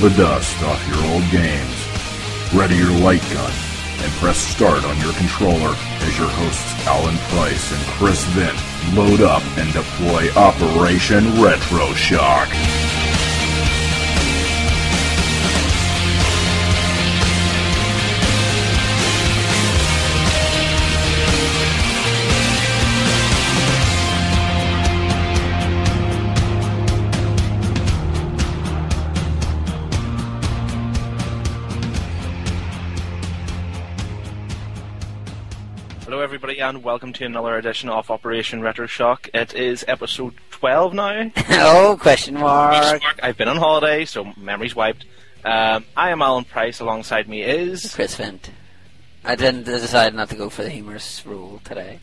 the dust off your old games. Ready your light gun and press start on your controller as your hosts Alan Price and Chris Vint load up and deploy Operation Retro Shock. And welcome to another edition of Operation Retro Shock. It is episode 12 now. oh, question mark. I've been on holiday, so memory's wiped. Um, I am Alan Price. Alongside me is. Chris Vint. I didn't decide not to go for the humorous rule today.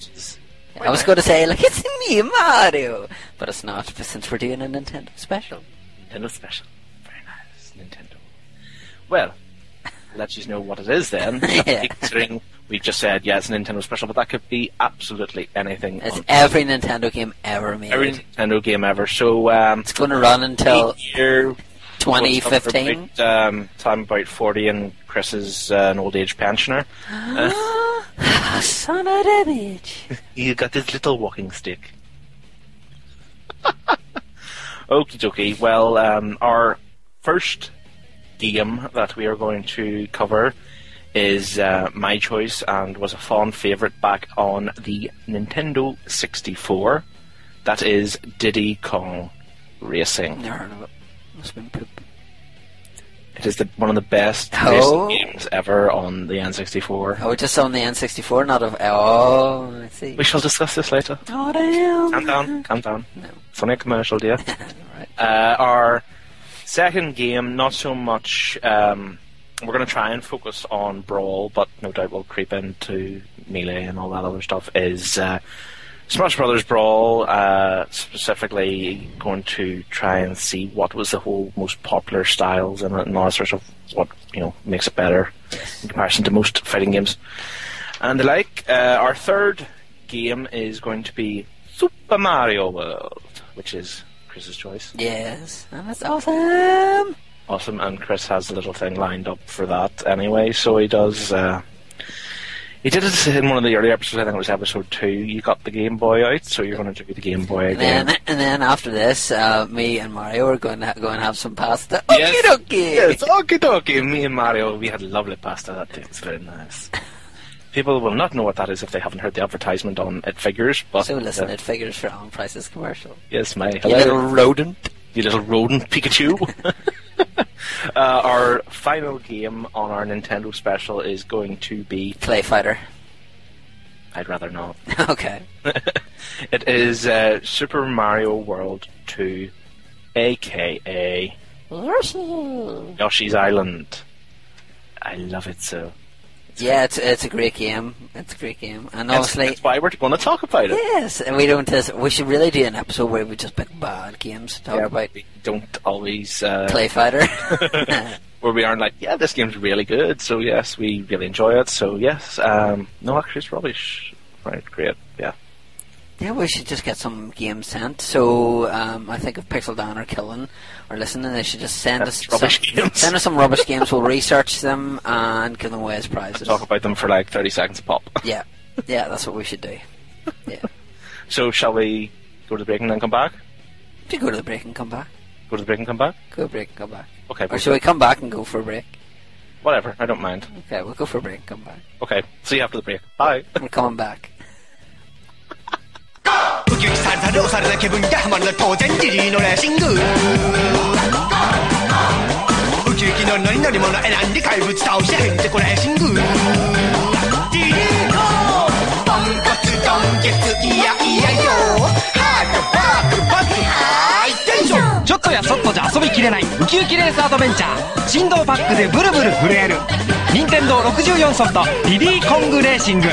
I was going to say, like, it's me, Mario! But it's not, since we're doing a Nintendo special. Nintendo Special. Very nice. Nintendo. Well, let you know what it is then. Yeah. Considering we've just said, yeah, it's a Nintendo Special, but that could be absolutely anything. It's every Nintendo game ever made. every Nintendo game ever. So, um, It's going to run until year 2015. About, um, time about 40 and Chris is uh, an old age pensioner. Uh, Son of a bitch. you got this little walking stick. Okie dokie. Well, um, our first game that we are going to cover is uh, my choice and was a fond favourite back on the Nintendo 64. That is Diddy Kong Racing. Never heard of it. Must have been poop. It is the, one of the best Oh. games ever on the N64. Oh, just on the N64, not of. Oh, I see. We shall discuss this later. Oh, damn. Calm down, calm down. No. Funny commercial, dear. right. Uh, our second game, not so much. Um, we're going to try and focus on Brawl, but no doubt we'll creep into Melee and all that other stuff. Is uh, Smash Brothers Brawl, uh, specifically going to try and see what was the whole most popular styles and, and all sorts of what you know makes it better in comparison to most fighting games and the like. Uh, our third game is going to be Super Mario World, which is Chris's choice. Yes. That's awesome. Awesome, and Chris has a little thing lined up for that anyway, so he does. Uh, he did it in one of the earlier episodes. I think it was episode two. You got the Game Boy out, so you're going to do the Game Boy And again. then, and then after this, uh, me and Mario are going to go and have some pasta. Yes. Okie dokie. Yes, okie dokie. Me and Mario, we had lovely pasta that day. It's very nice. People will not know what that is if they haven't heard the advertisement on It Figures. But So listen, uh, it figures for Alan Price's commercial. yes, my You little rodent. you little rodent Pikachu. uh, our final game on our Nintendo special is going to be. Clay fighter. I'd rather not. okay. it is uh, Super Mario World 2, aka Yoshi's Island. I love it so. Yeah, it's it's a great game. It's a great game, and That's, obviously, that's why we're going to talk about it. yes. And we don't. Just, we should really do an episode where we just pick bad games to talk Yeah, about. we don't always uh, Clay fighter. where we aren't like, yeah, this game's really good. So yes, we really enjoy it. So yes, um, no, actually, it's rubbish. Right, great, yeah. Yeah, we should just get some games sent. So um, I think if Pixel Dan are killing or listening, they should just send That's us rubbish some, games. send us some rubbish games. We'll research them and give them away as prizes. Talk about them for like thirty seconds a pop. Yeah, yeah, that's what we should do. Yeah, So shall we go to the break and then come back? we go to the break and come back. Go to the break and come back. Go to the break and come back. Okay, Or shall we come back and go for a break? whatever. I don't mind. Okay, we'll go for a break and come back. Okay, see you after the break. Bye. We're coming back. ウキウキされたる押された気分がハマるの当然リリのレーシング。ウキウキのノリノリもの選んで怪物倒してへんてこレーシング。リリーコポンコツドンケツいやいやよ。ハートバークバクハイテンションちょっとやそっとじゃ遊びきれない。ウキウキレースアドベンチャー。振動パックでブルブル震える。任天堂64ソフトリリーコングレーシング。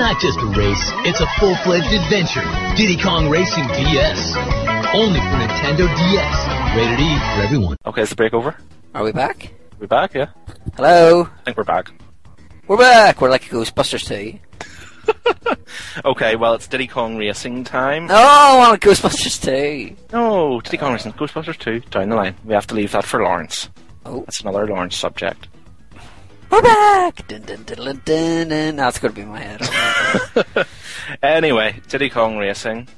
not just a race, it's a full fledged adventure. Diddy Kong Racing DS. Only for Nintendo DS. Rated E for everyone. Okay, is the break over? Are we back? We back, yeah. Hello? I think we're back. We're back! We're like Ghostbusters 2. okay, well, it's Diddy Kong Racing time. Oh, I want Ghostbusters 2. No, Diddy Kong Racing, Ghostbusters 2, down the line. We have to leave that for Lawrence. Oh. That's another Lawrence subject. We're back! Dun, dun, dun, dun, dun. That's going to be my head. Anyway, Diddy Kong Racing.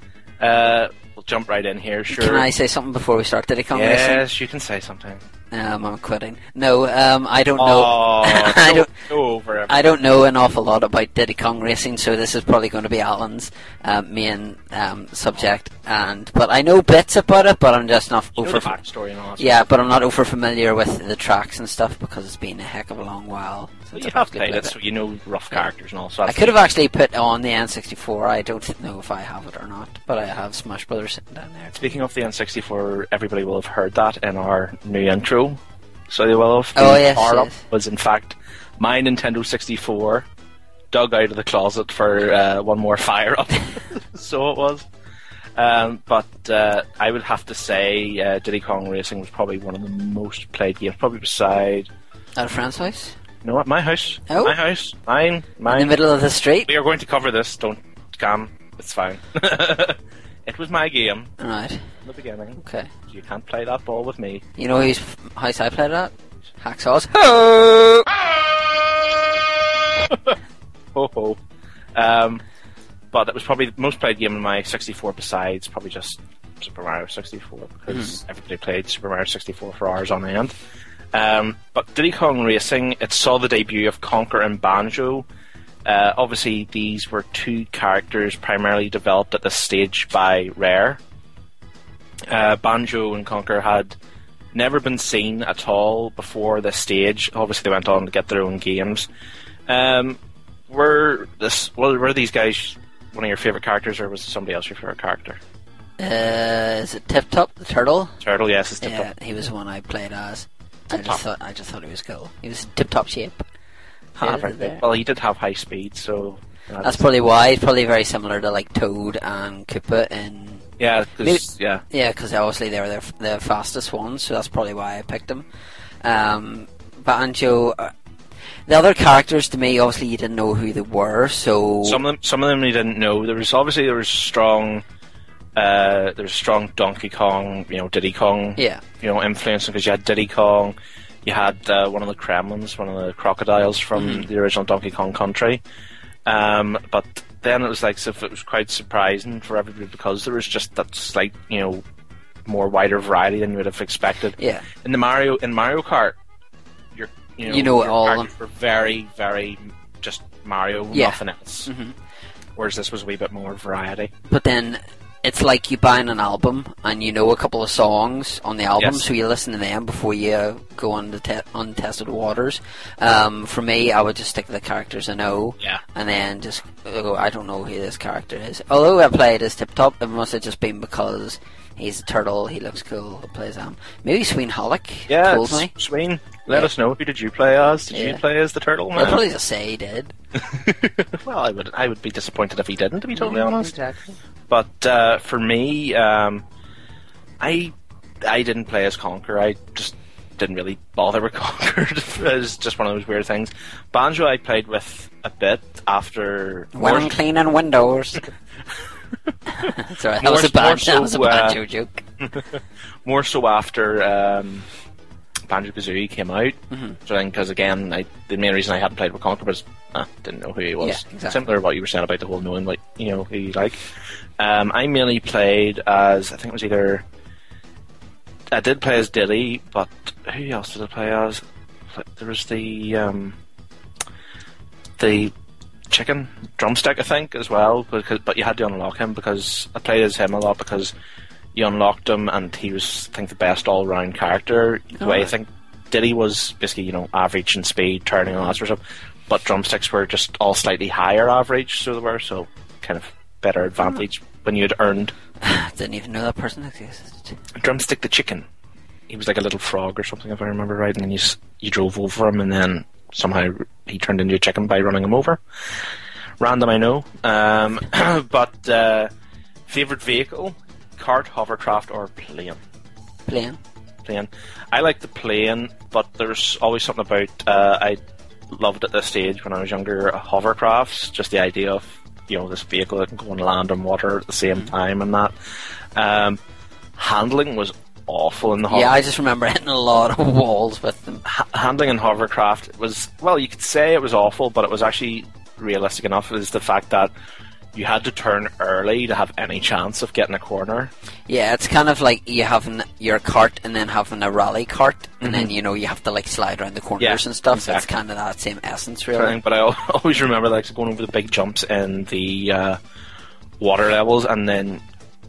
Uh, we'll jump right in here, sure. Can I say something before we start Diddy Kong Racing? yes, you can say something. Um, I'm quitting. No, um, I don't know. Oh, I don't. go over. I don't know an awful lot about Diddy Kong Racing, so this is probably going to be Alan's um, main um, subject. And but I know bits about it, but I'm just not You know over. the backstory and all yeah, but I'm not over familiar with the tracks and stuff because it's been a heck of a long while. Well, you have played it, so you know rough characters and all. So I could have actually put on the N64. I don't know if I have it or not, but I have Smash Brothers sitting down there. Speaking of the N64, everybody will have heard that in our new intro. So they will have. Oh, yes, yes. was in fact my Nintendo 64 dug out of the closet for uh, one more fire up. so it was. Um, but uh, I would have to say uh, Diddy Kong Racing was probably one of the most played games, probably beside. At a friend's house, You know what? My house. Oh. My house. Mine. Mine. In the middle of the street. We are going to cover this. Don't scam. It's fine. it was my game Right. in the beginning. Okay. You can't play that ball with me. You know whose house I played at? Hacksaws. Ho! Ho ho. Um, but it was probably the most played game in my 64 besides probably just Super Mario 64 because everybody played Super Mario 64 for hours on end. Um, but Diddy Kong Racing, it saw the debut of Conker and Banjo. Uh, obviously, these were two characters primarily developed at this stage by Rare. Uh, Banjo and Conker had never been seen at all before this stage. Obviously, they went on to get their own games. Um, were this well, were these guys one of your favorite characters, or was somebody else your favorite character? Uh, is it Tip Top the turtle? Turtle, yes, it's Tip Top. Yeah, he was the one I played as. I just thought I just thought he was cool. He was tip top shape. Ah, Yeah, very there. good. Well, he did have high speed, so uh, That's probably why. It's probably very similar to like Toad and Koopa in yeah, Maybe- yeah. Yeah, because obviously they were the, the fastest ones, so that's probably why I picked them. Um, Banjo, uh, the other characters to me, obviously you didn't know who they were, so Some of them, some of them you didn't know. There was obviously there was strong, uh, there was strong Donkey Kong, you know, Diddy Kong, yeah, you know, influence because you had Diddy Kong, you had uh, one of the Kremlings, one of the crocodiles from Mm-hmm. the original Donkey Kong Country. Um, but then it was like, so it was quite surprising for everybody because there was just that slight, you know, more wider variety than you would have expected. yeah, In the Mario, in Mario Kart, you're, you know, You know all of characters were very, very just Mario, Yeah. nothing else. Mhm. Whereas this was a wee bit more variety. but then it's like you buying an album and you know a couple of songs on the album, Yes. so you listen to them before you uh, go on the te- untested waters. Um, for me, I would just stick to the characters I know. Yeah. and then just go, I don't know who this character is. Although I played as Tip Top, it must have just been because he's a turtle, he looks cool, he plays him. Maybe Sween Hollick Yeah, told it's- me. Sween, let Yeah. us know who did you play as? Did you play as the turtle I'll man? probably just say he did. well, I would I would be disappointed if he didn't, to be totally honest. Exactly. But uh, for me, um, I I didn't play as Conker. I just didn't really bother with Conker. it's just one of those weird things. Banjo, I played with a bit after. When I'm cleaning windows. Sorry, that was a bad, so, that was a bad uh, joke joke. more so after um, Banjo Kazooie came out. Mhm. So then, because again, I, the main reason I hadn't played with Conker was uh, didn't know who he was. Yeah, exactly. Similar to what you were saying about the whole knowing like you know who you like. Um, I mainly played as I think it was either I did play as Diddy, but who else did I play as? There was the um, the chicken drumstick, I think, as well. Because but you had to unlock him because I played as him a lot because you unlocked him and he was I think the best all round character. The way I think Diddy was basically you know average in speed, turning and all that sort of stuff. But drumsticks were just all slightly higher average, so they were so kind of better advantage when you had earned Didn't even know that person existed. drumstick the chicken. He was like a little frog or something, if I remember right. And then you you drove over him, and then somehow he turned into a chicken by running him over. Random, I know. Um, but uh, favorite vehicle: cart, hovercraft, or plane. Playing. Plane. I like the plane, but there's always something about uh, I loved at this stage when I was younger hovercrafts. Just the idea of you know this vehicle that can go and land on water at the same time and that. Um, handling was awful in the Yeah, I just remember hitting a lot of walls with them. ha- handling in hovercraft was well, you could say it was awful, but it was actually realistic enough. Is the fact that you had to turn early to have any chance of getting a corner. Yeah, it's kind of like you having your cart and then having a rally cart, and then you know you have to like slide around the corners Yeah, and stuff. So It's kind of that same essence, really. But I always remember like going over the big jumps and the uh, water levels, and then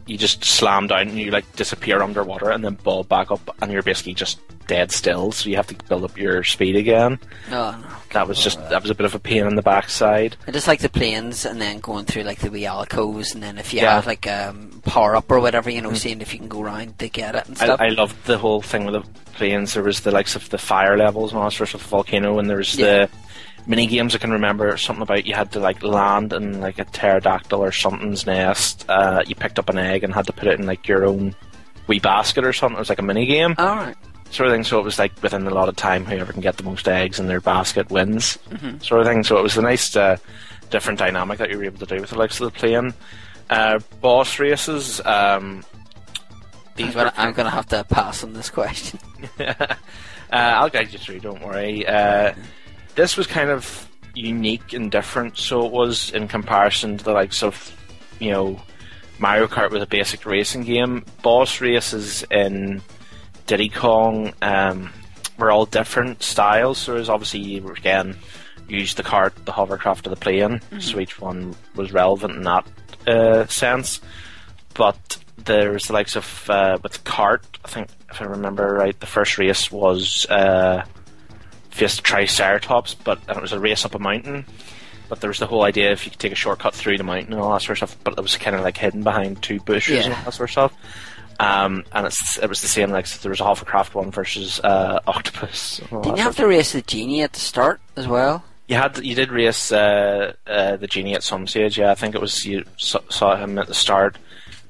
you just slam down and you like disappear underwater, and then bob back up, and you're basically just dead still. So you have to build up your speed again. Oh, no. That was just that was a bit of a pain in the backside. I just like the planes and then going through like the wee alcoves, and then if you Yeah. have like um, power up or whatever, you know, seeing if you can go around to get it and stuff. I, I loved the whole thing with the planes. There was the likes of the fire levels monsters sorts of volcano, and there was Yeah. the mini games. I can remember something about you had to like land in like a pterodactyl or something's nest. Uh, you picked up an egg and had to put it in like your own wee basket or something. It was like a mini game All right. sort of thing. So it was like within a lot of time, whoever can get the most eggs in their basket wins, Mm-hmm. sort of thing. So it was a nice, uh, different dynamic that you were able to do with the likes of the plane. Uh, boss races. Um, I'm these gonna, I'm gonna have to pass on this question. uh, I'll guide you through. Don't worry. Uh, this was kind of unique and different. So it was in comparison to the likes of, you know, Mario Kart was a basic racing game. Boss races in Diddy Kong um, were all different styles. So there's obviously you again used the cart, the hovercraft, or the plane. So each one was relevant in that uh, sense. But there's the likes of uh, with cart. I think if I remember right, the first race was uh, faced Triceratops, but and it was a race up a mountain. But there was the whole idea if you could take a shortcut through the mountain and all that sort of stuff. But it was kind of like hidden behind two bushes and all that sort of stuff. Um, and it's it was the same. Like there was a hovercraft one versus uh, octopus. Didn't you have to race the genie at the start as well? you had you did race uh, uh, the genie at some stage. Yeah, I think it was you saw, saw him at the start.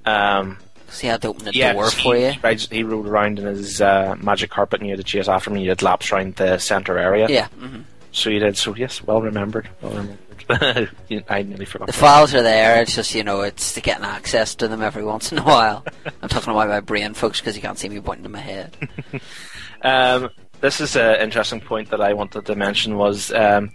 Um, So he had to open the yeah, door he, for you. He, he rode around in his uh, magic carpet, and you had to chase after him. and You did laps around the centre area. Yeah. hmm So you did. So yes, well remembered. Well remembered. I nearly forgot. The that. files are there. It's just you know, it's getting access to them every once in a while. I'm talking about my brain, folks, because you can't see me pointing to my head. Um, this is an interesting point that I wanted to mention was. Um,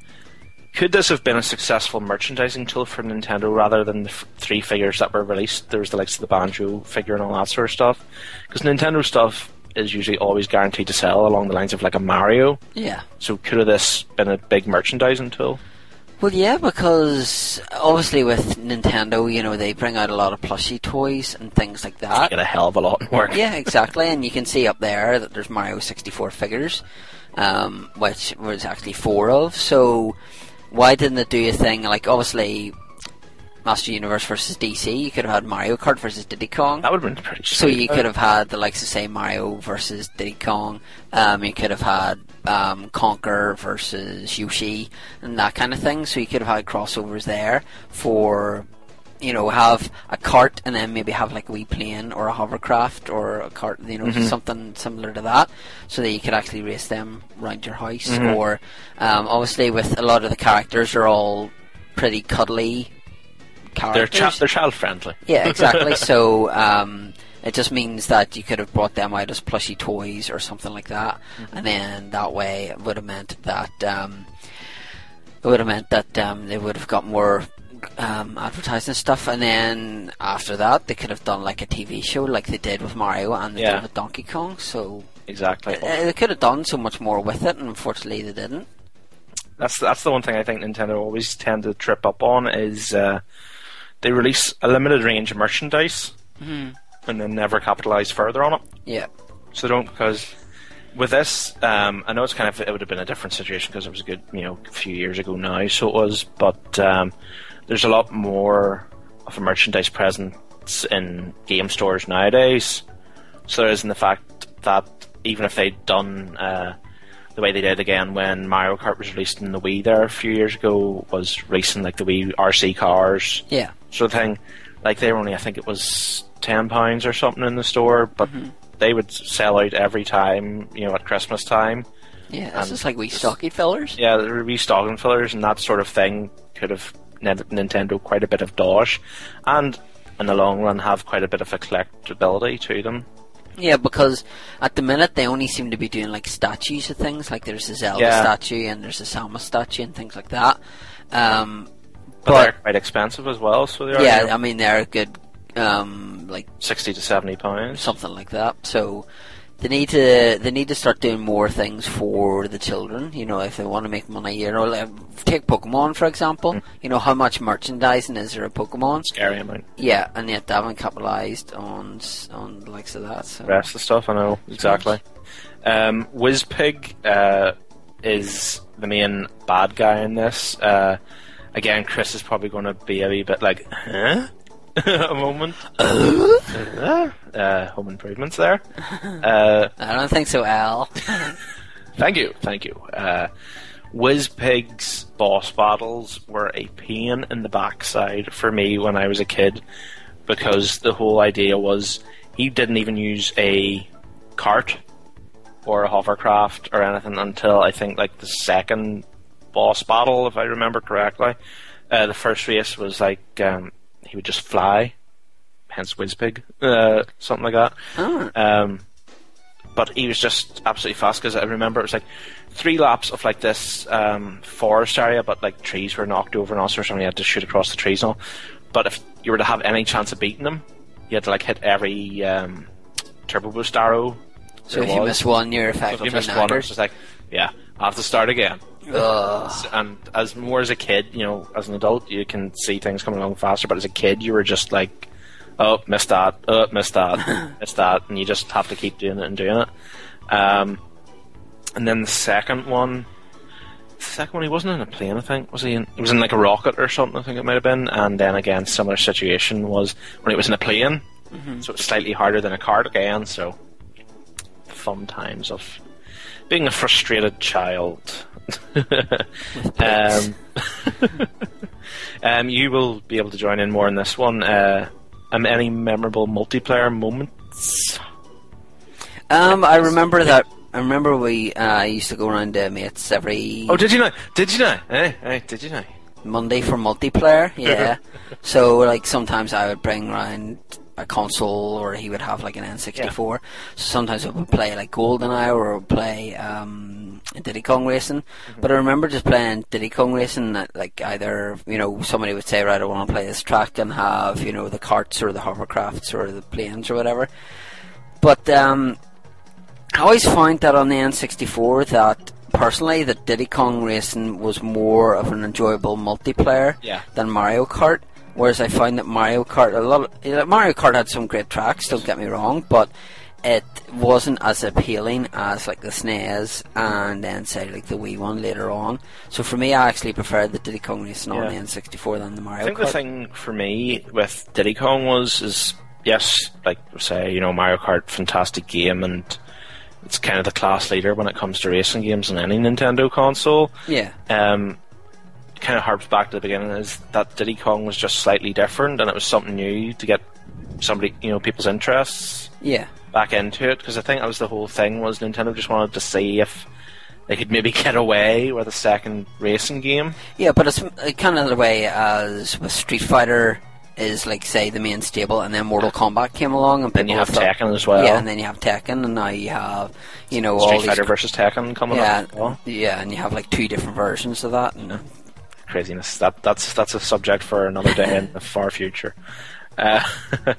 could this have been a successful merchandising tool for Nintendo rather than the f- three figures that were released? There was the likes of the Banjo figure and all that sort of stuff. Because Nintendo stuff is usually always guaranteed to sell along the lines of like a Mario. Yeah. So could have this been a big merchandising tool? Well, yeah, because obviously with Nintendo, you know, they bring out a lot of plushie toys and things like that. Get a hell of a lot of work. Yeah, exactly. And you can see up there that there's Mario 64 figures, um, which was actually four of. So why didn't it do a thing like obviously Master Universe versus DC? You could have had Mario Kart versus Diddy Kong. That would have been pretty. So sweet. you could have had the likes of say Mario versus Diddy Kong. Um, you could have had um, Conker versus Yoshi and that kind of thing. So you could have had crossovers there for you know have a cart and then maybe have like a wee plane or a hovercraft or a cart you know Mm-hmm. something similar to that so that you could actually race them around your house Mm-hmm. or um, obviously with a lot of the characters are all pretty cuddly they're characters cha- they're child friendly. yeah, exactly. so um, it just means that you could have brought them out as plushy toys or something like that, and then that way it would have meant that um, it would have meant that um, they would have got more um, advertising stuff, and then after that they could have done like a TV show like they did with Mario and they Yeah. did with Donkey Kong. So Exactly. uh, they could have done so much more with it, and unfortunately they didn't. That's that's the one thing I think Nintendo always tend to trip up on is uh, they release a limited range of merchandise and then never capitalize further on it. Yeah. So they don't because with this, um, I know it's kind of it would have been a different situation because it was a good you know a few years ago now, so it was. But um, there's a lot more of a merchandise presence in game stores nowadays. So there is in the fact that even if they'd done uh, the way they did again when Mario Kart was released in the Wii there a few years ago was racing like the Wii RC cars Yeah. sort of thing. Like they were only, I think it was ten pounds or something in the store, but they would sell out every time, you know, at Christmas time. Yeah, this is like we stocky fillers. Yeah, restocking fillers and that sort of thing could have Nintendo quite a bit of dosh, and in the long run have quite a bit of a collectability to them. Yeah, because at the minute they only seem to be doing like statues of things. Like there's a Zelda Yeah. statue and there's a Samus statue and things like that. Um, But, But- they're quite expensive as well, so they are yeah, I mean they're a good, um, like sixty to seventy pounds. something like that. So they need to they need to start doing more things for the children. You know, if they want to make money, you know, like, take Pokemon for example. Mm. You know, how much merchandising is there of Pokemon? Scary amount. Yeah, and yet they haven't capitalised on on the likes of that. So. The rest of the stuff, I know exactly. Um, Wizpig uh, is the main bad guy in this. Uh, again, Chris is probably going to be a wee bit like, huh? a moment. Uh, uh, home improvements there. Uh, I don't think so, Al. Thank you, thank you. Uh, Wizpig's boss battles were a pain in the backside for me when I was a kid because the whole idea was he didn't even use a cart or a hovercraft or anything until I think like the second boss battle, if I remember correctly. Uh, the first race was like um, he would just fly, hence Wizpig, uh, something like that. Oh. Um, but he was just absolutely fast because I remember it was like three laps of like this um, forest area, but like trees were knocked over and all sorts, and you had to shoot across the trees and all. But if you were to have any chance of beating them, you had to like hit every um, turbo boost arrow. So if you miss one, you're So if effectively you missed one, it was just like, yeah, I have to start again. Ugh. And as more as a kid, you know, as an adult, you can see things coming along faster. But as a kid, you were just like, oh, missed that, oh, missed that, missed that, and you just have to keep doing it and doing it. Um, and then the second one, the second one, he wasn't in a plane. I think was he? In, he was in like a rocket or something. I think it might have been. And then again, similar situation was when he was in a plane, so it's slightly harder than a cart again. So fun times of being a frustrated child. um, um, you will be able to join in more in this one. Uh, um, any memorable multiplayer moments? Um, I remember that. I remember we uh, used to go around to mates every Oh, did you know? Did you know? Hey, hey, did you know? Monday for multiplayer. Yeah. so like sometimes I would bring around a console, or he would have like an N64. So sometimes we would play like GoldenEye, or we'd play um, Diddy Kong Racing. But I remember just playing Diddy Kong Racing. that, Like either you know somebody would say, right, I want to play this track and have you know the carts or the hovercrafts or the planes or whatever. But um, I always found that on the N64 that personally that Diddy Kong Racing was more of an enjoyable multiplayer Yeah. than Mario Kart. Whereas I find that Mario Kart a lot of, yeah, Mario Kart had some great tracks, don't get me wrong, but it wasn't as appealing as like the SNES and then say like the Wii one later on. So for me, I actually preferred the Diddy Kong Racing on the N64 than the Mario I think Kart. the thing for me with Diddy Kong was is yes, like say you know Mario Kart, fantastic game, and it's kind of the class leader when it comes to racing games on any Nintendo console. yeah, Um, kind of harps back to the beginning is that Diddy Kong was just slightly different, and it was something new to get somebody you know people's interests yeah. back into it because I think that was the whole thing was Nintendo just wanted to see if they could maybe get away with a second racing game. Yeah, but it's uh, kind of the way as with Street Fighter is like say the main stable, and then Mortal Kombat came along, and Then you have thought- Tekken as well. Yeah, and then you have Tekken, and now you have you know all Street these Fighter versus Tekken coming yeah, up. as well. yeah, and you have like two different versions of that. And, craziness. That that's that's a subject for another day in the far future. Uh, uh,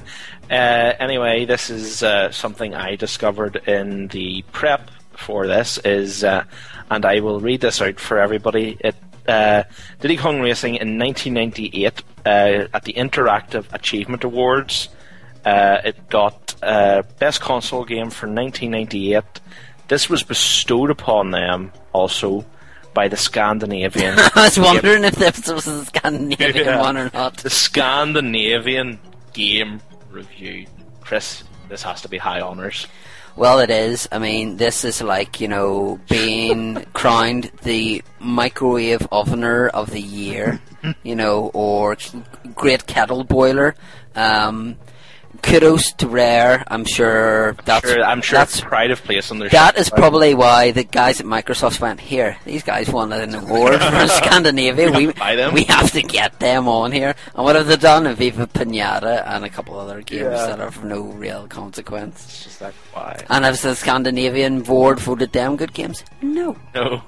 anyway, this is uh, something I discovered in the prep for this is, uh, and I will read this out for everybody. It uh, Diddy Kong Racing in 1998 uh, at the Interactive Achievement Awards. Uh, it got best console game for 1998. This was bestowed upon them also by the Scandinavian. I was wondering if this was a Scandinavian Yeah. one or not. the Scandinavian Game Review. Chris, this has to be high honors. Well, it is. I mean, this is like, you know, being crowned the microwave ovener of the year, you know, or great kettle boiler. Um, kudos to Rare. I'm sure that's Sure, I'm sure that's pride of place on their that is probably why the guys at Microsoft went here. These guys won an award for Scandinavia. We We have to buy them." we have to get them on here. And what have they done? A Viva Pinata and a couple other games Yeah. that are of no real consequence. It's just like why? And has the Scandinavian board voted them good games? No. No.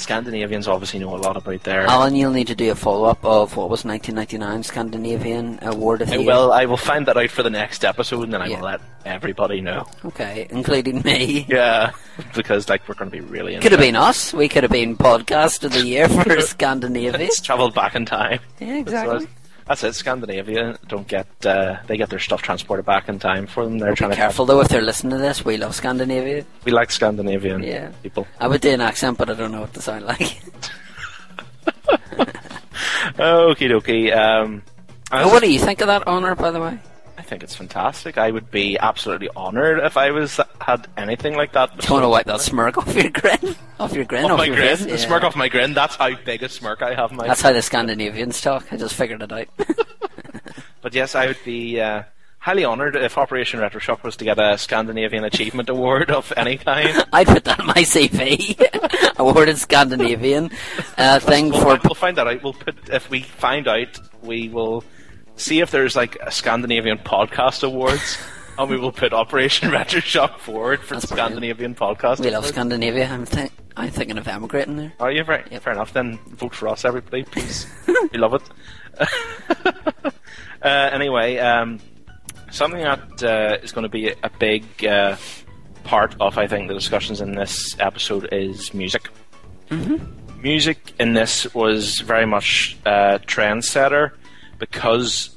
Scandinavians obviously know a lot about their. Alan, you'll need to do a follow up of what was 1999 Scandinavian Award of the will. I will find that out for the next episode, and then I Yeah. will let everybody know. Okay, including me. Yeah, because like we're going to be really. Could have been us. We could have been podcast of the year for Scandinavia. It's travelled back in time. Yeah, exactly. That's it. Scandinavia don't get. Uh, they get their stuff transported back in time for them. They're trying Be to careful though if they're listening to this. We love Scandinavia. We like Scandinavian Yeah. people. I would do an accent, but I don't know what to sound like. Okie dokie. Um, I, what do you think of that honour, by the way? I think it's fantastic. I would be absolutely honoured if I was had anything like that. Do you want to wipe that smirk off your grin? Off your grin? off my your grin? face? Yeah. smirk off my grin. That's how big a smirk I have. in My That's how the Scandinavians talk. I just figured it out. But yes, I would be uh, highly honoured if Operation Retroshock was to get a Scandinavian Achievement Award of any kind. I'd put that in my CV. Awarded Scandinavian uh, thing We'll for. find, we'll find that out. We'll put if we find out, we will see if there's like a Scandinavian Podcast Awards, and we will put Operation Retroshock forward for That's the brilliant. Scandinavian Podcast. We love Scandinavia. I'm, th- I'm thinking of emigrating there. Are you right? Yep. Fair enough. Then vote for us, everybody, please. we love it. uh, anyway, um, something that uh, is going to be a big uh, part of, I think, the discussions in this episode is music. Mm-hmm. Music in this was very much uh, trendsetter because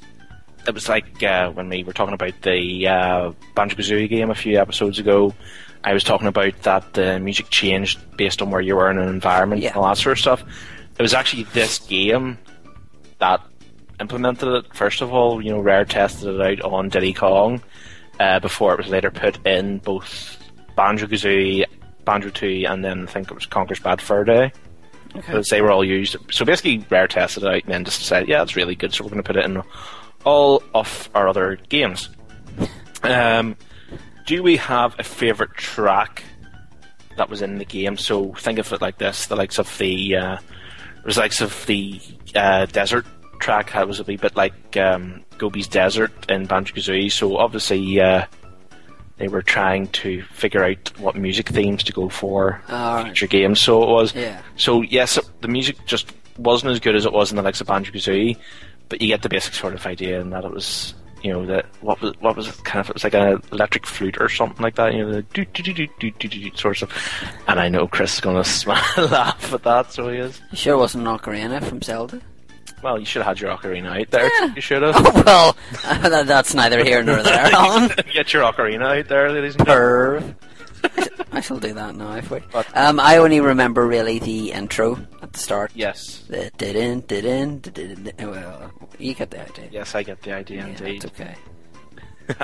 it was like uh, when we were talking about the uh, Banjo Kazooie game a few episodes ago. I was talking about that the music changed based on where you were in an environment Yeah. and all that sort of stuff. It was actually this game that implemented it. First of all, you know, Rare tested it out on Diddy Kong uh, before it was later put in both Banjo Kazooie, Banjo 2, and then I think it was Conker's Bad Fur Day. Because they were all used. So basically, Rare tested it out and then just decided, yeah, it's really good, so we're going to put it in all of our other games. Um, do we have a favorite track that was in the game? So think of it like this: the likes of the, uh, likes of the uh, desert track that was a wee bit like um, Gobi's Desert in Banjo Kazooie. So obviously, uh, they were trying to figure out what music themes to go for oh, future right. games. So it was. Yeah. So yes, it, the music just wasn't as good as it was in the likes of Banjo Kazooie, but you get the basic sort of idea, and that it was. You know that what was what was it kind of it was like an electric flute or something like that. You know the do do do do do do do sort of, and I know Chris is gonna smile laugh at that, so he is. You sure wasn't an ocarina from Zelda? Well, you should have had your ocarina eh? out there. Yeah. You should have. Oh, well, that- that's neither here nor there, Alan. Um, get your ocarina eh, out there, ladies and gentlemen. I shall do that now. If we. What? Um, I only remember really the intro at the start. Yes. The did-in, did-in, did-in, well, you get the idea. Yes, I get the idea Yeah, indeed. that's okay.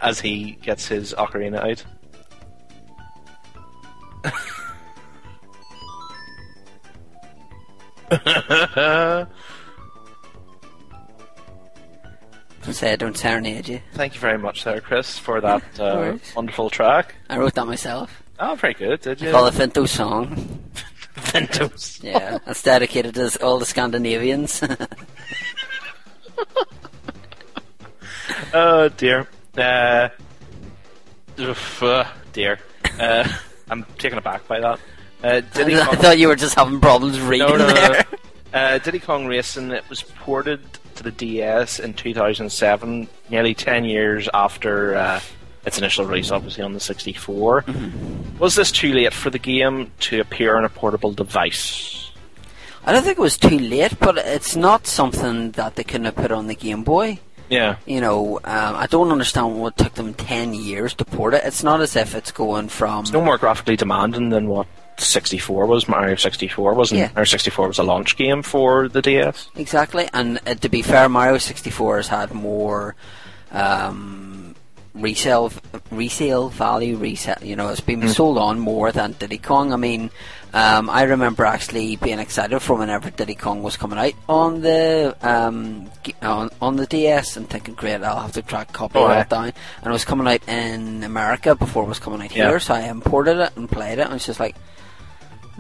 As he gets his ocarina out. Don't say I don't serenade you. Thank you very much there, Chris, for that uh, wonderful track. I wrote that myself. Oh, very good, did you? Call it Finto song. Ventos. Yeah, it's dedicated to all the Scandinavians. Oh, dear. Uh, oof, uh, dear. Uh, I'm taken aback by that. Uh, Diddy I Kong, thought you were just having problems reading no, no, no. there. Uh, Diddy Kong Racing, it was ported to the DS in 2007, nearly 10 years after uh, its initial release, obviously on the 64. Was this too late for the game to appear on a portable device? I don't think it was too late, but it's not something that they couldn't have put on the Game Boy. Yeah. You know, um, I don't understand what took them 10 years to port it. It's not as if it's going from. It's no more graphically demanding than what 64 was. Mario 64 wasn't. Yeah. Mario 64 was a launch game for the DS. Exactly, and uh, to be fair, Mario 64 has had more um, resale resale value resale. You know, it's been sold on more than Diddy Kong. I mean, um, I remember actually being excited for whenever Diddy Kong was coming out on the um, on, on the DS and thinking, great, I'll have to track copy Oh, down. And it was coming out in America before it was coming out Yeah. here, so I imported it and played it. And it's just like,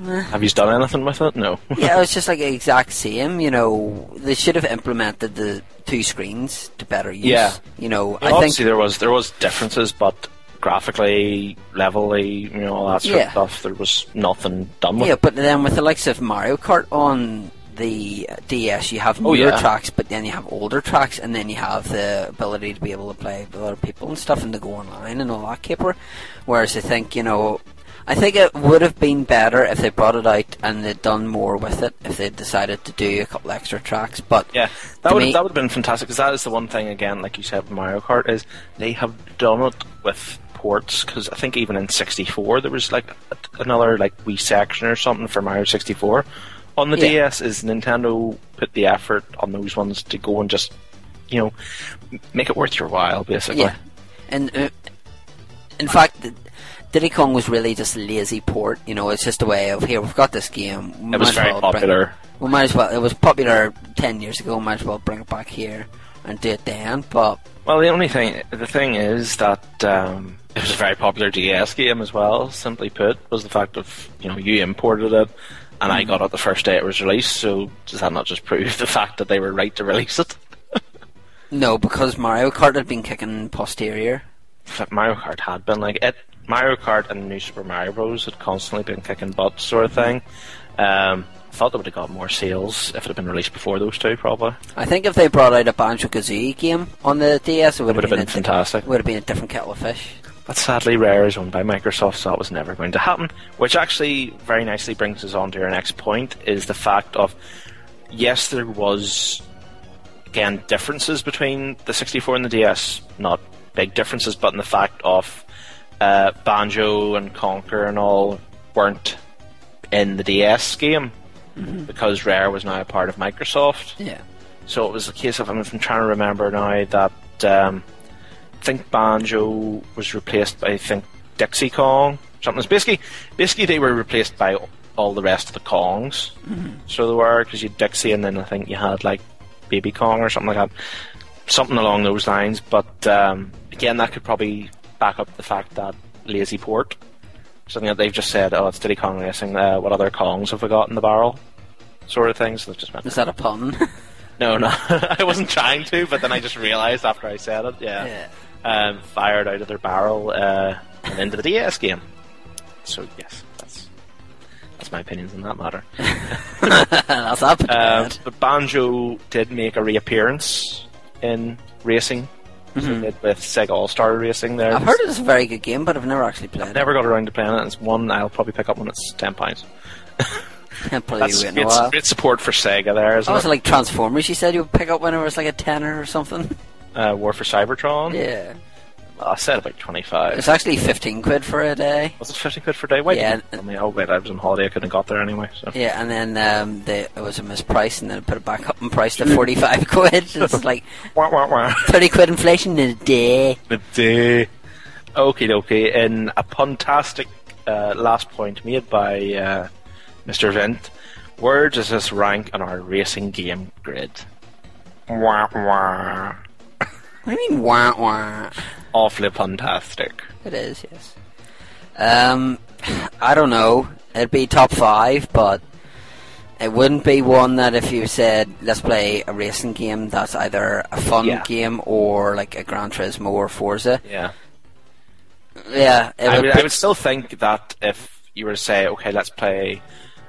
Have you done anything with it? No. yeah, it was just like the exact same. You know, they should have implemented the two screens to better use. Yeah. You know, Yeah, I obviously think there was there was differences, but graphically, levelly, you know, all that sort Yeah. of stuff, there was nothing done with. Yeah, but then with the likes of Mario Kart on the DS, you have Oh, newer yeah. tracks, but then you have older tracks, and then you have the ability to be able to play with other people and stuff, and to go online and all that caper. Whereas I think you know, I think it would have been better if they brought it out and they'd done more with it if they'd decided to do a couple extra tracks. But Yeah, that would me- that would have been fantastic because that is the one thing again, like you said, with Mario Kart is they have done it with ports because I think even in '64 there was like a, another like wee section or something for Mario '64. On the Yeah. DS, is Nintendo put the effort on those ones to go and just you know make it worth your while, basically. Yeah, and uh, in fact, Diddy Kong was really just a lazy port. You know, it's just a way of here we've got this game. we It was very well bring- popular. we might as well. It was popular ten years ago. We Might as well bring it back here and do it then. But Well, the only thing, the thing is that um, it was a very popular DS game as well. Simply put, was the fact of you know you imported it, and I got it the first day it was released. So does that not just prove the fact that they were right to release it? no, because Mario Kart had been kicking posterior. Mario Kart had been like it. Mario Kart and New Super Mario Bros. had constantly been kicking butt, sort of thing. Um, I thought they would have got more sales if it had been released before those two, probably. I think if they brought out a Banjo Kazooie game on the DS, it would would have been, been fantastic. Would have been a different kettle of fish. But sadly, Rare is owned by Microsoft, so that was never going to happen. Which actually very nicely brings us on to our next point: is the fact of yes, there was again differences between the 64 and the DS. Not big differences, but in the fact of uh, Banjo and Conker and all weren't in the DS game because Rare was now a part of Microsoft. Yeah. So it was a case of I'm, trying to remember now that um, I think Banjo was replaced by I think Dixie Kong. Something. It's basically, basically they were replaced by all the rest of the Kongs. So they were because you had Dixie and then I think you had like Baby Kong or something like that, something along those lines. But um, again, that could probably back up the fact that lazy port. Something that they've just said, oh, it's Diddy Kong Racing. Uh, what other Kongs have we got in the barrel? Sort of things. So just meant Is that a pun? no, no. I wasn't trying to, but then I just realised after I said it. Yeah. yeah. Um, fired out of their barrel uh, and into the DS game. So yes, that's that's my opinions on that matter. That's up. Um, but Banjo did make a reappearance in racing. They did with Sega All Star Racing. There, I've heard it's a very good game, but I've never actually played it. Never got around to playing it. It's one I'll probably pick up when it's ten pounds. That's a great, great support for Sega there, isn't was it? like Transformers? You said you would pick up when it was like a tenner or something. uh, War for Cybertron. Yeah, I said about twenty five. it's actually fifteen quid for a day. Was it 15 quid for a day? Wait, Yeah. didn't you tell me? Oh, wait, I was on holiday. I couldn't have got there anyway. So. Yeah, and then um, they, it was a misprice, and then I put it back up in price to forty-five quid. It's like Wah, wah, wah. thirty quid inflation in a day. A day. Okay, okay. In a puntastic uh, last point made by uh, Mr. Vint, where does this rank on our racing game grid? Wah, wah. What do you mean wah wah? Awfully fantastic. It is, yes. Um, I don't know. It'd be top five, but it wouldn't be one that if you said let's play a racing game that's either a fun Yeah. game or like a Gran Turismo or Forza. Yeah. Yeah, it I would would, put- I would still think that if you were to say, okay, let's play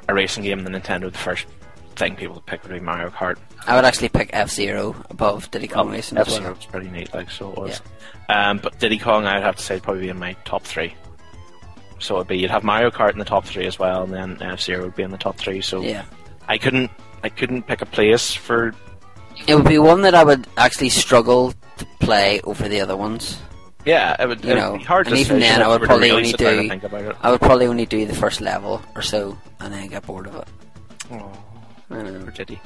a racing game on the Nintendo, the first thing people would pick would be Mario Kart. I would actually pick F Zero above Diddy Kong Racing F-Zero well. was pretty neat, like so it was. Um, but Diddy Kong, I'd have to say, would probably be in my top three. So it'd be you'd have Mario Kart in the top three as well, and then F Zero would be in the top three. So Yeah, I couldn't, I couldn't pick a place for. it would be one that I would actually struggle to play over the other ones. Yeah, it would. You know, be hard and even then I would probably really only sit down and do- think about it. I would probably only do the first level or so, and then get bored of it. Oh, I don't know. or did he?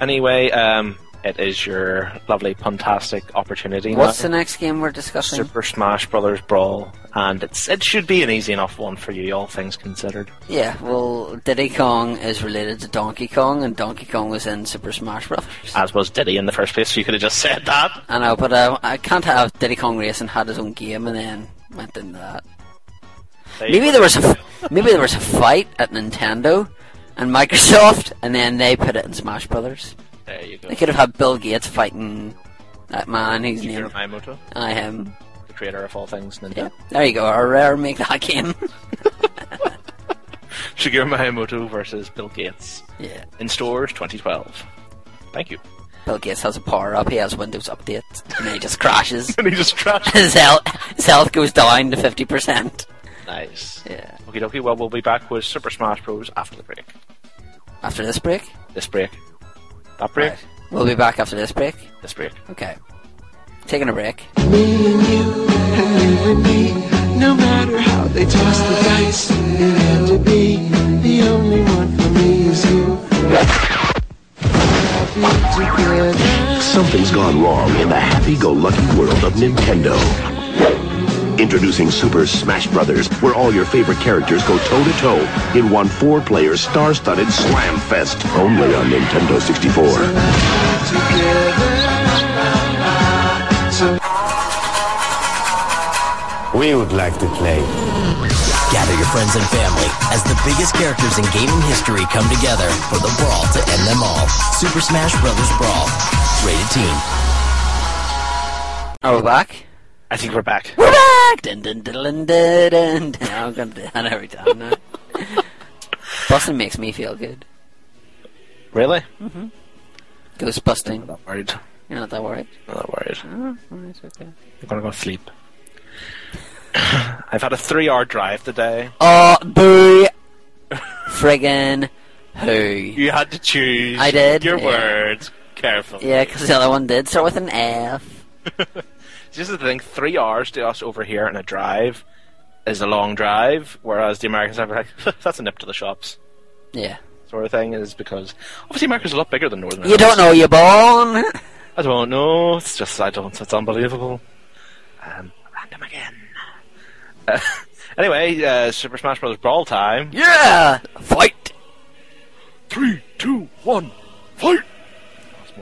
Anyway, um, it is your lovely, fantastic opportunity. What's now. the next game we're discussing? Super Smash Brothers Brawl, and it's it should be an easy enough one for you, all things considered. Yeah, well, Diddy Kong is related to Donkey Kong, and Donkey Kong was in Super Smash Brothers. As was Diddy in the first place, so you could have just said that. I know, but uh, I can't have Diddy Kong Racing had his own game and then went into that. There Maybe there was a maybe there was a fight at Nintendo and Microsoft, and then they put it in Smash Brothers. There you go. They could have had Bill Gates fighting that man who's Shigeru named Miyamoto, I am the creator of all things Nintendo. Yeah, there you go. Or rare make that game. Shigeru Miyamoto versus Bill Gates yeah, in stores 2012. Thank you. Bill Gates has a power up. He has Windows updates, and then he just crashes. And he just trashed. his health his health goes down to fifty percent. Nice. Yeah. Okay, dokie. Well, we'll be back with Super Smash Bros. after the break. After this break, This break. That break. Right. we'll be back after this break. This break. Okay, taking a break. Me and you, and you and me. No matter how they toss the dice, it had to be. The only one for me is you. Something's gone wrong in the happy-go-lucky world of Nintendo. Introducing Super Smash Brothers, where all your favorite characters go toe-to-toe in one four-player star-studded slam fest. Only on Nintendo 64. We would like to play. Gather your friends and family as the biggest characters in gaming history come together for the brawl to end them all. Super Smash Bros. Brawl. Rated teen. Are we back? I think we're back. We're back! Dun, dun, dun, dun, dun, dun, dun. I'm gonna do that every time now. Busting makes me feel good. Really? Mm-hmm. Ghost busting. I'm not worried. You're not that worried? I'm not worried. Oh, alright, okay. I'm gonna go sleep. I've had a three-hour drive today. Oh, boo! Friggin' who? You had to choose. I did, Your yeah. words carefully. Yeah, because the other one did start with an F. Just the thing, three hours to us over here in a drive is a long drive, whereas the Americans are like, that's a nip to the shops Yeah. sort of thing, is because obviously America's a lot bigger than Northern You don't know you're born! I don't know. It's just I don't. It's unbelievable. Um, random again. Uh, anyway, uh, Super Smash Bros. Brawl time. Yeah! Fight! Three, two, one, fight.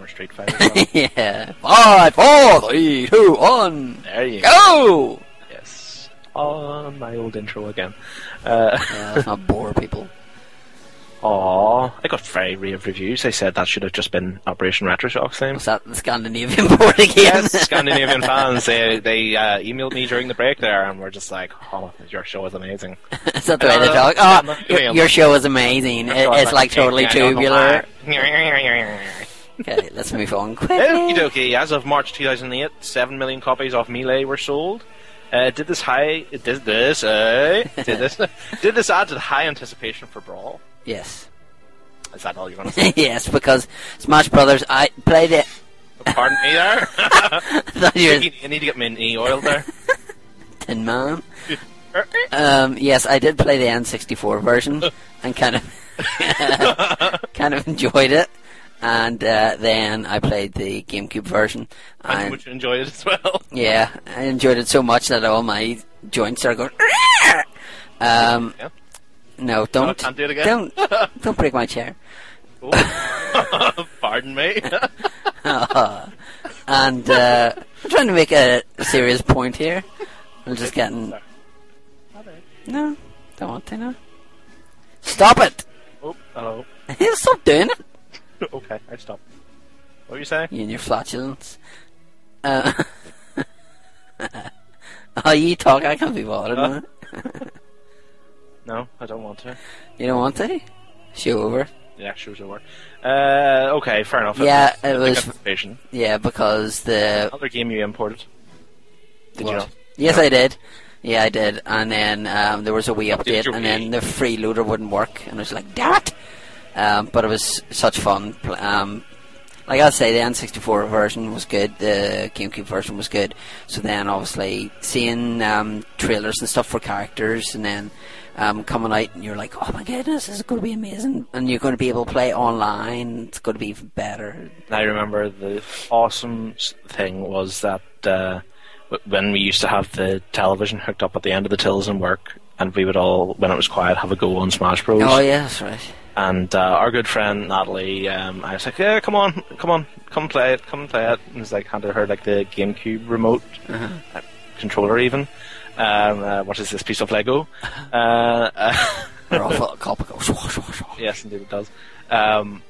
More Street Fighter. well. yeah. Five, four, three, two, one. there you go. Go! Yes. On my old intro again. Uh, Yeah, let's not bore people. Aw, I got very rave reviews. They said that should have just been Operation Retroshock's theme. Was that the Scandinavian board again? Yes, Scandinavian fans. They they uh, emailed me during the break there, and we're just like, "Oh, your show is amazing." Is that the way they Uh, talk? Oh, your, your show is amazing. It, it's like totally tubular. Okie Okay, let's move on quickly. dokie. As of March 2008, seven million copies of Melee were sold. Uh, did this high? Did this? Uh, did this? did this add to the high anticipation for Brawl? Yes. Is that all you're going to say? yes, because Smash Brothers, I played it. Pardon me there. thought you were you need to get me an e oil there. Tin Man. Um, yes, I did play the N64 version and kind of kind of enjoyed it. And uh, then I played the GameCube version, I and would enjoy it as well. yeah, I enjoyed it so much that all my joints are going. Um, Yeah. no, don't, can't do it again? don't, don't break my chair. Pardon me. And uh, I'm trying to make a serious point here. I'm just getting. No, don't want to. No. Stop it! oh, hello. Stop doing it. Okay, I stop. What were you saying? You and your flatulence. Uh, oh, you talk. I can't be bothered. Uh. No, I don't want to. You don't want to? Show over. Yeah, show's over. Uh, okay, fair enough. Yeah, it was- anticipation. Yeah, because the other game you imported. Did you What? know? Yes, I did. Yeah, I did. And then um, there was a wee update, and then the freeloader wouldn't work, and I was like, "Damn it!" Um, but it was such fun. Um, like I say, the N64 version was good. The GameCube version was good. So then, obviously, seeing um, trailers and stuff for characters, and then um, coming out, and you're like, "Oh my goodness, this is going to be amazing!" And you're going to be able to play online. It's going to be even better. I remember the awesome thing was that uh, when we used to have the television hooked up at the end of the tills and work, and we would all, when it was quiet, have a go on Smash Bros. Oh yeah, that's right. And uh, our good friend Natalie, um, I was like, "Yeah, come on, come on, come play it, come play it." And was like handed her like the GameCube remote Uh-huh. uh, controller, even. Um, uh, what is this piece of Lego? Uh, uh, They're off a cop goes. "Shwa, shwa, shwa." Yes, indeed it does. Um,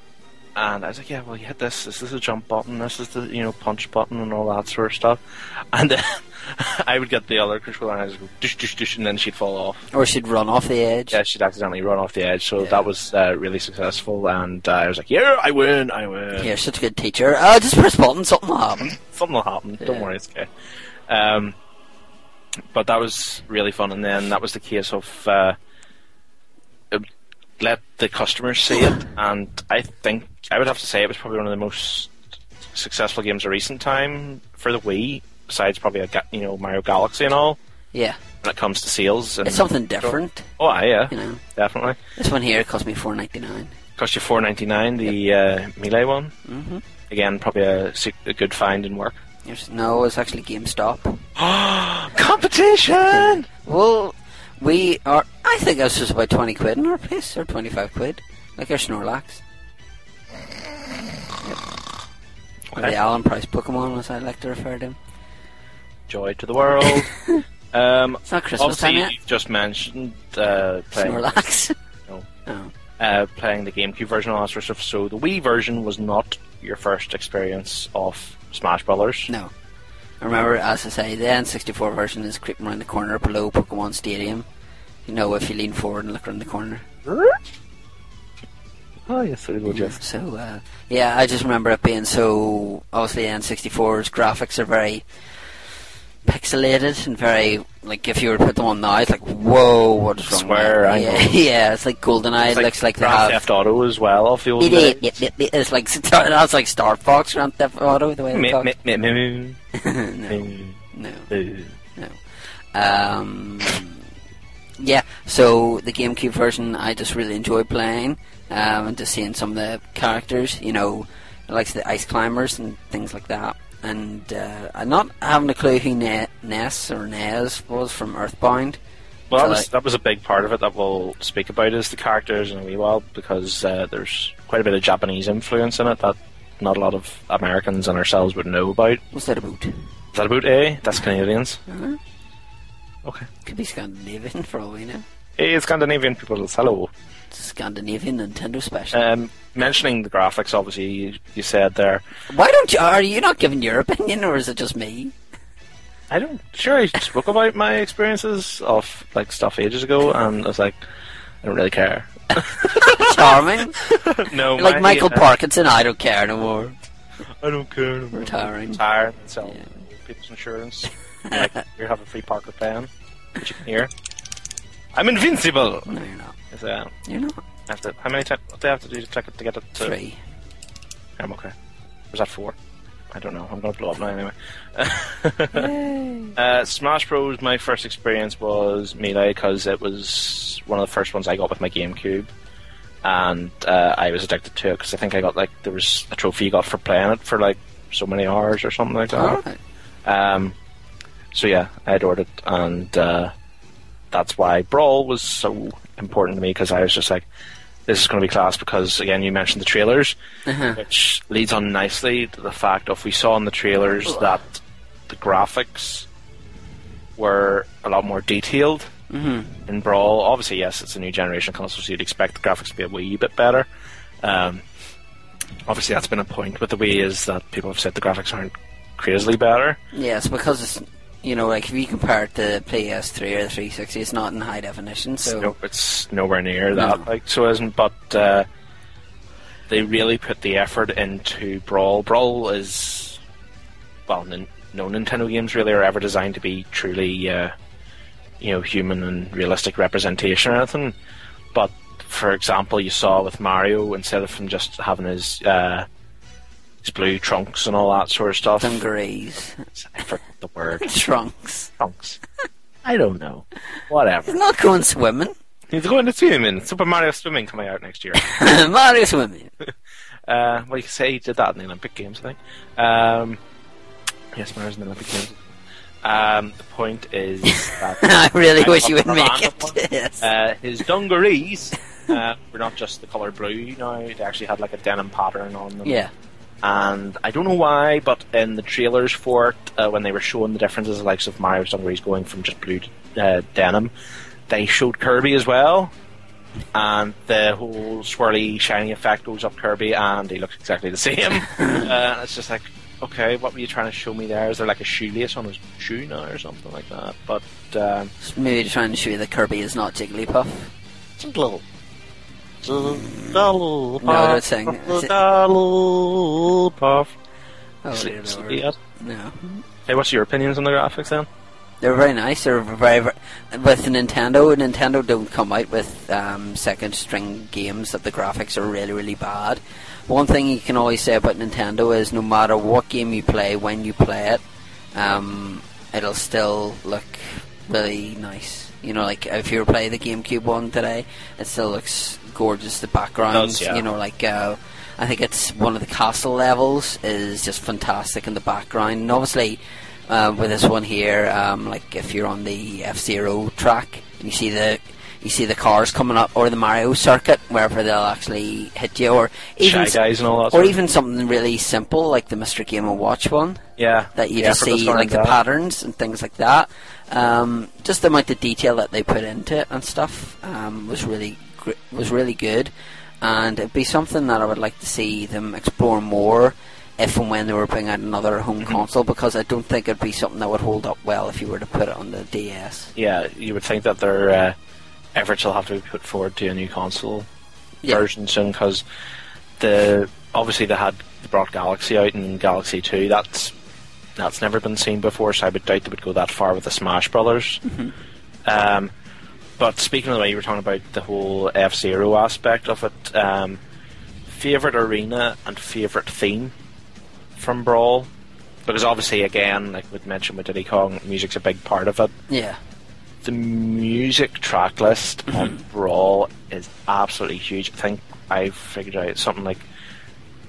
and I was like, yeah, well, you hit this. This is a jump button. This is the you know punch button and all that sort of stuff. And then I would get the other controller and I just go dish dish dish, and then she'd fall off. Or she'd run off the edge. Yeah, she'd accidentally run off the edge. So that was uh, really successful. And uh, I was like, yeah, I win, I win. You're such a good teacher. Uh, just press button, something will happen. Something will happen. Don't worry, it's okay. Um, but that was really fun. And then that was the case of uh, let the customers see it. And I think I would have to say it was probably one of the most successful games of recent time for the Wii. Besides probably a, you know Mario Galaxy and all. Yeah. When it comes to sales, and It's something different. Oh, yeah, You know. definitely. This one here cost me four ninety nine. Cost you four ninety nine. The uh, Melee one. Mm-hmm. Again, probably a, a good find in work. No, it's actually GameStop. Competition. Well, we are. I think this was about twenty quid in our place, or twenty five quid, like our Snorlax. Yep. Or the Alan Price Pokemon, as I like to refer to him. Joy to the world. um, It's not Christmas obviously, time yet. you've just mentioned uh, playing Snorlax. No. Oh. uh, playing the GameCube version and all that sort of stuff. So the Wii version was not your first experience of Smash Brothers. No. I remember, as I say, the N64 version is creeping around the corner below Pokemon Stadium. You know, if you lean forward and look around the corner. Oh yes, there you go, Jeff. So, uh, yeah, I just remember it being so. Obviously, N64's graphics are very pixelated and very. Like, if you were to put them on now, it's like, whoa, what is wrong Square with that? Yeah, yeah, it's like GoldenEye. It's It looks like they Grand have. Theft Auto as well. The old It days. it- it- it's like that's like Star Fox Grand Theft Auto the way they talk. no, no, no. Um, yeah, so the GameCube version I just really enjoy playing um, and just seeing some of the characters, you know, like the ice climbers and things like that. And uh, I'm not having a clue who ne- Ness or Nez was from Earthbound. Well, that was that was a big part of it that we'll speak about is the characters in a wee while because uh, there's quite a bit of Japanese influence in it that not a lot of Americans and ourselves would know about. What's that about? Is that about A? That's Canadians. Uh-huh. Okay. Could be Scandinavian for all we know. Hey, Scandinavian people, hello. Scandinavian Nintendo special. Um, mentioning the graphics, obviously, you, you said there. Why don't you? Are you not giving your opinion, or is it just me? I don't. Sure, I spoke about my experiences of like stuff ages ago, and I was like, I don't really care. Charming. no, like my- Michael uh, Parkinson. I don't care no more. I don't care. No more. Retiring. Retire and sell people's insurance. like, you have a free Parker pen, which you can hear. I'm invincible. No, you're not. Is that? You're not. I have to, how many times? What do I have to do to click it to get it to? Three. I'm okay. Was that four? I don't know. I'm gonna blow up now anyway. uh, Smash Bros. My first experience was Melee because it was one of the first ones I got with my GameCube, and uh, I was addicted to it because I think I got like there was a trophy you got for playing it for like so many hours or something like that. Alright. Um, so yeah, I adored it, and uh, that's why Brawl was so important to me because I was just like, this is going to be class because again, you mentioned the trailers, Uh-huh. which leads on nicely to the fact of we saw in the trailers that the graphics were a lot more detailed Mhm. in Brawl. Obviously, yes, it's a new generation console, so you'd expect the graphics to be a wee bit better. Um, obviously, that's been a point with the Wii is that people have said the graphics aren't crazily better. Yeah, because it's you know like if you compare it to PS3 or the 360, it's not in high definition. So no, it's nowhere near that. No. Like so, isn't. But uh, they really put the effort into Brawl. Brawl is well, nin- no Nintendo games really are ever designed to be truly, uh, you know, human and realistic representation or anything. But for example, you saw with Mario instead of him just having his uh, his blue trunks and all that sort of stuff. Dungarees, I forgot the word. trunks. trunks. I don't know. Whatever. He's not going swimming. He's going to swimming. Super Mario Swimming coming out next year. Mario swimming. Uh, well, you can say he did that in the Olympic Games, I think. Um, yes, Mario's in the Olympic Games. Um, the point is that I really I wish you would make it. Yes. Uh, his dungarees uh, were not just the colour blue now, they actually had like a denim pattern on them. yeah. And I don't know why, but in the trailers for it, uh, when they were showing the differences, the likes of Mario's dungarees going from just blue to uh, denim, they showed Kirby as well. And the whole swirly, shiny effect goes up Kirby, and he looks exactly the same. uh, it's just like, okay, what were you trying to show me there? Is there like a shoelace on his shoe now or something like that? But um, Just maybe trying to show you that Kirby is not Jigglypuff. It's a little. No, don't sing. Oh, dear No. Hey, what's your opinions on the graphics then? They're very nice. They're very, very with Nintendo. Nintendo don't come out with um, second string games that the graphics are really, really bad. One thing you can always say about Nintendo is no matter what game you play, when you play it, um, it'll still look really nice. You know, like if you were playing the GameCube one today, it still looks gorgeous. The backgrounds, yeah. you know, like uh, I think it's one of the castle levels is just fantastic in the background, and obviously uh, with this one here, um, like if you're on the F Zero track and you see the you see the cars coming up, or the Mario circuit, wherever they'll actually hit you, or even Shy Guys and all that or sort even something really simple like the Mr. Game and Watch one Yeah. that you the just see like the that. patterns and things like that. Um, just the amount of detail that they put into it and stuff um, was really was really good, and it'd be something that I would like to see them explore more. If and when they were bringing out another home Mm-hmm. console, because I don't think it'd be something that would hold up well if you were to put it on the DS. Yeah, you would think that their uh, efforts will have to be put forward to a new console Yeah. version soon because the obviously they had they brought Galaxy out and Galaxy Two. That's that's never been seen before, so I would doubt they would go that far with the Smash Brothers. Um, but speaking of the way you were talking about the whole F Zero aspect of it, um, favorite arena and favorite theme from Brawl, because obviously again, like we mentioned with Diddy Kong, music's a big part of it Yeah, the music track list on Brawl is absolutely huge. I think I figured out something like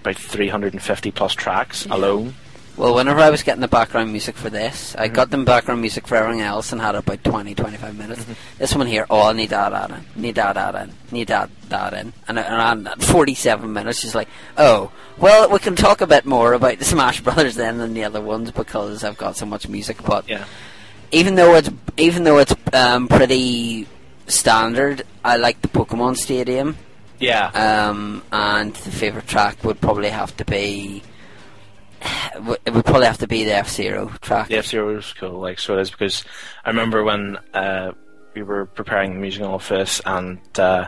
about 350 plus tracks alone. Well, whenever I was getting the background music for this, I Mm-hmm. got them background music for everything else and had about 20, 25 minutes. Mm-hmm. This one here, oh, I need that add in, need that add in, need that that in. And, and at 47 minutes, she's like, oh, well, we can talk a bit more about the Smash Brothers then than the other ones because I've got so much music. But Yeah. even though it's even though it's um, pretty standard, I like the Pokemon Stadium. Yeah. Um, and the favourite track would probably have to be. It would probably have to be the F Zero track. the F Zero was cool, like so it is because I remember when uh, we were preparing the music off this and uh,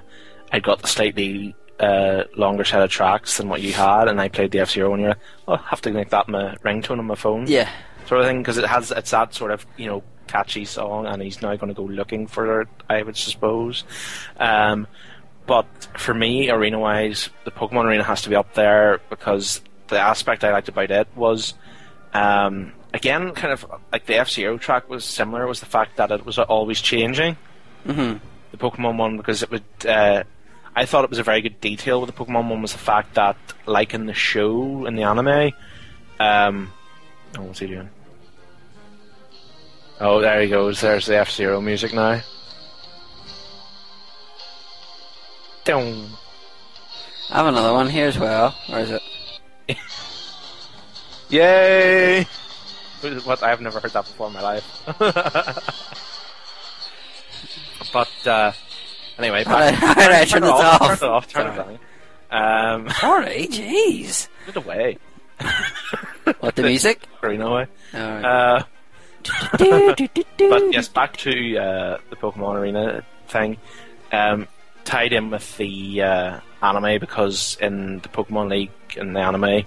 I got the slightly uh, longer set of tracks than what you had, and I played the F Zero, and you're like, oh, I have to make that my ringtone on my phone. Yeah. sort of thing because it has it's that sort of you know catchy song and he's now going to go looking for it I would suppose um, but for me arena wise the Pokemon arena has to be up there because the aspect I liked about it was um, again kind of like the F-Zero track was similar was the fact that it was always changing Mhm. the Pokemon one because it would uh, I thought it was a very good detail with the Pokemon one was the fact that like in the show in the anime um, oh what's he doing Oh, there he goes. There's the F Zero music now. Dong. I have another one here as well. Where is it? Yay! What? I've never heard that before in my life. but uh, anyway, Alright, back- alright, turn, turn it it off. off. Turn it off. Turn it Sorry. down. Um, Sorry, jeez. Put it away. What the music? Arena away. Alright. Uh, but yes, back to uh, the Pokemon Arena thing. Um, tied in with the uh, anime because in the Pokemon League in the anime,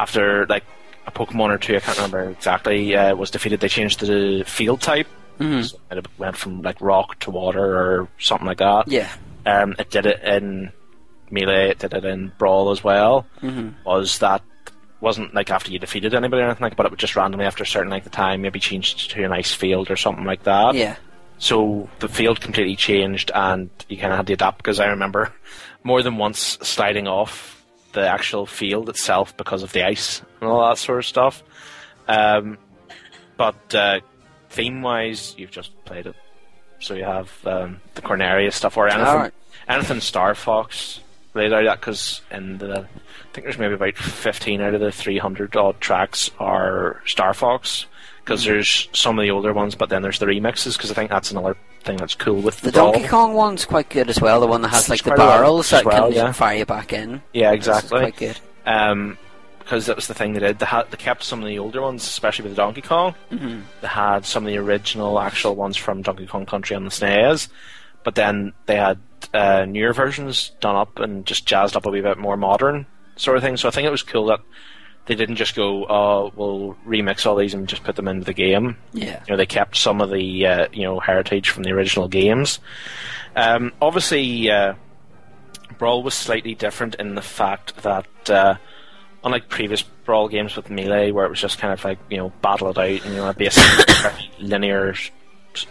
after like a Pokemon or two, I can't remember exactly, uh, was defeated, they changed the field type. Mhm. So it went from like rock to water or something like that. Yeah. Um, it did it in Melee, it did it in Brawl as well. Mhm. Was that wasn't like after you defeated anybody or anything like, but it would just randomly after a certain length of time maybe changed to an ice field or something like that. Yeah. So the field completely changed, and you kind of had to adapt. Because I remember more than once sliding off the actual field itself because of the ice and all that sort of stuff. Um, but uh, theme-wise, you've just played it, so you have um, the Corneria stuff or anything, Alright. anything Star Fox laid out that because in the I think there's maybe about 15 out of the 300 odd tracks are Star Fox because Mm-hmm. there's some of the older ones, but then there's the remixes because I think that's another thing that's cool with The Brawl. Donkey Kong one's quite good as well. The one that has like the quite a lot barrels that well, can yeah. fire you back in. Yeah, exactly. quite good. Um, because that was the thing they did. They, had, they kept some of the older ones, especially with the Donkey Kong. Mhm. They had some of the original actual ones from Donkey Kong Country on the SNES, but then they had uh, newer versions done up and just jazzed up a wee bit more modern sort of thing. So I think it was cool that they didn't just go, "Oh, we'll remix all these and just put them into the game." Yeah. You know, they kept some of the uh, you know heritage from the original games. Um, obviously, uh, Brawl was slightly different in the fact that, uh, unlike previous Brawl games with Melee, where it was just kind of like you know battle it out and you know a basic very linear,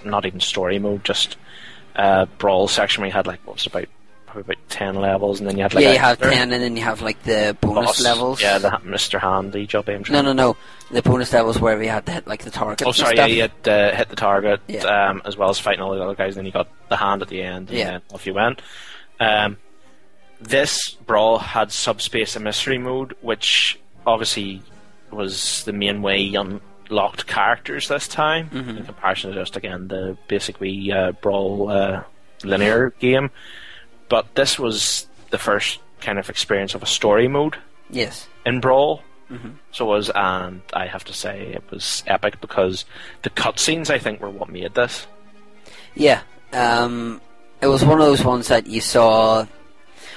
not even story mode, just uh, Brawl section where you had like what was it, about about ten levels, and then you had like yeah, you have ten, and then you have like the bonus boss. levels. Yeah, the Mr. Handy job. I'm No, no, no. The bonus levels where we had to hit like the target. Oh, sorry, stuff. yeah, you had uh, hit the target Yeah. um, as well as fighting all the other guys. And then you got the hand at the end, and Yeah. then off you went. Um, this brawl had Subspace Emissary mode, which obviously was the main way you unlocked characters this time, Mhm. in comparison to just again the basic wee uh, brawl uh, linear game. But this was the first kind of experience of a story mode Yes. in Brawl. Mhm. So it was, and I have to say it was epic because the cutscenes I think were what made this. Yeah. Um, it was one of those ones that you saw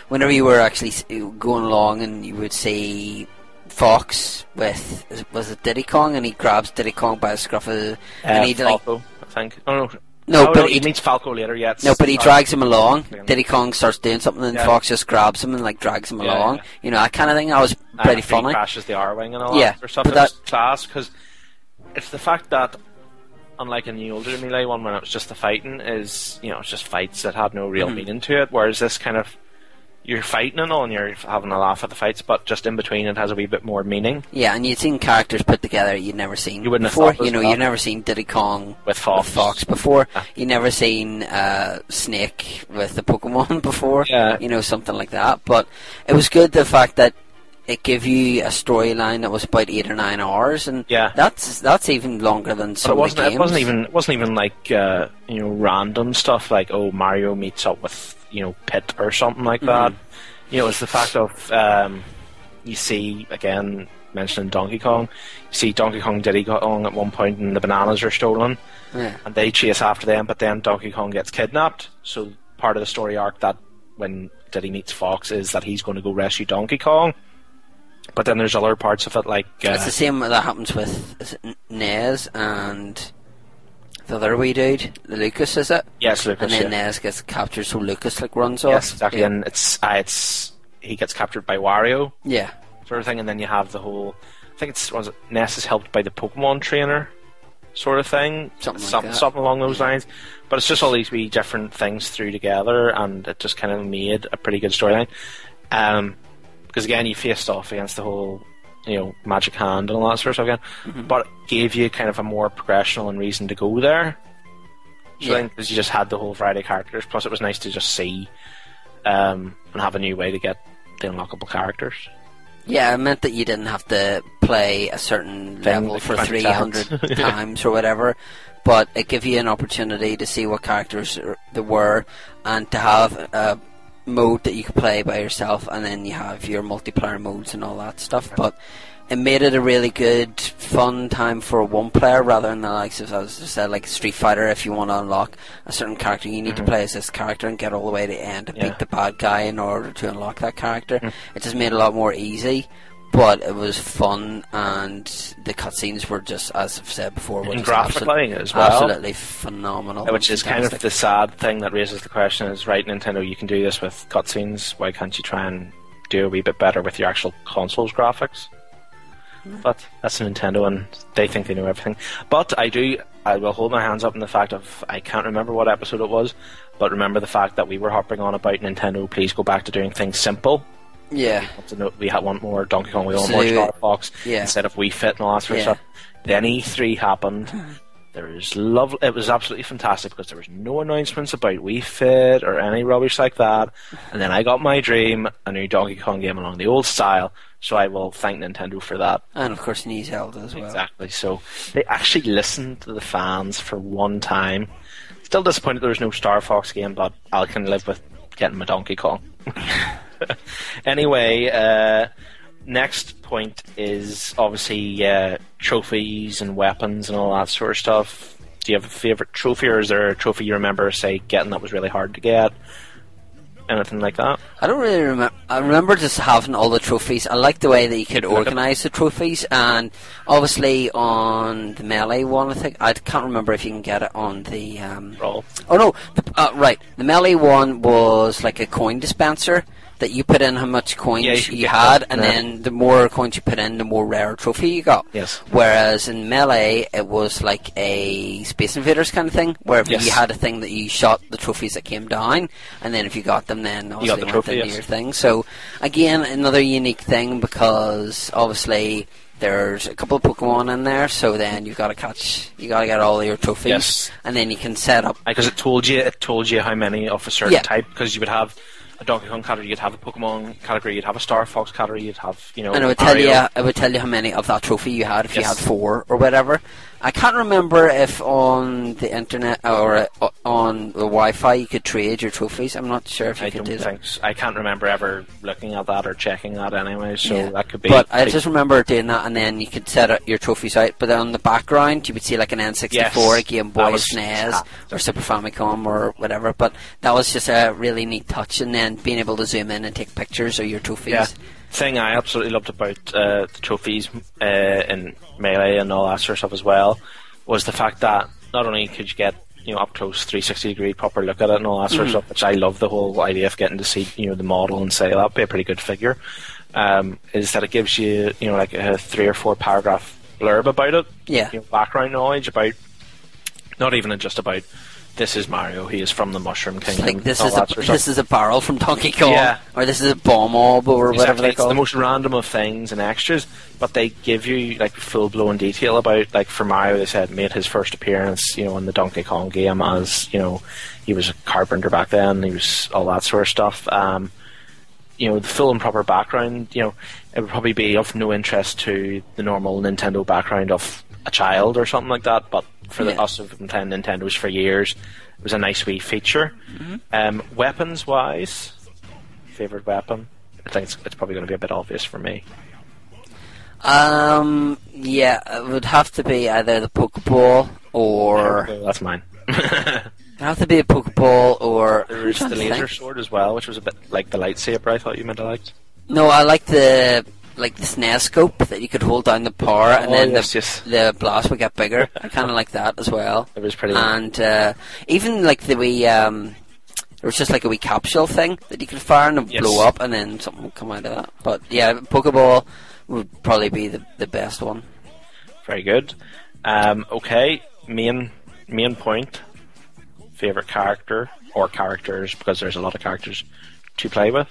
whenever you were actually going along and you would see Fox with was it Diddy Kong and he grabs Diddy Kong by the scruff of the, and Uh, he like Falco, I think. Oh no, No, but he, he- meets Falco later. Yeah, No, but he drags him along. Diddy Kong starts doing something, and Yeah. Fox just grabs him and like drags him Yeah, along. You know that kind of thing. That was pretty funny. crashes the Arwing and all Yeah, that of stuff. but that- class because it's the fact that unlike in the older melee one when it was just the fighting is you know it's just fights that had no real Mhm. meaning to it. Whereas this kind of you're fighting and all and you're having a laugh at the fights, but just in between it has a wee bit more meaning. Yeah, and you'd seen characters put together you'd never seen You wouldn't have before. thought You know, you'd well. never seen Diddy Kong With Fox. Fox before. Yeah. You never seen uh, Snake with the Pokemon before. Yeah. You know, something like that. But it was good the fact that it gave you a storyline that was about eight or nine hours, and Yeah. that's that's even longer than But some it of the wasn't. games. It wasn't even. It wasn't even like uh, you know random stuff like oh Mario meets up with you know Pit or something like that. Mm-hmm. You know, it's the fact of um, you see again mentioning Donkey Kong. You see Donkey Kong, Diddy Kong at one point, and the bananas are stolen, Yeah. and they chase after them. But then Donkey Kong gets kidnapped. So part of the story arc that when Diddy meets Fox is that he's going to go rescue Donkey Kong. But then there's other parts of it like uh, It's the same that happens with Nez and the other wee dude, Lucas, is it? yes, Lucas. and then yeah. Nez gets captured, so Lucas like runs off. Yes, exactly. Yeah. And it's uh, it's he gets captured by Wario yeah. sort of thing, and then you have the whole. I think it's was it Ness is helped by the Pokemon trainer, sort of thing, Something like something, something along those lines. But it's just all these wee different things through together, and it just kind of made a pretty good storyline. Um, because again, you faced off against the whole, you know, magic hand and all that sort of stuff again, Mm-hmm. but it gave you kind of a more progressional and reason to go there. So Yeah. because you just had the whole variety of characters. Plus, it was nice to just see um, and have a new way to get the unlockable characters. Yeah, it meant that you didn't have to play a certain Thing level for 300 times. times or whatever, but it gave you an opportunity to see what characters there were and to have a mode that you could play by yourself, and then you have your multiplayer modes and all that stuff. But it made it a really good, fun time for one player rather than the likes of, as I said, like Street Fighter. If you want to unlock a certain character, you need to play as this character and get all the way to the end to Mm-hmm. Yeah. beat the bad guy in order to unlock that character. Mm. It just made it a lot more easy. But it was fun, and the cutscenes were just, as I've said before, And graphically as well. absolutely phenomenal. Which is kind of the sad thing that raises the question: is right, Nintendo, you can do this with cutscenes. Why can't you try and do a wee bit better with your actual console's graphics? Hmm. But that's Nintendo, and they think they know everything. But I do, I will hold my hands up in the fact of I can't remember what episode it was, but remember the fact that we were harping on about Nintendo. Please go back to doing things simple. Yeah. Want to know- We had one more Donkey Kong, we want So- more Star Fox yeah. instead of Wii Fit and all that sort of Yeah. stuff. Then E3 happened. Hmm. There was love. It was absolutely fantastic because there was no announcements about Wii Fit or any rubbish like that. And then I got my dream, a new Donkey Kong game along the old style. So I will thank Nintendo for that. And of course, New Zelda as well. Exactly. So they actually listened to the fans for one time. Still disappointed there was no Star Fox game, but I can live with getting my Donkey Kong. anyway, uh, next point is obviously uh, trophies and weapons and all that sort of stuff. Do you have a favorite trophy, or is there a trophy you remember, say, getting that was really hard to get? Anything like that? I don't really remember. I remember just having all the trophies. I like the way that you could organise the trophies, and obviously on the melee one, I think I can't remember if you can get it on the. Um, Roll. Oh no! The, uh, right, the melee one was like a coin dispenser that you put in how much coins Yeah, you you, had, that, and then the more coins you put in, the more rare trophy you got. Yes. Whereas in melee, it was like a Space Invaders kind of thing, where Yes. you had a thing that you shot the trophies that came down, and then if you got them, then obviously you got the went trophy, into yes. your thing. So again, another unique thing because obviously there's a couple of Pokemon in there, so then you've got to catch, you got to get all your trophies, Yes. and then you can set up. because it told you it told you how many of a certain Yeah. type because you would have a Donkey Kong category, you'd have a Pokemon category, you'd have a Star Fox category, you'd have you know. And it would tell Mario. you, it would tell you how many of that trophy you had if you had four or whatever. I can't remember if on the internet or uh, on the Wi-Fi you could trade your trophies. I'm not sure if you I could do that. so. I can't remember ever looking at that or checking that anyway. So Yeah. that could be. But I just remember doing that, and then you could set up your trophies out. But then on the background, you would see like an N64, Yes, a Game Boy, was- SNES, ah. or Super Famicom, or whatever. But that was just a really neat touch, and then being able to zoom in and take pictures of your trophies. Yeah. Thing I absolutely loved about uh, the trophies uh, in melee and all that sort of stuff as well was the fact that not only could you get you know up close 360 degree proper look at it and all that sort of Mhm. stuff, which I love the whole idea of getting to see you know the model and say that'd be a pretty good figure. Um, is that it gives you you know like a three or four paragraph blurb about it, Yeah. you know, background knowledge about not even just about this is Mario, he is from the Mushroom Kingdom. Like this is a sort of this is a barrel from Donkey Kong, Yeah. or this is a bomb orb, or whatever Exactly, they it's call the most random of things and extras, but they give you like full blown detail about like for Mario. They said made his first appearance, you know, in the Donkey Kong game as you know he was a carpenter back then. He was all that sort of stuff. Um, you know, the full and proper background. You know, it would probably be of no interest to the normal Nintendo background of a child or something like that. But for the, Yeah. us who've been playing Nintendos for years, it was a nice wee feature. Mm-hmm. Um, weapons wise, favorite weapon. I think it's, it's probably going to be a bit obvious for me. Um, yeah, it would have to be either the Pokeball or Okay, that's mine. it'd have to be a Pokeball or There's the laser sword as well, which was a bit like the lightsaber. I thought you meant I liked. No, I like the like the SNES scope that you could hold down the power and Oh, then yes, the, yes. the blast would get bigger. I kind of like that as well. It was pretty. And uh, even like the wee um, there was just like a wee capsule thing that you could fire and it would Yes. blow up, and then something would come out of that. But yeah, Pokeball would probably be the the best one. Very good. Um, okay, main main point. Favorite character or characters because there's a lot of characters to play with.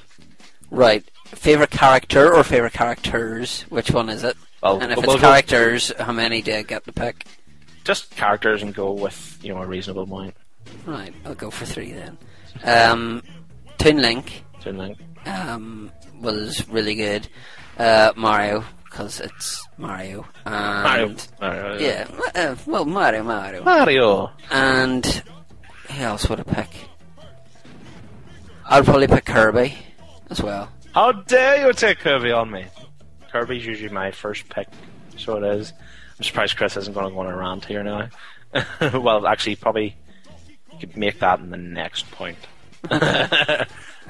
Right. Favorite character or favorite characters? Which one is it? Well, and if we'll it's go- characters, how many do I get to pick? Just characters and go with you know a reasonable amount. Right, I'll go for three then. Um, Toon Link So Link. um, was really good. Uh, Mario, because it's Mario. And Mario. Mario. Yeah, uh, well, Mario, Mario. Mario. And who else would I pick? I'd probably pick Kirby as well. How dare you take Kirby on me? Kirby's usually my first pick, so it is. I'm surprised Chris isn't going to go on a rant here now. well, actually, probably could make that in the next point.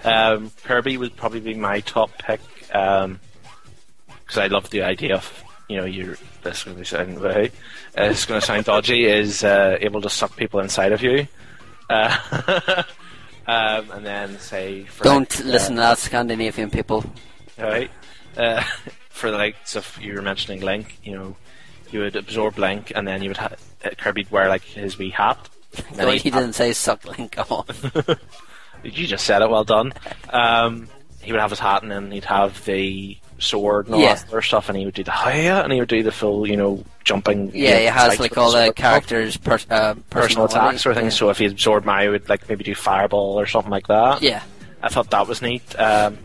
um, Kirby would probably be my top pick because I love the idea of you know you're this is going to sound uh, it's going to sound dodgy is uh, able to suck people inside of you. Uh, um, and then say for Don't like, uh, listen to that Scandinavian people. Right. Uh, for the likes of you were mentioning Link, you know, you would absorb Link, and then you would ha- uh, Kirby'd wear like his wee hat. No, he'd he didn't say suck link off. You just said it. Well done. Um, he would have his hat, and then he'd have the sword and all Yeah. that other stuff, and he would do the hiya, and he would do the full, you know, jumping. you yeah, know, he has like all the characters' per- uh, personal attacks or things. Yeah. So if he absorbed Mario, he would like maybe do fireball or something like that. Yeah. I thought that was neat. Um,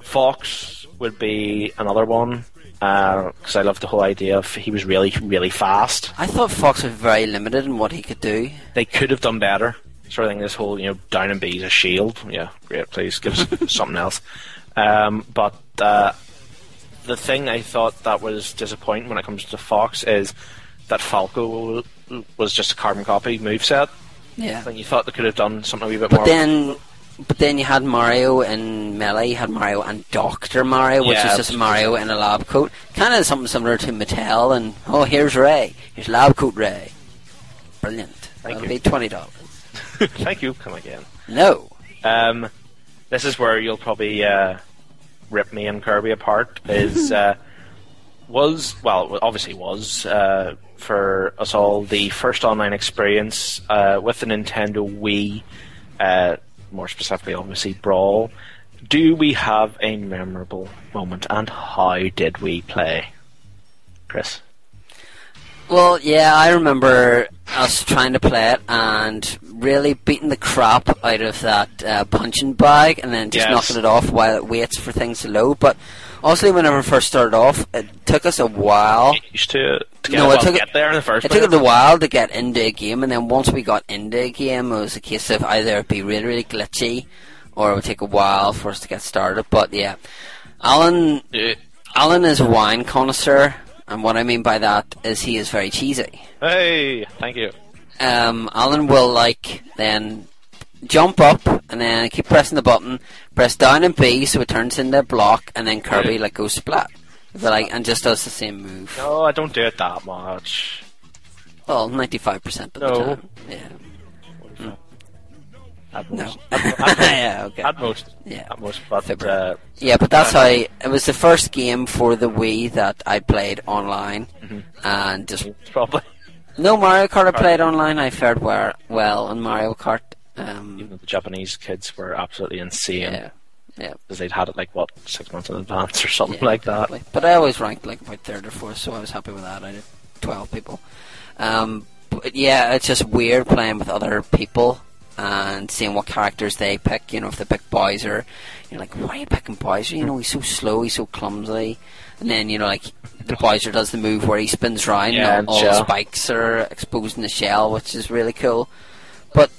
Fox would be another one because I love the whole idea of he was really really fast. I thought Fox was very limited in what he could do. They could have done better. Sort of thing. This whole you know down and B is a shield. Yeah, great. Please give us something else. Um, but uh, the thing I thought that was disappointing when it comes to Fox is that Falco was just a carbon copy moveset. Yeah. I think you thought they could have done something a wee bit But more. then, but then you had Mario and Melee. You had Mario and Doctor Mario, which Yeah, is just Mario in a lab coat. Kind of something similar to Mattel. And oh, here's Ray. Here's lab coat Ray. Brilliant. That'll you. be twenty dollars. Thank you. Come again. No. Um, this is where you'll probably uh, rip me and Kirby apart. Is uh, was well, obviously was uh, for us all the first online experience uh, with the Nintendo Wii. Uh, more specifically, obviously, Brawl. Do we have a memorable moment, and how did we play, Chris? Well, yeah, I remember us trying to play it and really beating the crap out of that uh, punching bag and then just Yes. knocking it off while it waits for things to load. But honestly, whenever we first started off, it took us a while. Used to, to get, No, it took get there in the first It took a while to get into a game, and then once we got into a game, it was a case of either it'd be really, really glitchy, or it would take a while for us to get started. But yeah, Alan, Yeah. Alan is a wine connoisseur, and what I mean by that is he is very cheesy. Hey, thank you. Um, Alan will like then jump up and then keep pressing the button, press down and B so it turns into a block, and then Kirby like goes splat. But, like and just does the same move. No, I don't do it that much. Well, ninety five percent of the time. Yeah. At No. most. At, at, yeah, okay. at most. Yeah. At most. But uh, Yeah, but that's how I, it was the first game for the Wii that I played online, Mm-hmm. and just probably. no Mario Kart I played online. I fared well, well on Mario Kart. Um, Even though the Japanese kids were absolutely insane. yeah, yeah, Because they'd had it like, what, six months in advance or something yeah, like that. But I always ranked like about third or fourth, so I was happy with that. I did twelve people. Um, but yeah, it's just weird playing with other people and seeing what characters they pick. You know, if they pick Bowser, you're like, why are you picking Bowser? You know, he's so slow, he's so clumsy. And then you know, like the Bowser does the move where he spins round, Yeah, and all, the spikes are exposed in the shell, which is really cool. But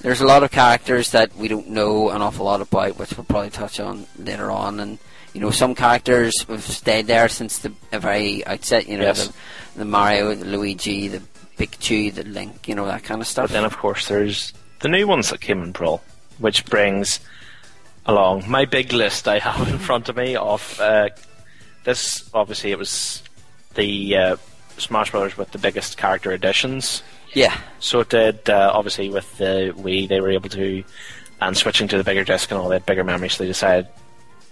there's a lot of characters that we don't know an awful lot about, which we'll probably touch on later on. And you know, some characters have stayed there since the very outset. You know, Yes. the, the Mario, the Luigi, the Pikachu, the Link, you know, that kind of stuff. But then, of course, there's the new ones that came in Brawl, which brings along my big list I have in front of me of uh, this. Obviously, it was the uh, Smash Brothers with the biggest character additions. yeah, So it did. Uh, obviously, with the Wii, they were able to, and switching to the bigger disc and all that bigger memory, so they decided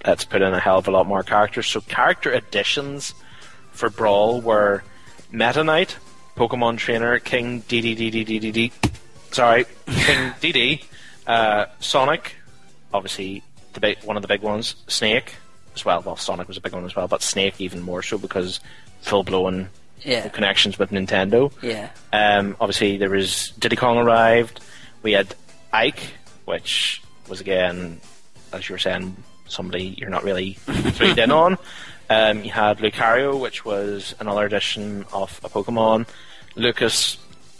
let's put in a hell of a lot more characters. So character additions for Brawl were Meta Knight, Pokemon Trainer, King DDDDDD, sorry, King DD, uh, Sonic, obviously the big one of the big ones, Snake as well. Well, Sonic was a big one as well, but Snake even more so because full blown yeah, connections with Nintendo. yeah. Um, obviously, there was Diddy Kong arrived. We had Ike, which was again, as you were saying, somebody you're not really clued in on. Um, you had Lucario, which was another edition of a Pokemon. Lucas,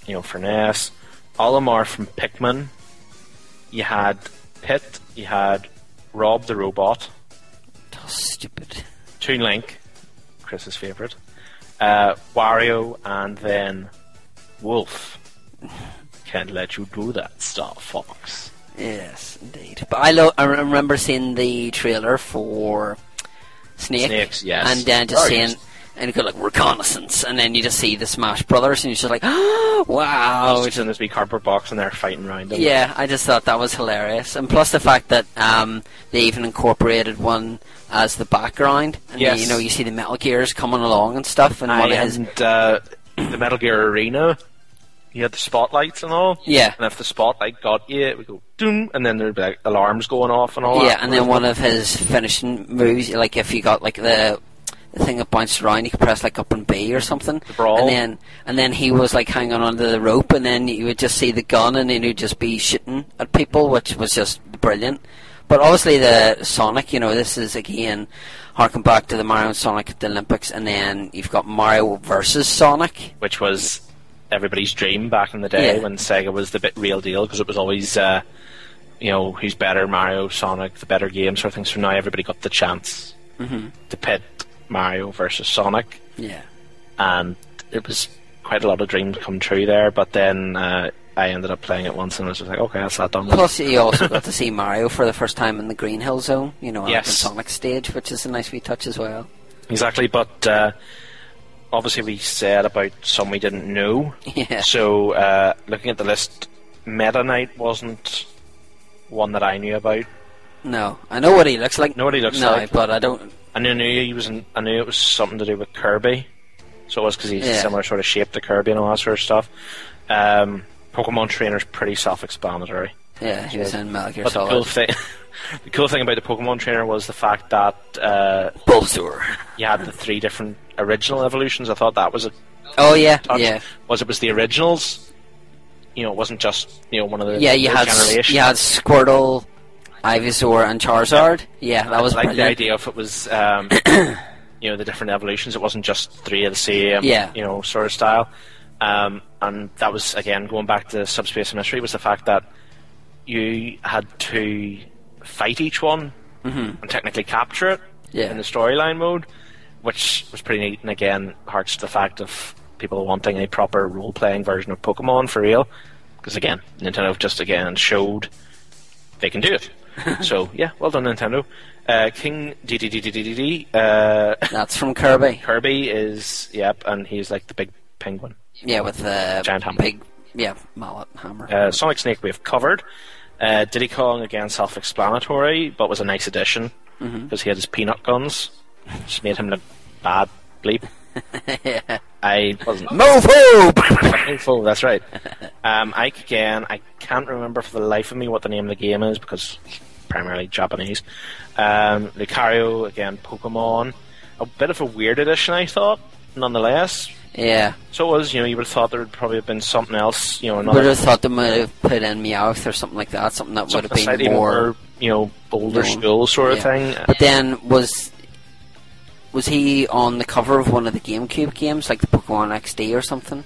you know, for NES. Olimar from Pikmin. You had Pit. You had Rob the Robot. Oh, stupid. Toon Link, Chris's favourite, uh, Wario, and then Wolf. Can't let you do that, Star Fox. Yes, indeed. But I lo- I remember seeing the trailer for Snake, Snakes, yes. and then just good. And you go like reconnaissance, and then you just see the Smash Brothers, and you're just like, oh, wow. Just in this wee cardboard box and they're fighting around. Yeah, I just thought that was hilarious, and plus the fact that um, they even incorporated one as the background, and Yes. you know you see the Metal Gears coming along and stuff, and Aye, one of his and uh, the Metal Gear Arena, you had the spotlights and all. Yeah. And if the spotlight got you, it would go doom, and then there'd be like alarms going off and all that. yeah, and then one of his finishing moves, like if you got like the, the thing that bounced around, you could press like up and B or something, brawl. and then and then he was like hanging onto the rope, and then you would just see the gun, and then he'd just be shooting at people, which was just brilliant. But obviously the Sonic, you know, this is again harking back to the Mario and Sonic at the Olympics, and then you've got Mario versus Sonic. which was everybody's dream back in the day Yeah. when Sega was the bit real deal because it was always, uh, you know, who's better, Mario, Sonic, the better game sort of thing. So now everybody got the chance Mhm. to pit Mario versus Sonic, Yeah. and it was quite a lot of dreams come true there. But then uh, I ended up playing it once and I was just like, okay, that's that done. Plus, you also got to see Mario for the first time in the Green Hill Zone, you know, Yes. Sonic stage, which is a nice wee touch as well. Exactly, but uh, obviously we said about some we didn't know. Yeah. So uh, looking at the list, Meta Knight wasn't one that I knew about. No, I know what he looks like. Know what he looks no, like. but I don't. I knew, knew he was. In, I knew it was something to do with Kirby. So it was because he's Yeah. a similar sort of shape to Kirby and all that sort of stuff. Um, Pokemon Trainer's pretty self-explanatory. Yeah, he was in Metal Gear But the cool thing, the cool thing about the Pokemon Trainer was the fact that uh, Bulbasaur. you had the three different original evolutions. I thought that was a Oh yeah, touch. yeah, Was it was the originals? You know, it wasn't just you know one of the yeah. You had you had Squirtle, Ivysaur, and Charizard. Yeah, that was I like the idea if it was um, you know the different evolutions. It wasn't just three of the same. Yeah. You know, sort of style. Um, and that was again going back to Subspace Emissary was the fact that you had to fight each one Mhm. and technically capture it Yeah. in the storyline mode, which was pretty neat. And again, harks to the fact of people wanting a proper role playing version of Pokemon for real. Because again, Nintendo just again showed they can do it. so yeah, well done Nintendo. Uh, King Dedede. Uh, That's from Kirby. Kirby is yep, and he's like the big penguin. Yeah, with the Giant hammer. big, yeah, mallet hammer. Uh, Sonic Snake we've covered. Uh, Diddy Kong again self-explanatory, but was a nice addition because he had his peanut guns, which made him look bad. Bleep. yeah. I wasn't. Mofo! Mofo, that's right. Um, Ike again. I can't remember for the life of me what the name of the game is because primarily Japanese. Um, Lucario again. Pokemon. A bit of a weird addition, I thought. Nonetheless, Yeah, so it was. You know, you would have thought there would probably have been something else. You know, would have thought they might have put in Meowth or something like that. Something that would have been slightly more. you know, older school sort of thing. But then was was he on the cover of one of the GameCube games, like the Pokemon XD or something?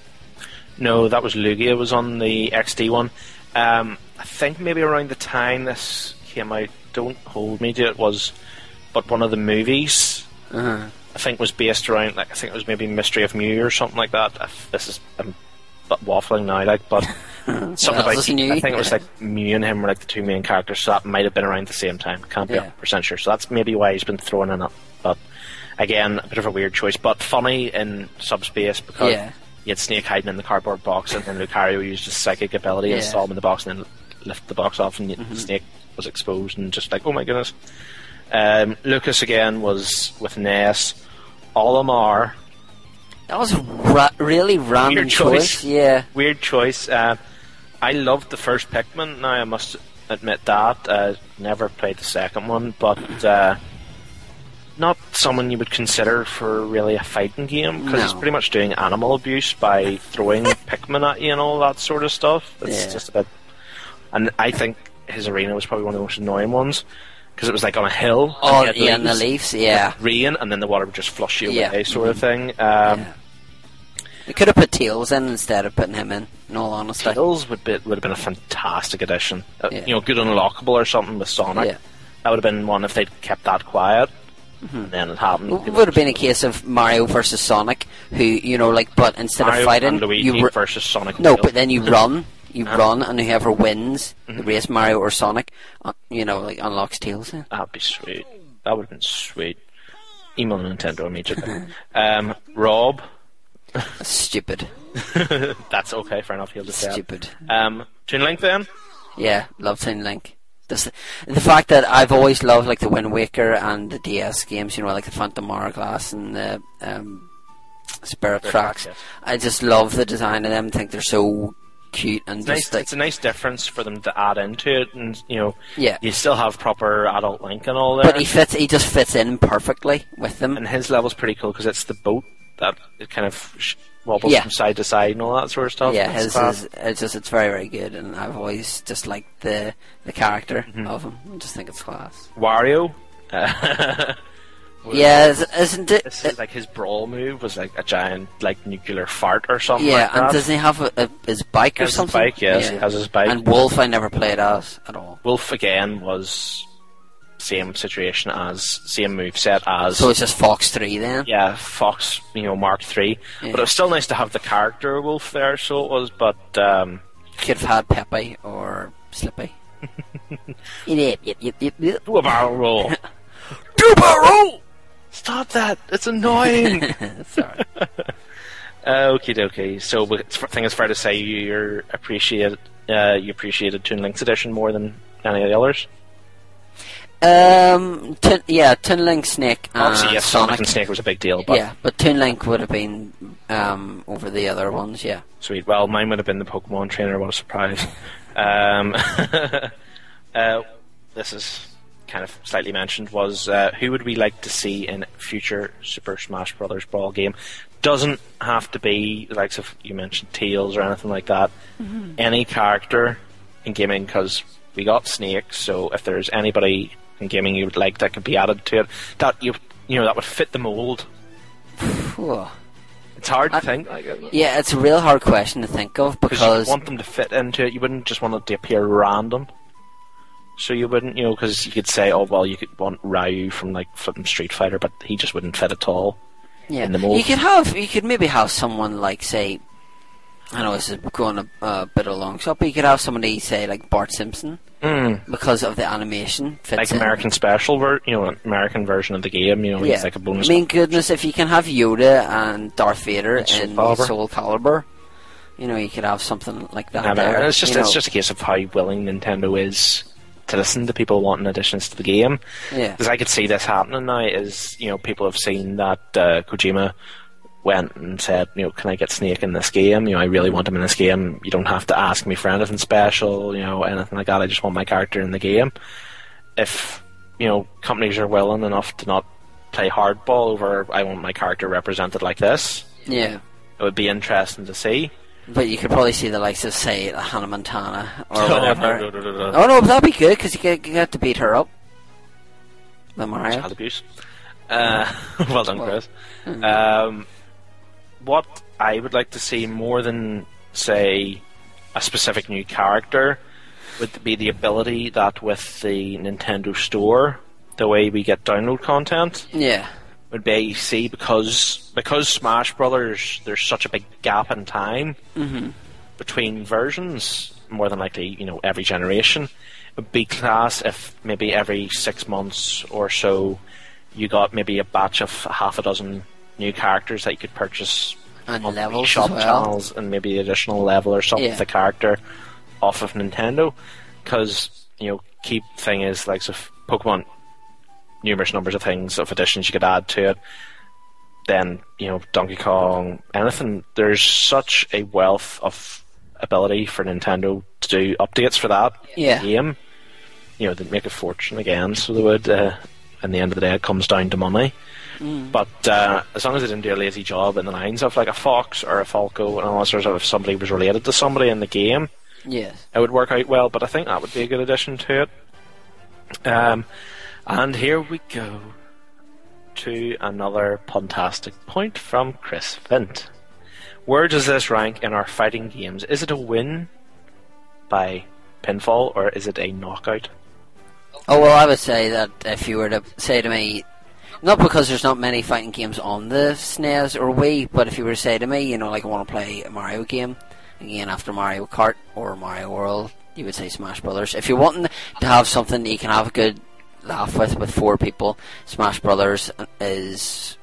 No, that was Lugia was on the XD one. Um, I think maybe around the time this came out, don't hold me to it, was but one of the movies Uh-huh. I think was based around like I think it was maybe Mystery of Mew or something like that. If this is I'm but waffling now, like but something about you- I think it was like Mew and him were like the two main characters, so that might have been around the same time. Can't be Yeah. 100 percent sure. So that's maybe why he's been thrown in it. But again, a bit of a weird choice, but funny in subspace because Yeah. you had Snake hiding in the cardboard box, and then Lucario used his psychic ability and Yeah. saw him in the box, and then lift the box off, and Mhm. Snake was exposed, and just like, oh my goodness. Um, Lucas again was with Ness. Olimar, That was a ra- really random weird choice. choice. Yeah, Weird choice. Uh, I loved the first Pikmin. Now I must admit that. Uh, never played the second one, but uh, not someone you would consider for really a fighting game because it's pretty much doing animal abuse by throwing Pikmin at you and all that sort of stuff. It's Yeah. just a bit. And I think his arena was probably one of the most annoying ones because it was like on a hill. Oh, and yeah, and the leaves, yeah. rain, and then the water would just flush you Yeah. away, sort of thing. Um, they could have put Tails in instead of putting him in. In all honesty, Tails would be, would have been a fantastic addition. Uh, Yeah. You know, good unlockable or something with Sonic. Yeah. That would have been one if they'd kept that quiet. Mhm. And then it happened. It would have been a case of Mario versus Sonic, who you know, like, but instead Mario of fighting, you ru- versus Sonic. No, but then you run, you Uh-huh. run, and whoever wins the Mhm. race, Mario or Sonic, uh, you know, like unlocks Tails. Then. That'd be sweet. That would have been sweet. email Nintendo immediately. um, Rob, Stupid. that's okay, fair enough. He'll just. Stupid. Um, Toon Link then. Yeah, love Toon Link. This, the fact that I've always loved like the Wind Waker and the DS games, you know, like the Phantom Hourglass and the um, Spirit Tracks. yes. I just love the design of them. I think they're so cute and It's nice. It's a nice difference for them to add into it, and you know, Yeah. you still have proper adult Link and all that. But he fits. He just fits in perfectly with them. and his level's pretty cool because it's the boat that it kind of sh- wobbles Yeah. from side to side and all that sort of stuff. yeah, his is it's just it's very very good, and I've always just liked the the character Mm-hmm. of him. I just think it's class. Wario. Yeah, is- isn't it? This is like his brawl move was like a giant like nuclear fart or something. yeah, like and doesn't he have a, a, his bike or Has his something? bike, yes, he has his bike. And Wolf, I never played as at all. Wolf again was same situation as same move set as So it's just Fox Three then. yeah Fox you know Mark Three, Yeah. but it was still nice to have the character Wolf there. So it was, but um, Could have had Peppy or Slippy. yep, yep, yep, yep, yep. do a barrel roll. do a barrel roll. Stop that! It's annoying. Sorry. Okie dokie. So we- it's- I think it's fair to say you're appreciated. Uh, you appreciated Toon Link's edition more than any of the others. Um, Toon, yeah, Toon Link, Snake, and Obviously, yes, Sonic, Sonic. and Snake was a big deal, but yeah, but Toon Link would have been um, over the other ones. Yeah. sweet. Well, mine would have been the Pokemon Trainer. What a surprise! um, uh, this is kind of slightly mentioned. Was uh, who would we like to see in future Super Smash Brothers Brawl game? Doesn't have to be the likes of you mentioned Tails or anything like that. Any character in gaming, because we got Snake. So if there's anybody in gaming you would like that could be added to it, that you you know that would fit the mold. It's hard to I- think. Like, Yeah, it's a real hard question to think of because because you want them to fit into it. You wouldn't just want it to appear random. So you wouldn't, you know, because you could say, oh well, you could want Ryu from like flipping Street Fighter, but he just wouldn't fit at all. yeah, in the mold. you could have you could maybe have someone like say, I know this is going a, a bit of a long shot, but you could have somebody say like Bart Simpson Mm. because of the animation fits Like in. American special, ver- you know, American version of the game. You know, Yeah, he's like a bonus. I mean, goodness, if you can have Yoda and Darth Vader And Soul in Calibur. Soul Calibur, you know, you could have something like that. There, it's just it's know. just a case of how willing Nintendo is to listen to people wanting additions to the game. yeah. Because I could see this happening now. Is you know people have seen that uh, Kojima went and said, you know, can I get Snake in this game? You know, I really want him in this game. You don't have to ask me for anything special, you know, anything like that. I just want my character in the game. If you know companies are willing enough to not play hardball over, I want my character represented like this. Yeah. It would be interesting to see. But you could probably see the likes of, say, Hannah Montana or Oh, whatever. no, no, no, no, no. Oh no, but that'd be good because you get, you get to beat her up. The Mario. Child abuse. Uh, well done, Chris. Um, what I would like to see more than, say, a specific new character would be the ability that with the Nintendo Store, the way we get download content, Yeah. Would be see because because Smash Brothers, there's such a big gap in time Mhm. between versions. More than likely, you know, every generation it would be class if maybe every six months or so you got maybe a batch of half a dozen new characters that you could purchase And on levels shop well. channels and maybe additional level or something Yeah. with the character off of Nintendo. Because you know, key thing is like so Pokemon numerous numbers of things of additions you could add to it. Then you know Donkey Kong, anything. There's such a wealth of ability for Nintendo to do updates for that Yeah. game. You know, they'd make a fortune again, so they would. Uh, in the end of the day, it comes down to money. Mm. But uh, as long as they didn't do a lazy job in the lines of like a Fox or a Falco and all sorts of if somebody was related to somebody in the game, Yes. it would work out well, but I think that would be a good addition to it. Um, and here we go to another fantastic point from Chris Vint. Where does this rank in our fighting games? Is it a win by pinfall or is it a knockout? Oh well, I would say that if you were to say to me, not because there's not many fighting games on the SNES or Wii, but if you were to say to me, you know, like I want to play a Mario game again after Mario Kart or Mario World, you would say Smash Brothers. If you're wanting to have something that you can have a good laugh with with four people. Smash Brothers is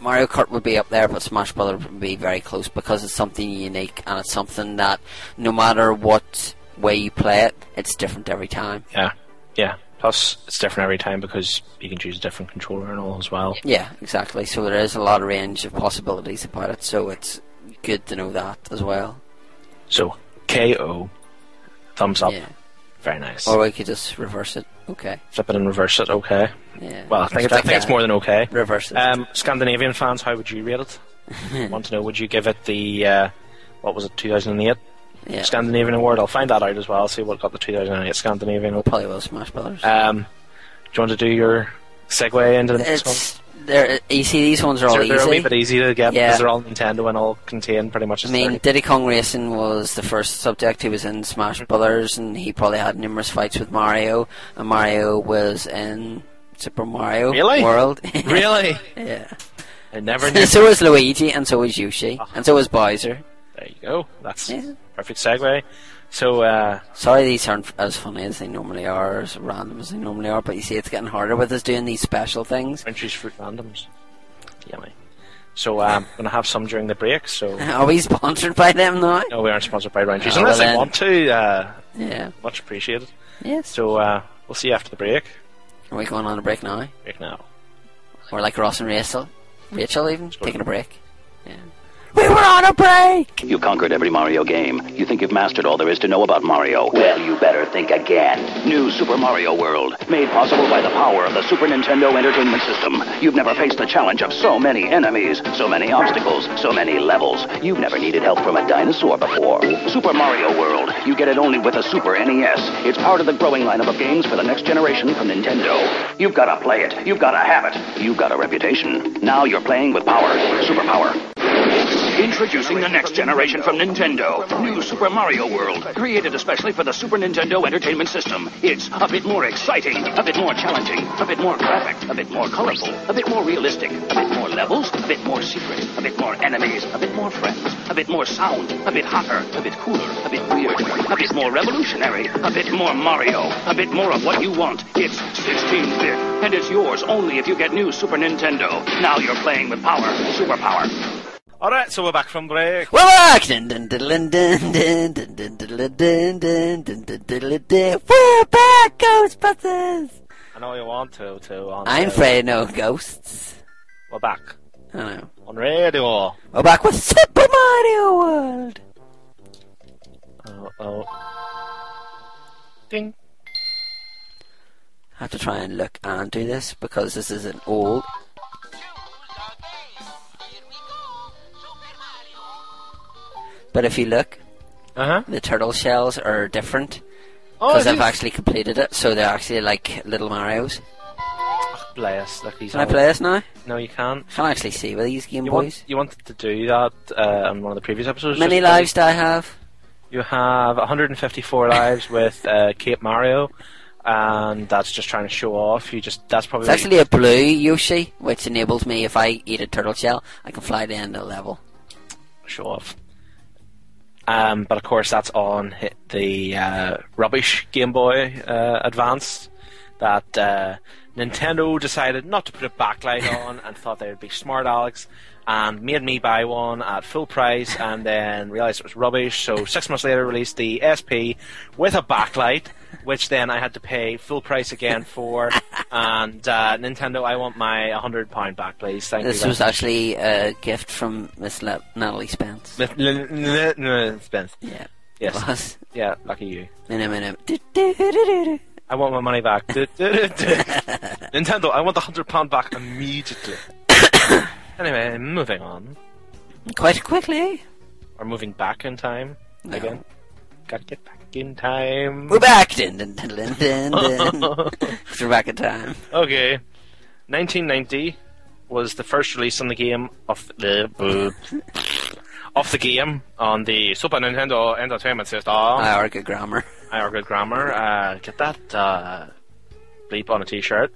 Mario Kart would be up there, but Smash Brothers would be very close because it's something unique and it's something that no matter what way you play it, it's different every time. Yeah, yeah. Plus, it's different every time because you can choose a different controller and all as well. Yeah, exactly. So there is a lot of range of possibilities about it. So it's good to know that as well. So KO, thumbs up, Yeah. Very nice. Or we could just reverse it. Okay. Flip it and reverse it. Okay. Yeah. Well, I think it's, I think it's more than okay. Reverse it. Um, Scandinavian fans, how would you rate it? Want to know? Would you give it the uh, what was it, 2008 yeah. Scandinavian Award? I'll find that out as well. See what got the 2008 Scandinavian Award. Probably will Smash Brothers. Um, do you want to do your segue into the next one? You see, these ones are all They're, they're a wee easy. bit easy to get Yeah. because they're all Nintendo and all contain pretty much. I mean, 30. Diddy Kong Racing was the first subject. He was in. Smash Brothers, and he probably had numerous fights with Mario. And Mario was in Super Mario Really? World. really? yeah. I never knew. so was Luigi, and so was Yoshi, and so was Bowser. there you go. That's Yeah. perfect segue. So uh, Sorry, these aren't as funny as they normally are, as random as they normally are. But you see, it's getting harder with us doing these special things. Frenchie's fruit randoms. Yummy. So um, I'm gonna have some during the break. So Are we sponsored by them now? no, we aren't sponsored by Rowntree's Oh, unless well they want to. Uh, Yeah. much appreciated. Yes. So uh, we'll see you after the break. Are we going on a break now? Break now. Or like Ross and Rachel? Rachel even taking a break. We were on a break. You conquered every Mario game. You think you've mastered all there is to know about Mario. Well, you better think again. New Super Mario World, made possible by the power of the Super Nintendo Entertainment System. You've never faced the challenge of so many enemies, so many obstacles, so many levels. You've never needed help from a dinosaur before. Super Mario World, you get it only with a Super NES. It's part of the growing lineup of games for the next generation from Nintendo. You've got to play it. You've got to have it. You've got a reputation. Now you're playing with power. Super power. Introducing the next generation from Nintendo. New Super Mario World, created especially for the Super Nintendo Entertainment System. It's a bit more exciting, a bit more challenging, a bit more graphic, a bit more colorful, a bit more realistic, a bit more levels, a bit more secret, a bit more enemies, a bit more friends, a bit more sound, a bit hotter, a bit cooler, a bit weird, a bit more revolutionary, a bit more Mario, a bit more of what you want. It's 16-bit, and it's yours only if you get new Super Nintendo. Now you're playing with power, super power. All right, so we're back from break. We're back. We're back, Ghostbusters. I know you want to, too. I'm afraid no ghosts. We're back. I know. On radio. We're back with Super Mario World. Oh, oh. Ding. I have to try and look and do this because this is an old But if you look, Uh huh. the turtle shells are different Oh, because it I've actually completed it, so they're actually like little Mario's. Look, he's Can I play this now? No, you can't. I can I actually see with these Game You, Boys. want, you wanted to do that uh, on one of the previous episodes. Many lives do I have? You have 154 lives with uh, Cape Mario, and that's just trying to show off. You just that's probably It's actually a blue Yoshi, which enables me if I eat a turtle shell, I can fly to the end of the level. show off. Um, but of course, that's on the uh, rubbish Game Boy uh, Advance that uh, Nintendo decided not to put a backlight on and thought they would be smart Alex and made me buy one at full price and then realized it was rubbish. So six months later, released the SP with a backlight, which then I had to pay full price again for. and uh, Nintendo, I want my hundred pound back, please. Thank This you. This was actually a gift from Miss Le- Natalie Spence. N- n- Spence. Yeah. Yes. Yeah, lucky you. Minute, minute. I want my money back. Nintendo, I want the hundred pound back immediately. anyway, moving on. Quite quickly. Or moving back in time No. again. Gotta get back in time. We're back. Dun, dun, dun, dun, dun, dun. We're back in time. Okay. 1990 was the first release on the game of the of the game on the Super Nintendo Entertainment System. I are good grammar. I are good grammar. Uh, get that uh, bleep on a t-shirt.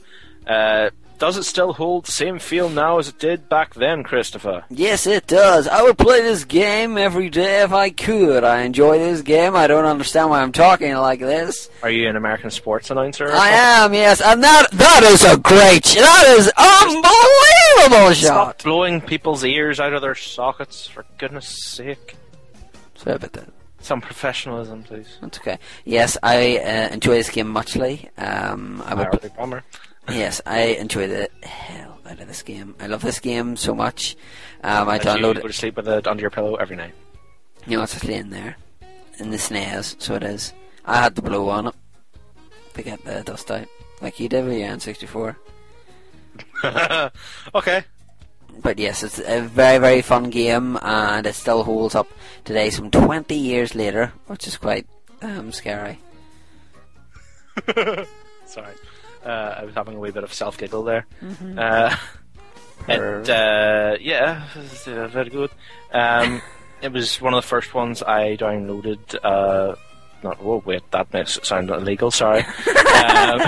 Uh, does it still hold the same feel now as it did back then, Christopher? Yes, it does. I would play this game every day if I could. I enjoy this game. I don't understand why I'm talking like this. Are you an American sports announcer? I am, yes, and that that is a great, that is unbelievable shot. Stop blowing people's ears out of their sockets, for goodness sake. Sorry about that. Some professionalism, please. That's okay. Yes, I uh, enjoy this game muchly. Um, I would. Hourly Bomber. Yes, I enjoy the hell out of this game. I love this game so much. Um, I And you download go to sleep with it under your pillow every night. You know, it's actually in there. In the SNES, so it is. I had the blow on it to get the dust out. Like you did with your N64. okay. But yes, it's a very, very fun game, and it still holds up today, some 20 years later, which is quite um, scary. Sorry. Uh, I was having a wee bit of self giggle there. Mhm. Uh, it, uh, yeah, it's, uh, very good. Um, it was one of the first ones I downloaded. Uh, not oh wait, that makes it sound illegal. Sorry. um,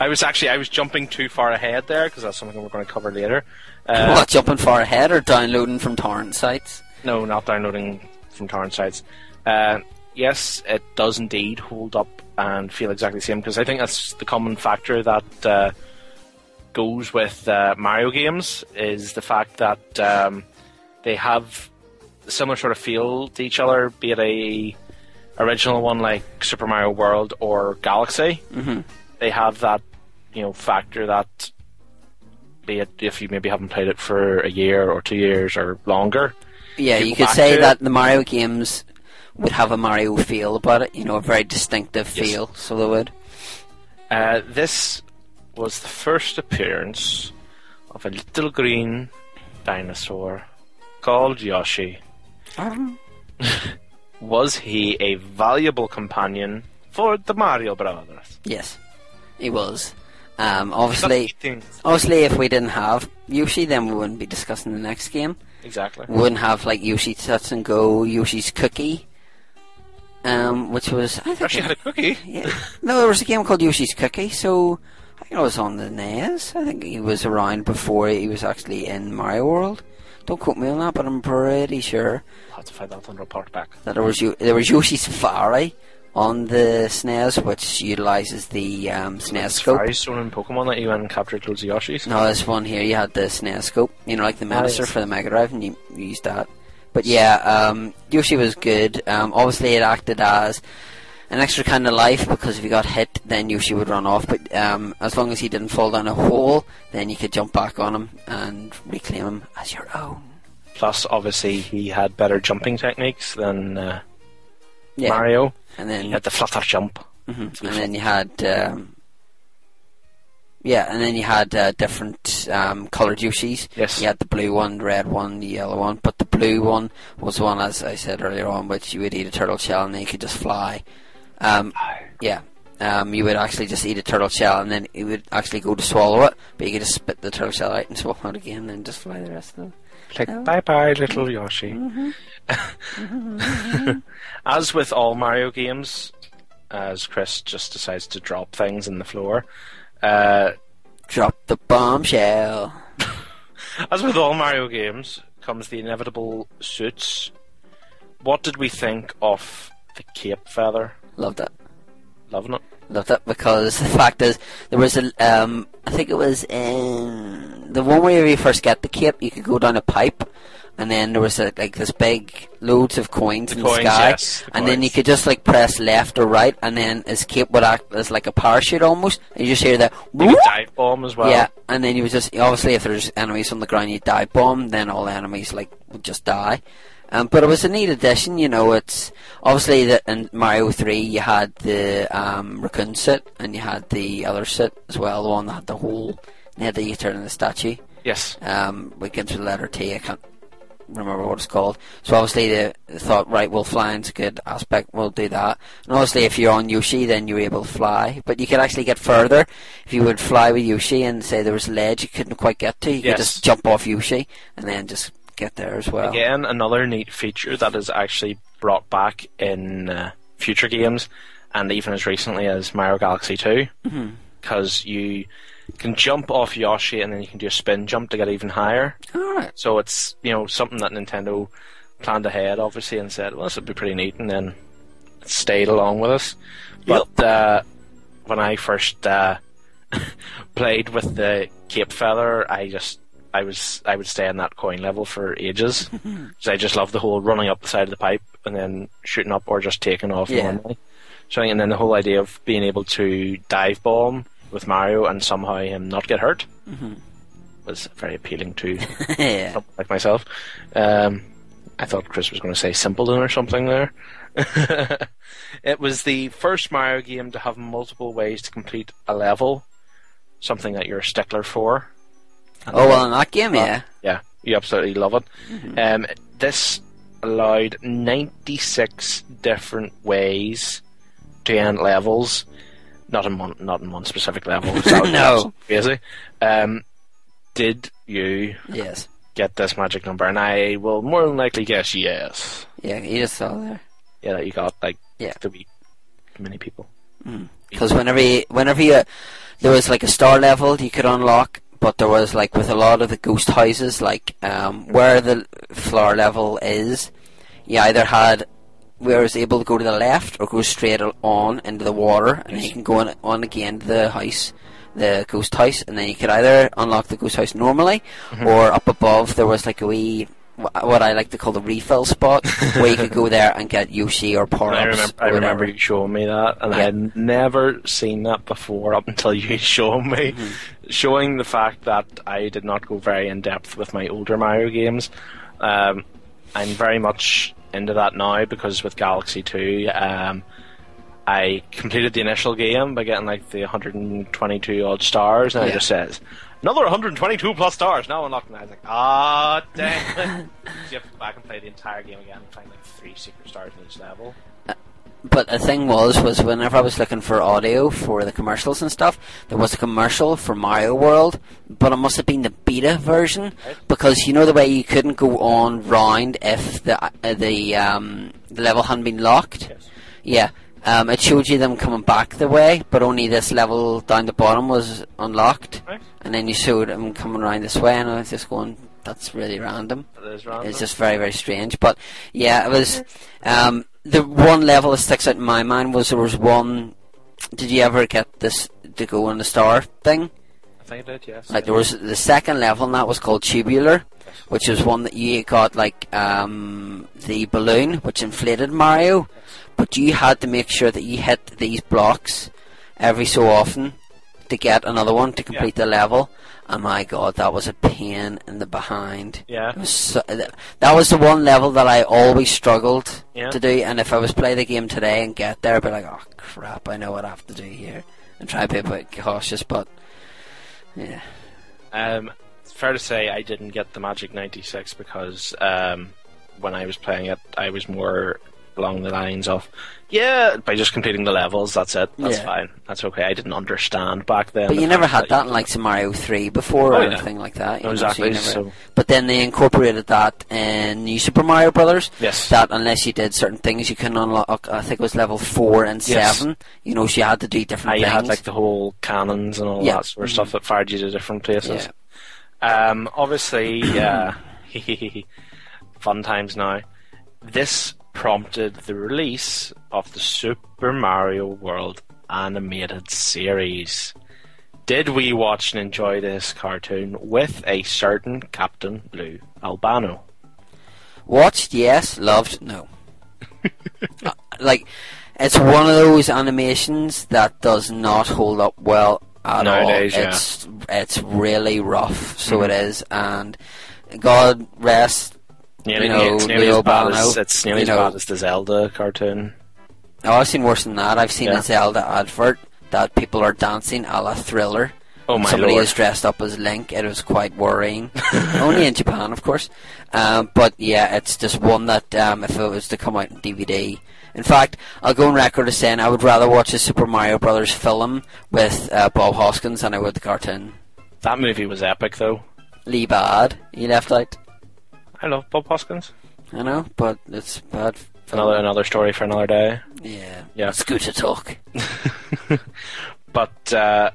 I was actually I was jumping too far ahead there because that's something we're going to cover later. Uh, what, jumping far ahead or downloading from torrent sites? no, not downloading from torrent sites. Uh, yes, it does indeed hold up and feel exactly the same because I think that's the common factor that uh, goes with uh, Mario games is the fact that um, they have a similar sort of feel to each other, be it a original one like Super Mario World or Galaxy. Mhm. They have that you know factor that be it if you maybe haven't played it for a year or two years or longer. Yeah, you you could say that it. the Mario games would have a Mario feel about it, you know, a very distinctive Yes. feel, so they would. Uh, this was the first appearance of a little green dinosaur called Yoshi. Was he a valuable companion for the Mario Brothers? Yes, he was. Um, obviously, obviously, if we didn't have Yoshi, then we wouldn't be discussing the next game. Exactly. We wouldn't have like Yoshi Touch and Go, Yoshi's Cookie, um, which was I think Actually had a cookie. Yeah. No, there was a game called Yoshi's Cookie, so I think it was on the NES. I think he was around before he was actually in Mario World. Don't quote me on that, but I'm pretty sure I'll have to find that and report back. that there was there was Yoshi Safari on the SNES, which utilises the um, SNES scope. Safari Stone in Pokemon that you went and captured loads of Yoshis. No, this one here, you had the SNES scope, you know, like the Menacer yes. for the Mega Drive, and you, you used that. But yeah, um, Yoshi was good. Um, obviously, it acted as an extra kind of life because if you got hit, then Yoshi would run off. But um, as long as he didn't fall down a hole, then you could jump back on him and reclaim him as your own. Plus, obviously, he had better jumping techniques than uh, Yeah. Mario. And then He had the flutter jump. Mhm. And then you had, um, yeah, and then you had uh, different um, coloured Yoshis. Yes. You had the blue one, the red one, the yellow one. But the blue one was the one, as I said earlier on, which you would eat a turtle shell and then you could just fly. Um, yeah. Um, you would actually just eat a turtle shell and then it would actually go to swallow it, but you could just spit the turtle shell out and swallow it again and then just fly the rest of it. Like, Oh. bye bye, little Yoshi. Mm-hmm. As with all Mario games, as Chris just decides to drop things in the floor, uh, Drop the bombshell. as with all Mario games, comes the inevitable suits. What did we think of the cape feather? Loved it. Loving it. Loved it because the fact is there was a um I think it was in the one where you first get the cape you could go down a pipe and then there was a, like this big loads of coins The in coins, the sky yes, the and then you could just like press left or right and then his cape would act as like a parachute almost and you just hear that dive bomb as well. yeah and then you would just obviously if there's enemies on the ground you dive bomb then all the enemies like would just die um, but it was a neat addition, you know. It's obviously that in Mario Three you had the um, raccoon suit and you had the other suit as well, the one that had the hole. Had the turn in the statue. Yes. Um, we came to the letter T. I can't remember what it's called. So obviously they thought, right, well, flying's a good aspect. We'll do that. And obviously, if you're on Yoshi, then you're able to fly. But you could actually get further if you would fly with Yoshi and say there was a ledge you couldn't quite get to. You Yes. could just jump off Yoshi and then just get there as well. Again, another neat feature that is actually brought back in uh, future games, and even as recently as Mario Galaxy 2, Mhm. because you can jump off Yoshi and then you can do a spin jump to get even higher. Alright. So it's you know something that Nintendo planned ahead, obviously, and said, "Well, this would be pretty neat," and then it stayed along with us. But uh, when I first uh, played with the Cape Feather, I just I was I would stay in that coin level for ages. 'Cause I just love the whole running up the side of the pipe and then shooting up or just taking off Yeah. normally. So and then the whole idea of being able to dive bomb with Mario and somehow him not get hurt Mhm. was very appealing to yeah. someone like myself. Um, I thought Chris was going to say Simpleton or something there. it was the first Mario game to have multiple ways to complete a level, something that you're a stickler for. Oh well, in that game, yeah. Yeah, you absolutely love it. Um, this allowed 96 different ways to end levels. Not in one, not in one specific level. No. Crazy. Um, did you Yes. get this magic number? And I will more than likely guess yes. Yeah, you just saw there. Yeah, that you got like Yeah. the wee many people. Because whenever you, whenever you, there was like a star level you could unlock, but there was like with a lot of the ghost houses, like um, where the floor level is, you either had where was able to go to the left or go straight on into the water, and you can go on, on again to the house, the ghost house, and then you could either unlock the ghost house normally, Mhm. or up above there was like a wee. What I like to call the refill spot, where you could go there and get Yoshi or power I remember, I remember you showing me that, and I Yeah. had never seen that before up until you showed me, Mm-hmm. showing the fact that I did not go very in depth with my older Mario games. Um, I'm very much into that now because with Galaxy 2, um, I completed the initial game by getting like the 122 odd stars, and Yeah. it just says another 122 plus stars now unlocked. And I was like, ah, dang! it." So you have to go back and play the entire game again and find like three secret stars in each level. But the thing was, was whenever I was looking for audio for the commercials and stuff, there was a commercial for Mario World, but it must have been the beta version because you know the way you couldn't go on round if the uh, the um, the level hadn't been locked. Yes. Yeah, um, it showed you them coming back the way, but only this level down the bottom was unlocked, Right. and then you showed them coming around this way, and I was just going, "That's really random." That is random. It's just very, very strange. But yeah, it was. Um, the one level that sticks out in my mind was there was one. Did you ever get this to go on the star thing? I think I did, yes. Like there was the second level, and that was called Tubular, which was one that you got like um, the balloon, which inflated Mario, but you had to make sure that you hit these blocks every so often to get another one to complete the level. And my god, that was a pain in the behind. Yeah. Was so, that was the one level that I always struggled Yeah. to do. And if I was play the game today and get there, I'd be like, oh crap, I know what I have to do here, and try to be a bit cautious. But yeah, Um, fair to say I didn't get the Magic 96 because um, when I was playing it, I was more along the lines of, yeah, by just completing the levels, that's it. That's Yeah. fine. That's okay. I didn't understand back then. but the you never had that in like some Mario Three before Oh, or yeah. anything like that. No, you know, so exactly, never- so- But then they incorporated that in New Super Mario Brothers. Yes. That unless you did certain things, you couldn't unlock. I think it was level four and Yes. seven. You know, so you had to do different I things. had like the whole cannons and all Yeah. that sort of stuff that fired you to different places. Yeah. Um, obviously, uh, fun times now. This prompted the release of the Super Mario World animated series. Did we watch and enjoy this cartoon with a certain Captain Lou Albano? Watched, yes. Loved, no. Uh, like, it's one of those animations that does not hold up well at Nowadays, all. yeah. It's it's really rough, so Mhm. it is. And God rest, Nearly, you know, it's nearly Leo as bad as it's nearly as know. bad as the Zelda cartoon. Oh, I've seen worse than that. I've seen Yeah. a Zelda advert that people are dancing a la Thriller. Oh my Somebody lord! is dressed up as Link. It was quite worrying. Only in Japan, of course. Um, but yeah, it's just one that um, if it was to come out in DVD. In fact, I'll go on record as saying I would rather watch a Super Mario Brothers film with uh, Bob Hoskins than I would the cartoon. That movie was epic, though. Lee Bad, he left out. I love Bob Hoskins. I know, but it's bad. film. Another another story for another day. Yeah. Yeah. It's good to talk. but uh,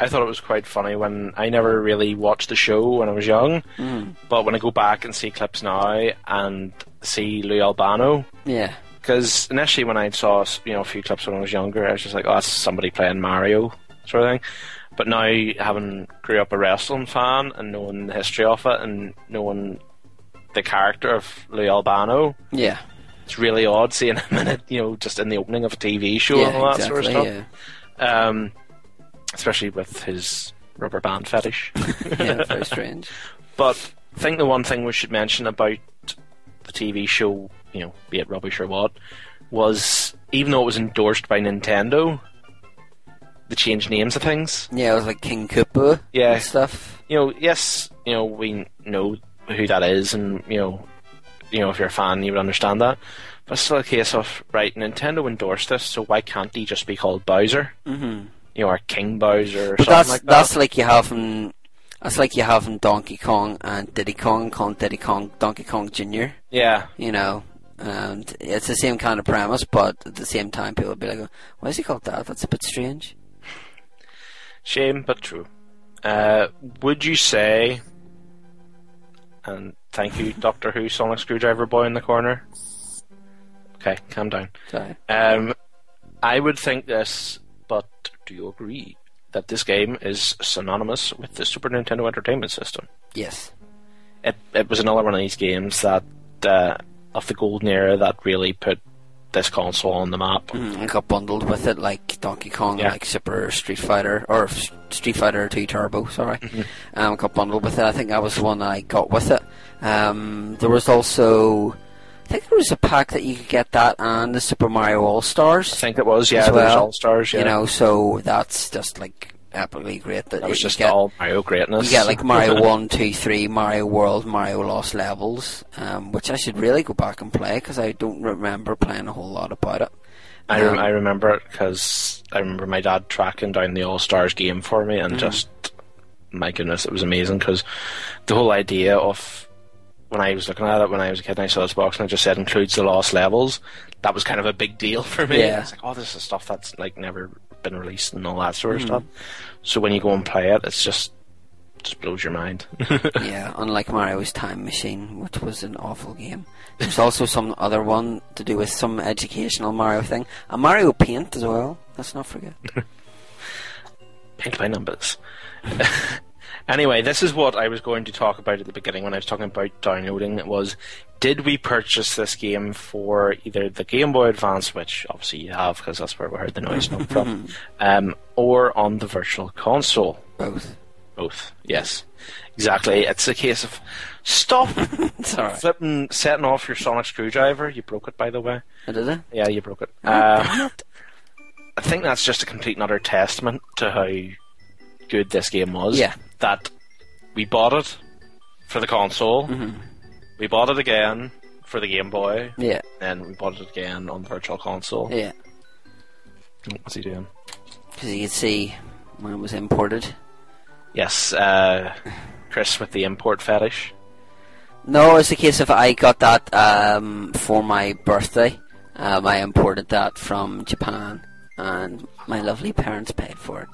I thought it was quite funny when I never really watched the show when I was young, Mm. but when I go back and see clips now and see Lou Albano, Yeah. because initially when I saw you know a few clips when I was younger, I was just like, oh, that's somebody playing Mario sort of thing. But now, having grew up a wrestling fan and knowing the history of it and knowing the character of Lou Albano, Yeah. it's really odd seeing him in it, you know, just in the opening of a TV show Yeah, and all that sort of exactly, stuff. Um, especially with his rubber band fetish. Yeah, very strange. But I think the one thing we should mention about the TV show, you know, be it rubbish or what, was even though it was endorsed by Nintendo, they changed names of things. Yeah, it was like King Koopa Yeah. and stuff. You know, yes, you know, we know who that is, and you know, you know, if you're a fan, you would understand that. But it's still a case of right, Nintendo endorsed this, so why can't he just be called Bowser? Mhm. You know, or King Bowser or But something that's like that. that's like you have in that's like you have in Donkey Kong and Diddy Kong called Diddy Kong Donkey Kong Junior. Yeah. You know, and it's the same kind of premise, but at the same time, people would be like, "Why is he called that? That's a bit strange." Shame, but true. Uh, would you say, and thank you, Doctor Who, Sonic Screwdriver Boy in the corner? Okay, calm down. Sorry. Um, I would think this, but do you agree that this game is synonymous with the Super Nintendo Entertainment System? Yes. It, it was another one of these games that, uh, of the golden era, that really put this console on the map. Mm, it got bundled with it like Donkey Kong, Yeah. like Super Street Fighter or Street Fighter Two Turbo. Sorry, Mm-hmm. um, got bundled with it. I think that was the one I got with it. Um, there was also, I think there was a pack that you could get that and the Super Mario All Stars. I think it was, yeah, well. All Stars, yeah. You know, so that's just like epically great. That, That was just get, all Mario greatness. You get like Mario One, Two, Three, Mario World, Mario Lost Levels, um, which I should really go back and play because I don't remember playing a whole lot about it. I, rem- Um, I remember it because I remember my dad tracking down the All Stars game for me, and Mhm. just my goodness, it was amazing because the whole idea of when I was looking at it when I was a kid and I saw this box and it just said includes the lost levels, that was kind of a big deal for me. Yeah. It's like, oh, this is stuff that's like never been released and all that sort of Mhm. stuff. So when you go and play it, it's just just blows your mind. yeah, unlike Mario's Time Machine, which was an awful game. There's also some other one to do with some educational Mario thing. A Mario Paint as well. Let's not forget. Paint by numbers. anyway, this is what I was going to talk about at the beginning when I was talking about downloading. It was, did we purchase this game for either the Game Boy Advance, which obviously you have because that's where we heard the noise come from, um, or on the Virtual Console? Both. Both. Yes. Exactly. It's a case of stop flipping, setting off your sonic screwdriver. You broke it, by the way. Oh, did it? Yeah, you broke it. Oh, Uh. I think that's just a complete and utter testament to how good this game was. Yeah. That we bought it for the console. Mm-hmm. We bought it again for the Game Boy. Yeah. And we bought it again on the Virtual Console. Yeah. What's he doing? Because you could see when it was imported. Yes, uh, Chris with the import fetish. No, it's a case of I got that um, for my birthday. Um, I imported that from Japan, and my lovely parents paid for it.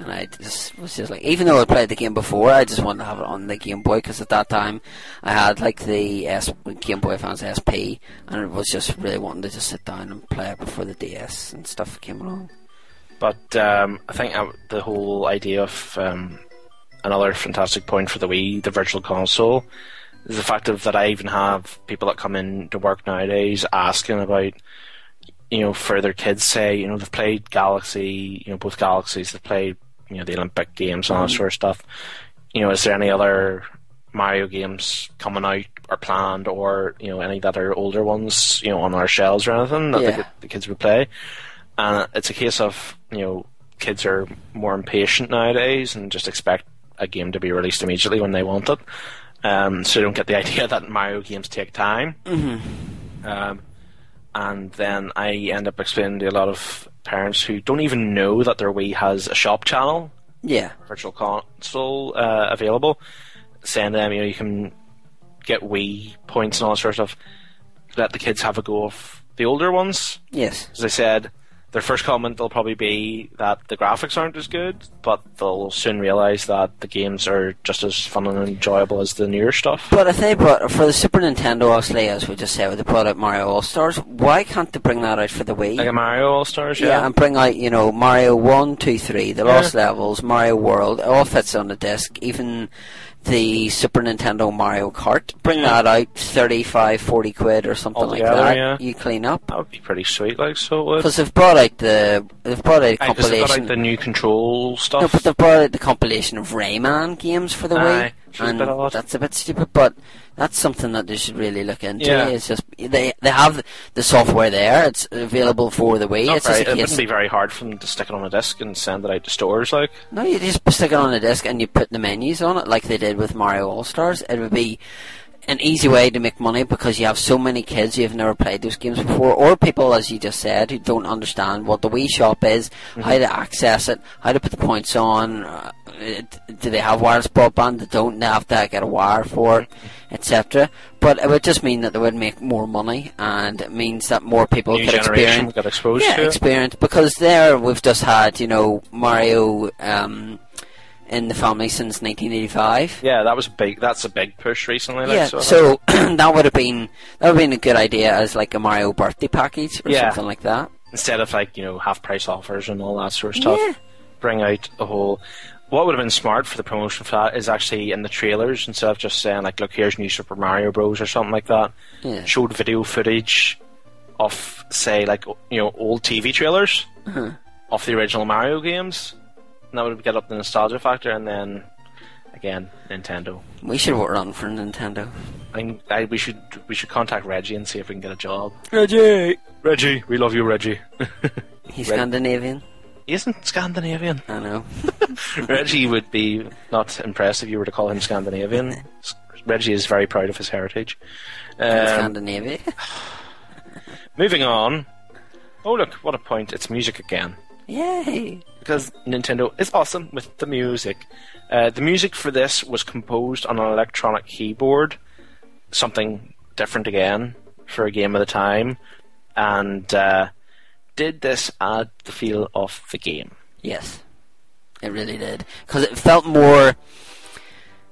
And I just was just like, even though I played the game before, I just wanted to have it on the Game Boy because at that time I had like the S- Game Boy Advance SP, and it was just really wanting to just sit down and play it before the DS and stuff came along. But um, I think the whole idea of um, another fantastic point for the Wii, the Virtual Console, is the fact of that I even have people that come in to work nowadays asking about, you know, for their kids say, you know, they've played Galaxy, you know, both Galaxies, they've played, you know, the Olympic games and all that Mhm. sort of stuff. You know, is there any other Mario games coming out or planned, or you know, any that are older ones, you know, on our shelves or anything that Yeah. the, the kids would play? And it's a case of you know, kids are more impatient nowadays and just expect a game to be released immediately when they want it. Um, so they don't get the idea that Mario games take time. Mm-hmm. Um, and then I end up explaining to a lot of parents who don't even know that their Wii has a shop channel, Yeah. virtual console uh, available, to them, you know, you can get Wii points and all that sort of stuff. Let the kids have a go of the older ones. Yes. As I said, their first comment will probably be that the graphics aren't as good, but they'll soon realize that the games are just as fun and enjoyable as the newer stuff. But if they brought for the Super Nintendo, obviously, as we just said, they brought out Mario All Stars. Why can't they bring that out for the Wii? Like a Mario All Stars, yeah. yeah. and bring out you know Mario One, Two, Three, the Yeah. Lost Levels, Mario World. It all fits on the disc. Even the Super Nintendo Mario Kart. Bring that out, 35, 40 quid or something like that. yeah. You clean up. That would be pretty sweet, like so. would. Because they've brought out the they've brought out a Aye, 'cause they've got compilation. like the new control stuff. No, but they've brought out the compilation of Rayman games for the Aye, Wii, is a and that's a bit stupid. But that's something that they should really look into. Yeah. It's just they they have the software there. It's available for the Wii. Not it's very, it wouldn't be very hard for them to stick it on a disc and send it out to stores, like. No, you just stick it on a disc and you put the menus on it like they did with Mario All Stars. It would be an easy way to make money because you have so many kids who have never played those games before, or people, as you just said, who don't understand what the Wii Shop is, how to access it, how to put the points on. Uh, do they have wireless broadband? They don't. They have to get a wire for it, etc. But it would just mean that they would make more money, and it means that more people New could experience got exposed yeah, to experience because there we've just had you know Mario um, in the family since 1985. Yeah, that was a big. That's a big push recently. Like, Yeah, so, so that would have been that would have been a good idea as like a Mario birthday package or Yeah. something like that. instead of like you know half price offers and all that sort of stuff, Yeah. bring out a whole. What would have been smart for the promotion for that is actually in the trailers instead of just saying like, "Look, here's new Super Mario Bros." or something like that. Yeah. Showed video footage of say like you know old TV trailers Uh-huh. of the original Mario games, and that would get up the nostalgia factor. And then again, Nintendo. We should work on for Nintendo. I, I, we should we should contact Reggie and see if we can get a job. Reggie, Reggie, we love you, Reggie. he's Reg- Scandinavian. He isn't Scandinavian. I know. Reggie would be not impressed if you were to call him Scandinavian. Reggie is very proud of his heritage. Um, Scandinavia. moving on. Oh look, what a point! It's music again. Yay! Because Nintendo is awesome with the music. Uh, the music for this was composed on an electronic keyboard, something different again for a game of the time, and uh, did this add the feel of the game? Yes, it really did because it felt more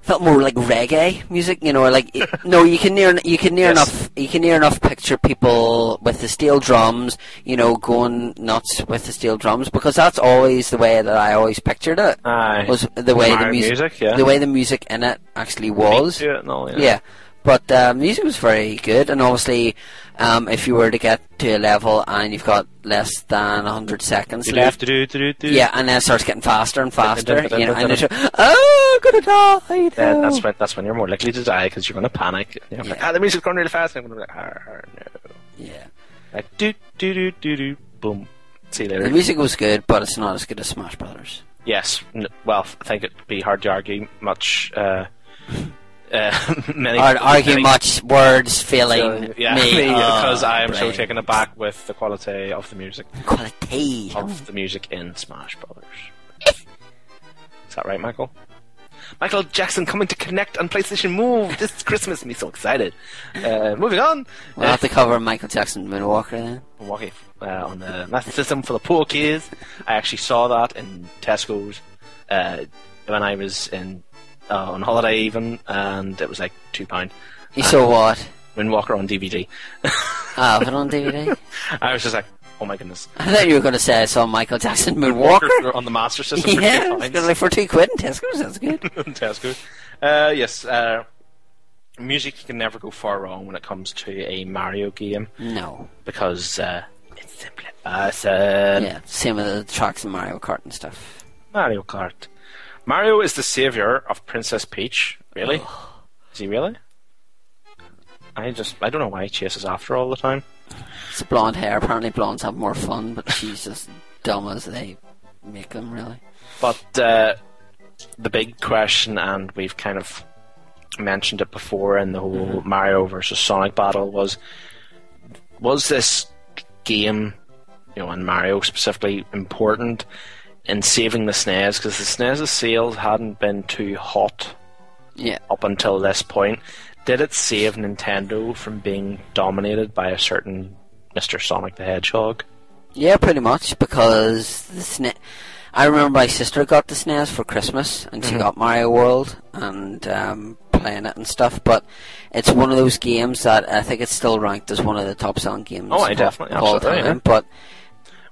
felt more like reggae music. You know, like no, you can near you can near Yes. enough you can near enough picture people with the steel drums. You know, going nuts with the steel drums because that's always the way that I always pictured it. Aye. Was the way the music, music, yeah. the way the music in it actually was. Yeah. Yeah, but uh, music was very good, and obviously, um, if you were to get to a level and you've got less than hundred seconds Do-do, left, do-do, do-do, yeah, and then it starts getting faster and faster, dun, dun, you know, and dun, it's oh, I'm gonna die. Then no." that's when that's when you're more likely to die because you're going to panic. You're like, Yeah. ah, the music's going really fast. And I'm going to be like, ah, ah, no. yeah, Like, do do do do do, boom. See you later. the music was good, but it's not as good as Smash Brothers. Yes. Well, I think it'd be hard to argue much. Uh, uh, many, Or argue many- much words, feeling yeah, me because oh, I am so taken aback with the quality of the music Quality. of the music in Smash Brothers. Is that right, Michael? Michael Jackson coming to Kinect on PlayStation Move this Christmas. Me so excited. Uh, moving on. We'll have to cover Michael Jackson Moonwalker then. Milwaukee uh, on the Master System for the poor kids. I actually saw that in Tesco's uh, when I was in uh, on holiday even, and it was like two pound. You saw what? Windwalker on DVD. Ah, it on DVD. I was just like, oh my goodness. I thought you were going to say I saw Michael Jackson Moonwalker. on the Master System for yeah, two it's pounds. like for two quid in Tesco's. That's good. Tesco. Uh, yes, uh, music can never go far wrong when it comes to a Mario game No. because uh, it's simply awesome. Yeah, same with the tracks in Mario Kart and stuff. Mario Kart. Mario is the savior of Princess Peach. Really? Is he really? I just I don't know why he chases after all the time. It's blonde hair. Apparently, blondes have more fun, but she's just dumb as they make them. Really. But uh, the big question, and we've kind of mentioned it before in the whole Mario versus Sonic battle, was was this game, you know, and Mario specifically, important in saving the SNES? Because the SNES's sales hadn't been too hot Yeah. up until this point. Did it save Nintendo from being dominated by a certain Mr. Sonic the Hedgehog? Yeah, pretty much because the SNES. I remember my sister got the SNES for Christmas, and she Mhm. got Mario World and um, playing it and stuff. But it's one of those games that I think it's still ranked as one of the top selling games. Oh, I definitely, of all absolutely, time. yeah. But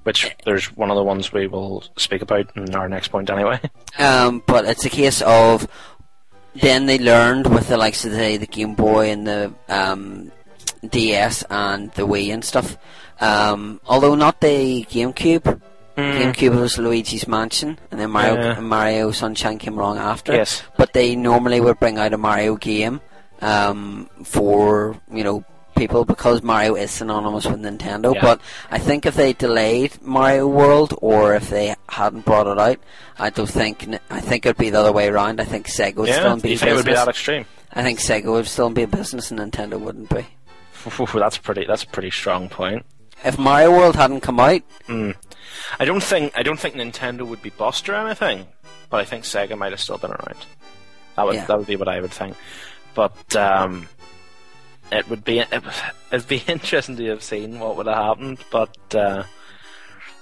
Which there's one of the ones we will speak about in our next point anyway. Um, but it's a case of then they learned with the likes of the, the Game Boy and the um, DS and the Wii and stuff. Um, although not the GameCube. GameCube was Luigi's Mansion, and then Mario Yeah. Mario Sunshine came along after. Yes. But they normally would bring out a Mario game um, for you know people because Mario is synonymous with Nintendo. Yeah. But I think if they delayed Mario World or if they hadn't brought it out, I don't think I think it'd be the other way around. I think Sega would yeah, still be you in think it would be business. that extreme? I think Sega would still be in business and Nintendo wouldn't be. that's pretty. That's a pretty strong point. If Mario World hadn't come out, Mm. I don't think I don't think Nintendo would be bust or anything, but I think Sega might have still been around. That would Yeah. that would be what I would think. But um, it would be it would, it'd be interesting to have seen what would have happened. But uh,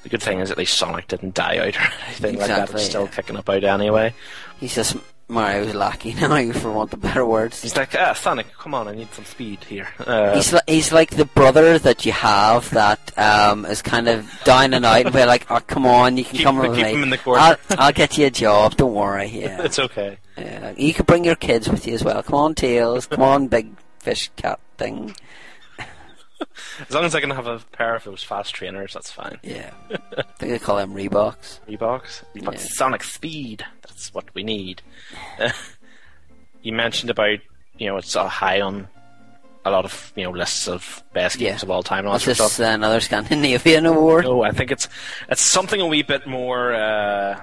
the good thing is at least Sonic didn't die out or anything like that. Exactly, It's still yeah. kicking about anyway. he's just Mario's lackey now, for want of better words. He's like, ah, Sonic, come on, I need some speed here. Uh, He's, li- he's like the brother that you have that um, is kind of down and out and be like, oh, come on, you can Keep come with keep me. him in the corner." I'll, I'll get you a job, don't worry. Yeah. it's okay. yeah. You could bring your kids with you as well. Come on, Tails. Come on, big fish cat thing. As long as I can have a pair of those fast trainers, that's fine. Yeah. I think they call them Reeboks. Reeboks. But Yeah. Sonic Speed, that's what we need. you mentioned about, you know, it's high on a lot of, you know, lists of best Yeah. games of all time and all What's that sort of this, stuff. uh, another Scandinavian award? No, I think it's it's something a wee bit more, uh,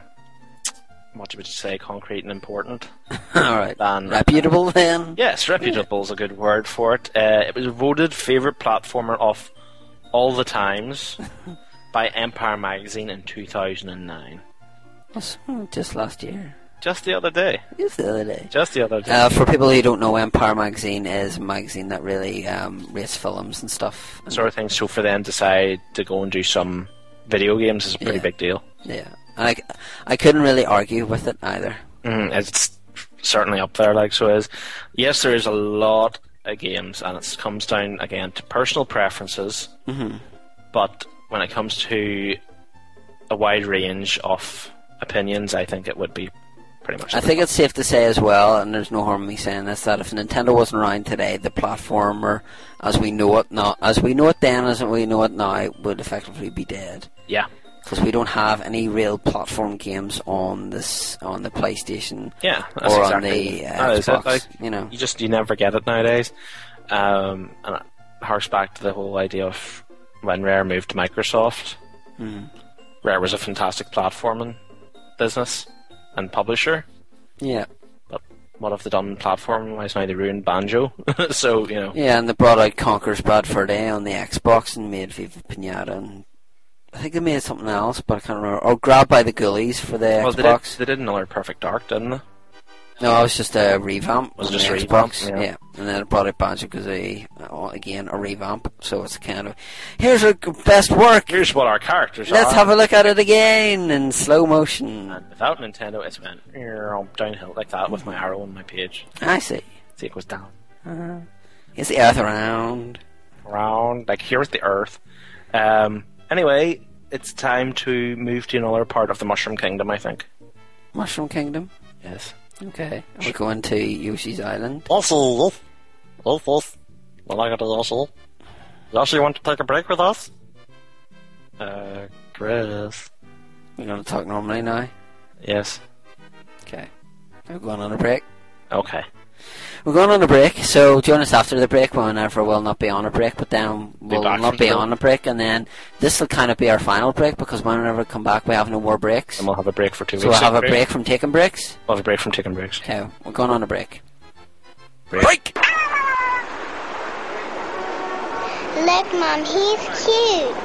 what would you say, concrete and important. Alright. Than, Reputable then? Yes, reputable is a good word for it. Uh, it was voted favorite platformer of all the times by Empire Magazine in 2009. That's, hmm, Just last year. Just the other day. Just the other day. Just the other day. Uh, for people who don't know, Empire Magazine is a magazine that really um, rates films and stuff. sort of thing. So for them to decide to go and do some video games is a pretty Yeah. big deal. Yeah, I, I couldn't really argue with it either. Mm, it's certainly up there, like so is. Yes, there is a lot of games, and it comes down again to personal preferences. Mhm. But when it comes to a wide range of opinions, I think it would be pretty much. I think it's safe to say as well, and there's no harm in me saying this, that if Nintendo wasn't around today, the platformer as we know it now, as we know it then, as we know it now, would effectively be dead. Yeah. Because we don't have any real platform games on this on the PlayStation. Yeah, that's or exactly. on the uh, that is it. Xbox. Like, you know, you just you never get it nowadays. Um, and it harks back to the whole idea of when Rare moved to Microsoft. Mhm. Rare was a fantastic platforming business and publisher. yeah, But what have they done platform wise now? They ruined Banjo. so, you know. yeah, and they brought out Conker's Bad Fur Day on the Xbox and made Viva Pinata, and I think they made something else, but I can't remember. Or Grabbed by the Ghoulies for the Well, they did, Xbox. they did another Perfect Dark, didn't they? No, it was just a revamp. Was it just the a revamp? Yeah. Yeah. and then it brought Banjo Kazooie uh, again, a revamp. So it's kind of here's our best work. Here's what our characters are. Let's are. have a look at it again in slow motion. And without Nintendo, it's went downhill like that with my arrow on my page. I see. See, it goes down. Uh, is the Earth around? around. Like here's the Earth. Um, anyway, it's time to move to another part of the Mushroom Kingdom. I think. Mushroom Kingdom. Yes. Okay, we're going to Yoshi's Island. Also, yes, yes, yes. Well, I got a Yoshi. Yoshi, want to take a break with us? Uh, Chris. We're going to talk normally now. Yes. Okay, we're going on a break. Okay. We're going on a break, so join us after the break whenever we'll not be on a break, but then we'll back not be the- on a break, and then this will kind of be our final break because whenever we come back, we have no more breaks. And we'll have a break for two So weeks. So we'll have a break from taking breaks. We'll have a break from taking breaks. Okay, we're going on a break. Break. Look, Mom, he's cute.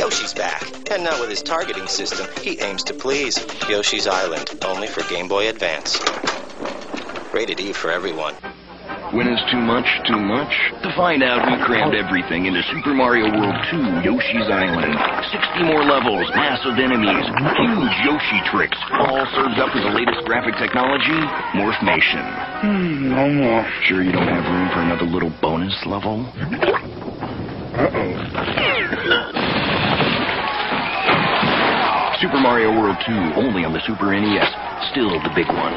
Yoshi's back, and now with his targeting system, he aims to please. Yoshi's Island, only for Game Boy Advance. Rated E for everyone. When is too much too much? To find out, we crammed everything into Super Mario World 2 Yoshi's Island. 60 more levels, massive enemies, huge Yoshi tricks, all served up with the latest graphic technology, Morph Morphmation. Hmm, no more. Sure you don't have room for another little bonus level? Uh-oh. Super Mario World 2, only on the Super NES. Still the big one.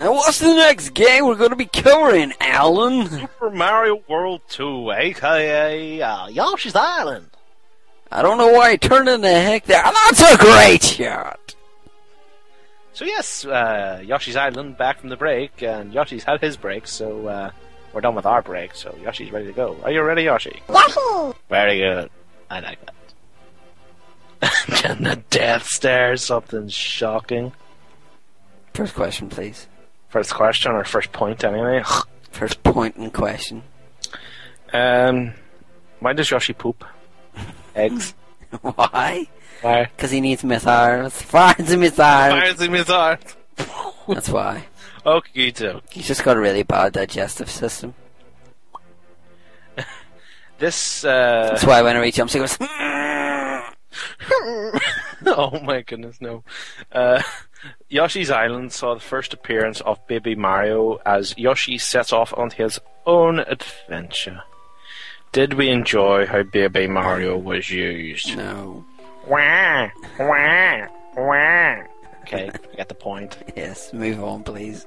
And what's the next game we're going to be covering, Alan? Super Mario World 2, aka uh, Yoshi's Island. I don't know why you turned in the heck there. That's a great shot. So yes, uh, Yoshi's Island back from the break, and Yoshi's had his break, so uh, we're done with our break. So Yoshi's ready to go. Are you ready, Yoshi? Yahoo! Very good. I like that. and the death stare, something shocking. First question, please. First question or first point, anyway. First point in question. Um, why does Yoshi poop? Eggs. Why? Why? Because he needs missiles. Fires and missiles. Fires and missiles. That's why. Okay, too. He's just got a really bad digestive system. This. Uh... That's why whenever he jumps, he goes. oh my goodness, no. Uh, Yoshi's Island saw the first appearance of Baby Mario as Yoshi sets off on his own adventure. Did we enjoy how Baby Mario was used? No. Wah, wah, wah. Okay, I get the point. Yes, move on, please.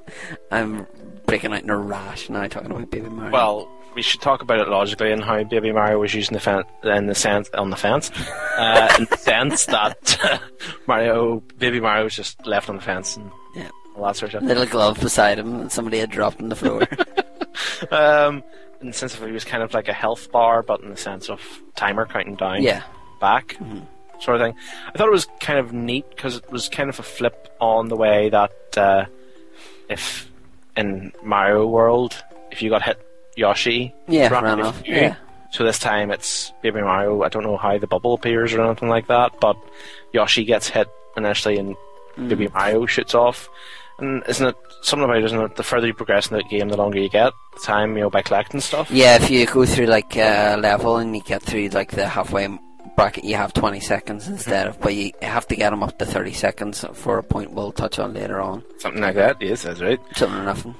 I'm breaking out in a rash now talking about Baby Mario. Well, we should talk about it logically and how Baby Mario was using the fence in the sense on the fence, uh, in the sense that Mario, Baby Mario, was just left on the fence and yeah. all that sort of stuff. Little glove beside him, and somebody had dropped on the floor. um, in the sense of he was kind of like a health bar, but in the sense of timer counting down, Yeah. back, sort of thing. I thought it was kind of neat because it was kind of a flip on the way that uh, if in Mario World, if you got hit, Yoshi Yeah, ran off, you. yeah. So this time it's Baby Mario. I don't know how the bubble appears or anything like that, but Yoshi gets hit initially and Mm. Baby Mario shoots off. And isn't it something about isn't it? The further you progress in the game, the longer you get the time, you know, by collecting stuff. yeah, if you go through like a level and you get through like the halfway bracket, you have 20 seconds instead of, but you have to get them up to 30 seconds for a point we'll touch on later on. Something like that. Yes, that's right. Something or nothing.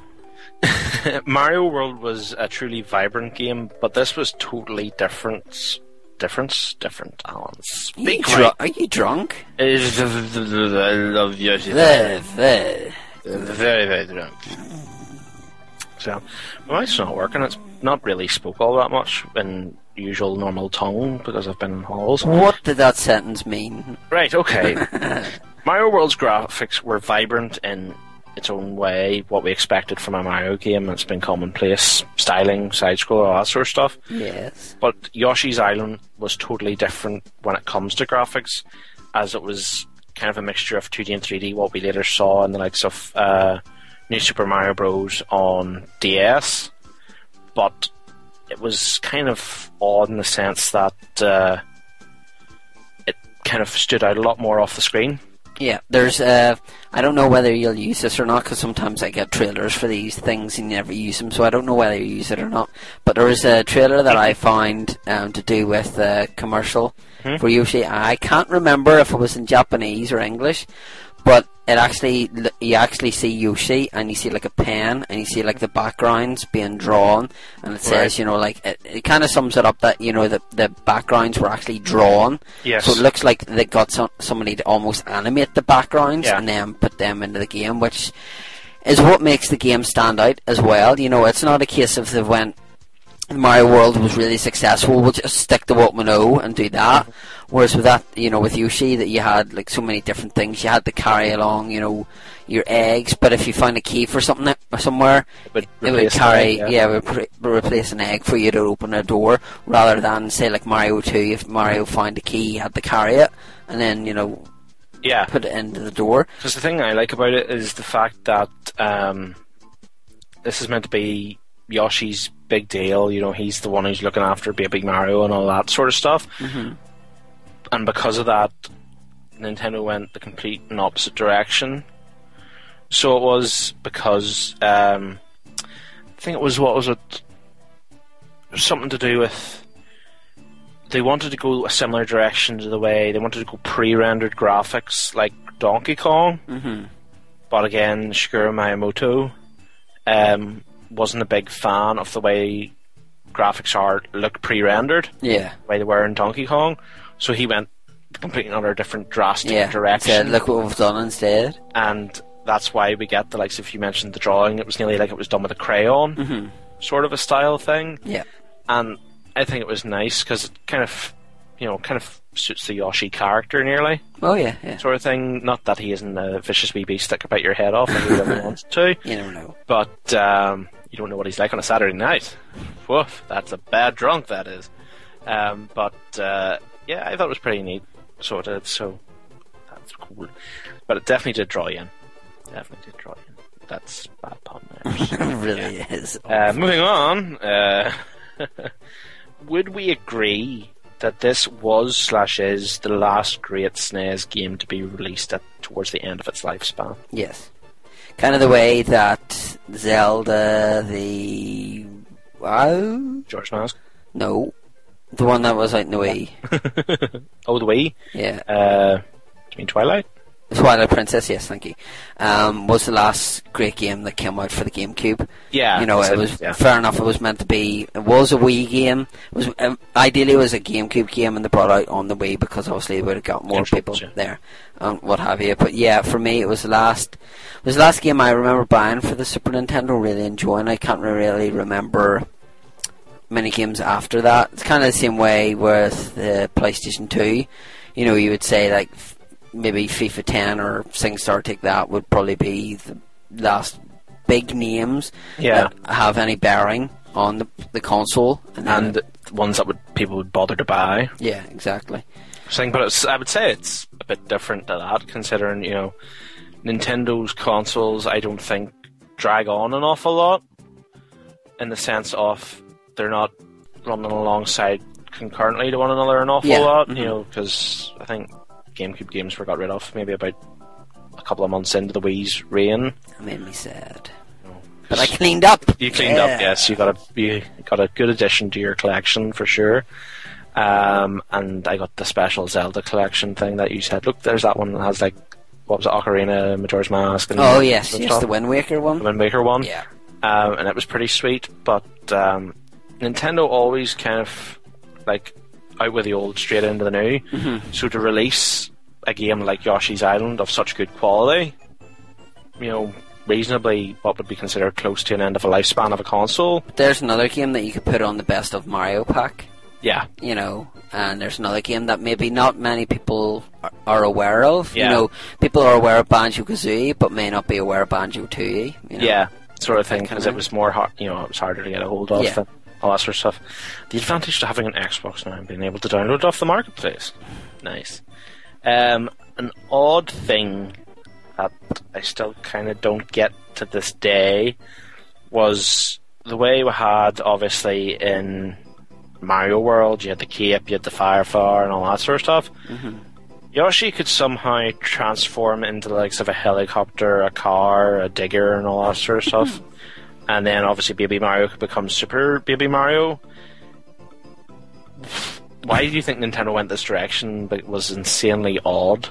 Mario World was a truly vibrant game, but this was totally different. Different, different. Alan, Are you, speak dru- are you drunk? I love Yoshi. Very, very. very, very drunk. So, my mouth's not working. It's not really spoke all that much in usual normal tone because I've been in halls. What did that sentence mean? Right, okay. Mario World's graphics were vibrant in its own way, what we expected from a Mario game. It's been commonplace, styling, side scroll, all that sort of stuff. Yes. But Yoshi's Island was totally different when it comes to graphics, as it was kind of a mixture of 2D and 3D, what we later saw in the likes of uh, New Super Mario Bros. on DS. But it was kind of odd in the sense that uh, it kind of stood out a lot more off the screen. Yeah, there's. Uh, I don't know whether you'll use this or not because sometimes I get trailers for these things and you never use them, so I don't know whether you use it or not. But there was a trailer that I found um, to do with a commercial Hmm? for Yoshi. I can't remember if it was in Japanese or English, but it actually you actually see Yoshi and you see like a pen and you see like the backgrounds being drawn and it says Right. you know like it, it kind of sums it up that you know the the backgrounds were actually drawn. Yes. So it looks like they got some, somebody to almost animate the backgrounds Yeah. and then put them into the game, which is what makes the game stand out as well. You know, it's not a case of they went Mario World was really successful. We'll just stick to what we know and do that. Whereas with that, you know, with Yoshi, that you had like so many different things. You had to carry along, you know, your eggs. But if you find a key for something that- somewhere, would it would carry, egg, yeah, yeah. it would pre- replace an egg for you to open a door, rather than say like Mario Two. If Mario found a key, he had to carry it and then you know Yeah. put it into the door. Because the thing I like about it is the fact that um, this is meant to be Yoshi's big deal. You know, he's the one who's looking after Baby Mario and all that sort of stuff. Mhm. And because of that, Nintendo went the complete and opposite direction. So it was because um, I think it was what was it? Something to do with they wanted to go a similar direction to the way they wanted to go pre-rendered graphics like Donkey Kong, Mm-hmm. but again Shigeru Miyamoto um, wasn't a big fan of the way graphics are look pre-rendered, Yeah. the way they were in Donkey Kong. So he went completely another different drastic Yeah. direction Said, look what we've done instead. and that's why we get the likes. If you mentioned the drawing, it was nearly like it was done with a crayon, Mhm. sort of a style thing. Yeah. And I think it was nice because it kind of, you know, kind of suits the Yoshi character nearly, Oh yeah, yeah. sort of thing. Not that he isn't a vicious wee beast that could bite your head off if he really wants to, You never know. but um, you don't know what he's like on a Saturday night. Woof, that's a bad drunk. That is. Um, but uh, yeah, I thought it was pretty neat. sort of. So that's cool. But it definitely did draw you in. Definitely did draw you in. That's bad pun there. it really is. Uh, moving on. Uh, would we agree that this was slash is the last great SNES game to be released at towards the end of its lifespan? Yes. Kind of the way that Zelda, the wow, Majora's Mask. no, the one that was out in the Wii. Oh, the Wii. Yeah. Uh, do you mean Twilight? Twilight Princess, yes, thank you. Um, was the last great game that came out for the GameCube. Yeah, you know, it was yeah. fair enough. It was meant to be. It was a Wii game. It was um, ideally it was a GameCube game, and they brought out on the Wii because obviously it would have got more people there, and what have you. But yeah, for me, it was the last. It was the last game I remember buying for the Super Nintendo. Really enjoying. I can't really remember many games after that. It's kind of the same way with the PlayStation Two. You know, you would say like maybe FIFA 10 or SingStar Take That would probably be the last big names Yeah. that have any bearing on the, the console. then- and ones that would people would bother to buy. yeah, exactly. Thing, but it's, I would say it's a bit different to that, considering you know Nintendo's consoles. I don't think drag on an awful lot, in the sense of they're not running alongside concurrently to one another an awful Yeah, lot. mhm. You know, because I think GameCube games were got rid of maybe about a couple of months into the Wii's reign. That made me sad. But I cleaned up. You cleaned Yeah. up, yes. You got a you got a good addition to your collection for sure. Um, and I got the special Zelda collection thing that you said. Look, there's that one that has like what was it, Ocarina, Majora's Mask, and Oh yes, and yes, stuff. the Wind Waker one. the Wind Waker one. Yeah. Um, and it was pretty sweet. But um, Nintendo always kind of like out with the old, straight into the new. Mhm. So to release a game like Yoshi's Island of such good quality, you know, reasonably what would be considered close to an end of a lifespan of a console. There's another game that you could put on the best of Mario pack. Yeah. you know, and there's another game that maybe not many people are, are aware of. Yeah. You know, people are aware of Banjo Kazooie, but may not be aware of Banjo Tooie. You know? Yeah, sort of thing, because it was more hard, you know, it was harder to get a hold of Yeah. All that sort of stuff. The advantage to having an Xbox now and being able to download it off the marketplace. Nice. Um, an odd thing that I still kind of don't get to this day was the way we had, obviously, in Mario World, you had the cape, you had the fire flower, and all that sort of stuff. Mm-hmm. Yoshi could somehow transform into the likes of a helicopter, a car, a digger, and all that sort of stuff. and then obviously Baby Mario could become Super Baby Mario. Why do you think Nintendo went this direction? But it was insanely odd.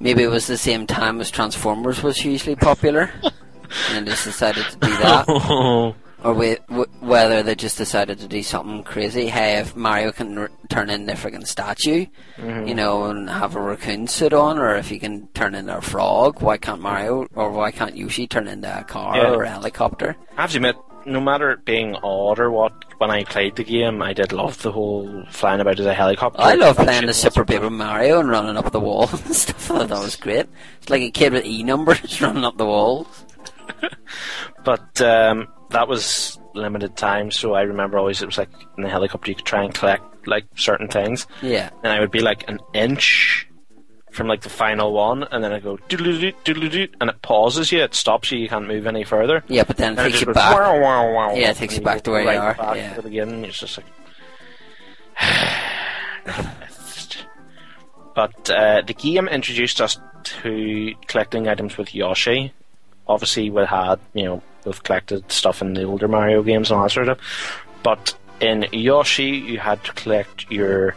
Maybe it was the same time as Transformers was hugely popular, and they just decided to do that. or we, w- whether they just decided to do something crazy. Hey, if Mario can r- turn into a freaking statue, Mhm. you know, and have a raccoon suit on, or if he can turn into a frog, why can't Mario or why can't Yoshi turn into a car Yeah. or a helicopter? I have to admit, no matter it being odd or what, when I played the game, I did love the whole flying about as a helicopter. I love playing the Super Paper Mario and running up the wall and stuff. I thought was great. It's like a kid with E numbers running up the walls. But um, that was limited time, so I remember always it was like in the helicopter you could try and collect like certain things. Yeah. And I would be like an inch from like the final one, and then I go doodle doodle and it pauses you, it stops you, you can't move any further. Yeah, but then it And takes just you goes back. wow, wow, wow, Yeah, it takes you back to where you are, Back yeah. to the beginning. It's just like. but uh, the game introduced us to collecting items with Yoshi, obviously we had you know we've collected stuff in the older Mario games and all that sort of stuff. But in Yoshi, you had to collect your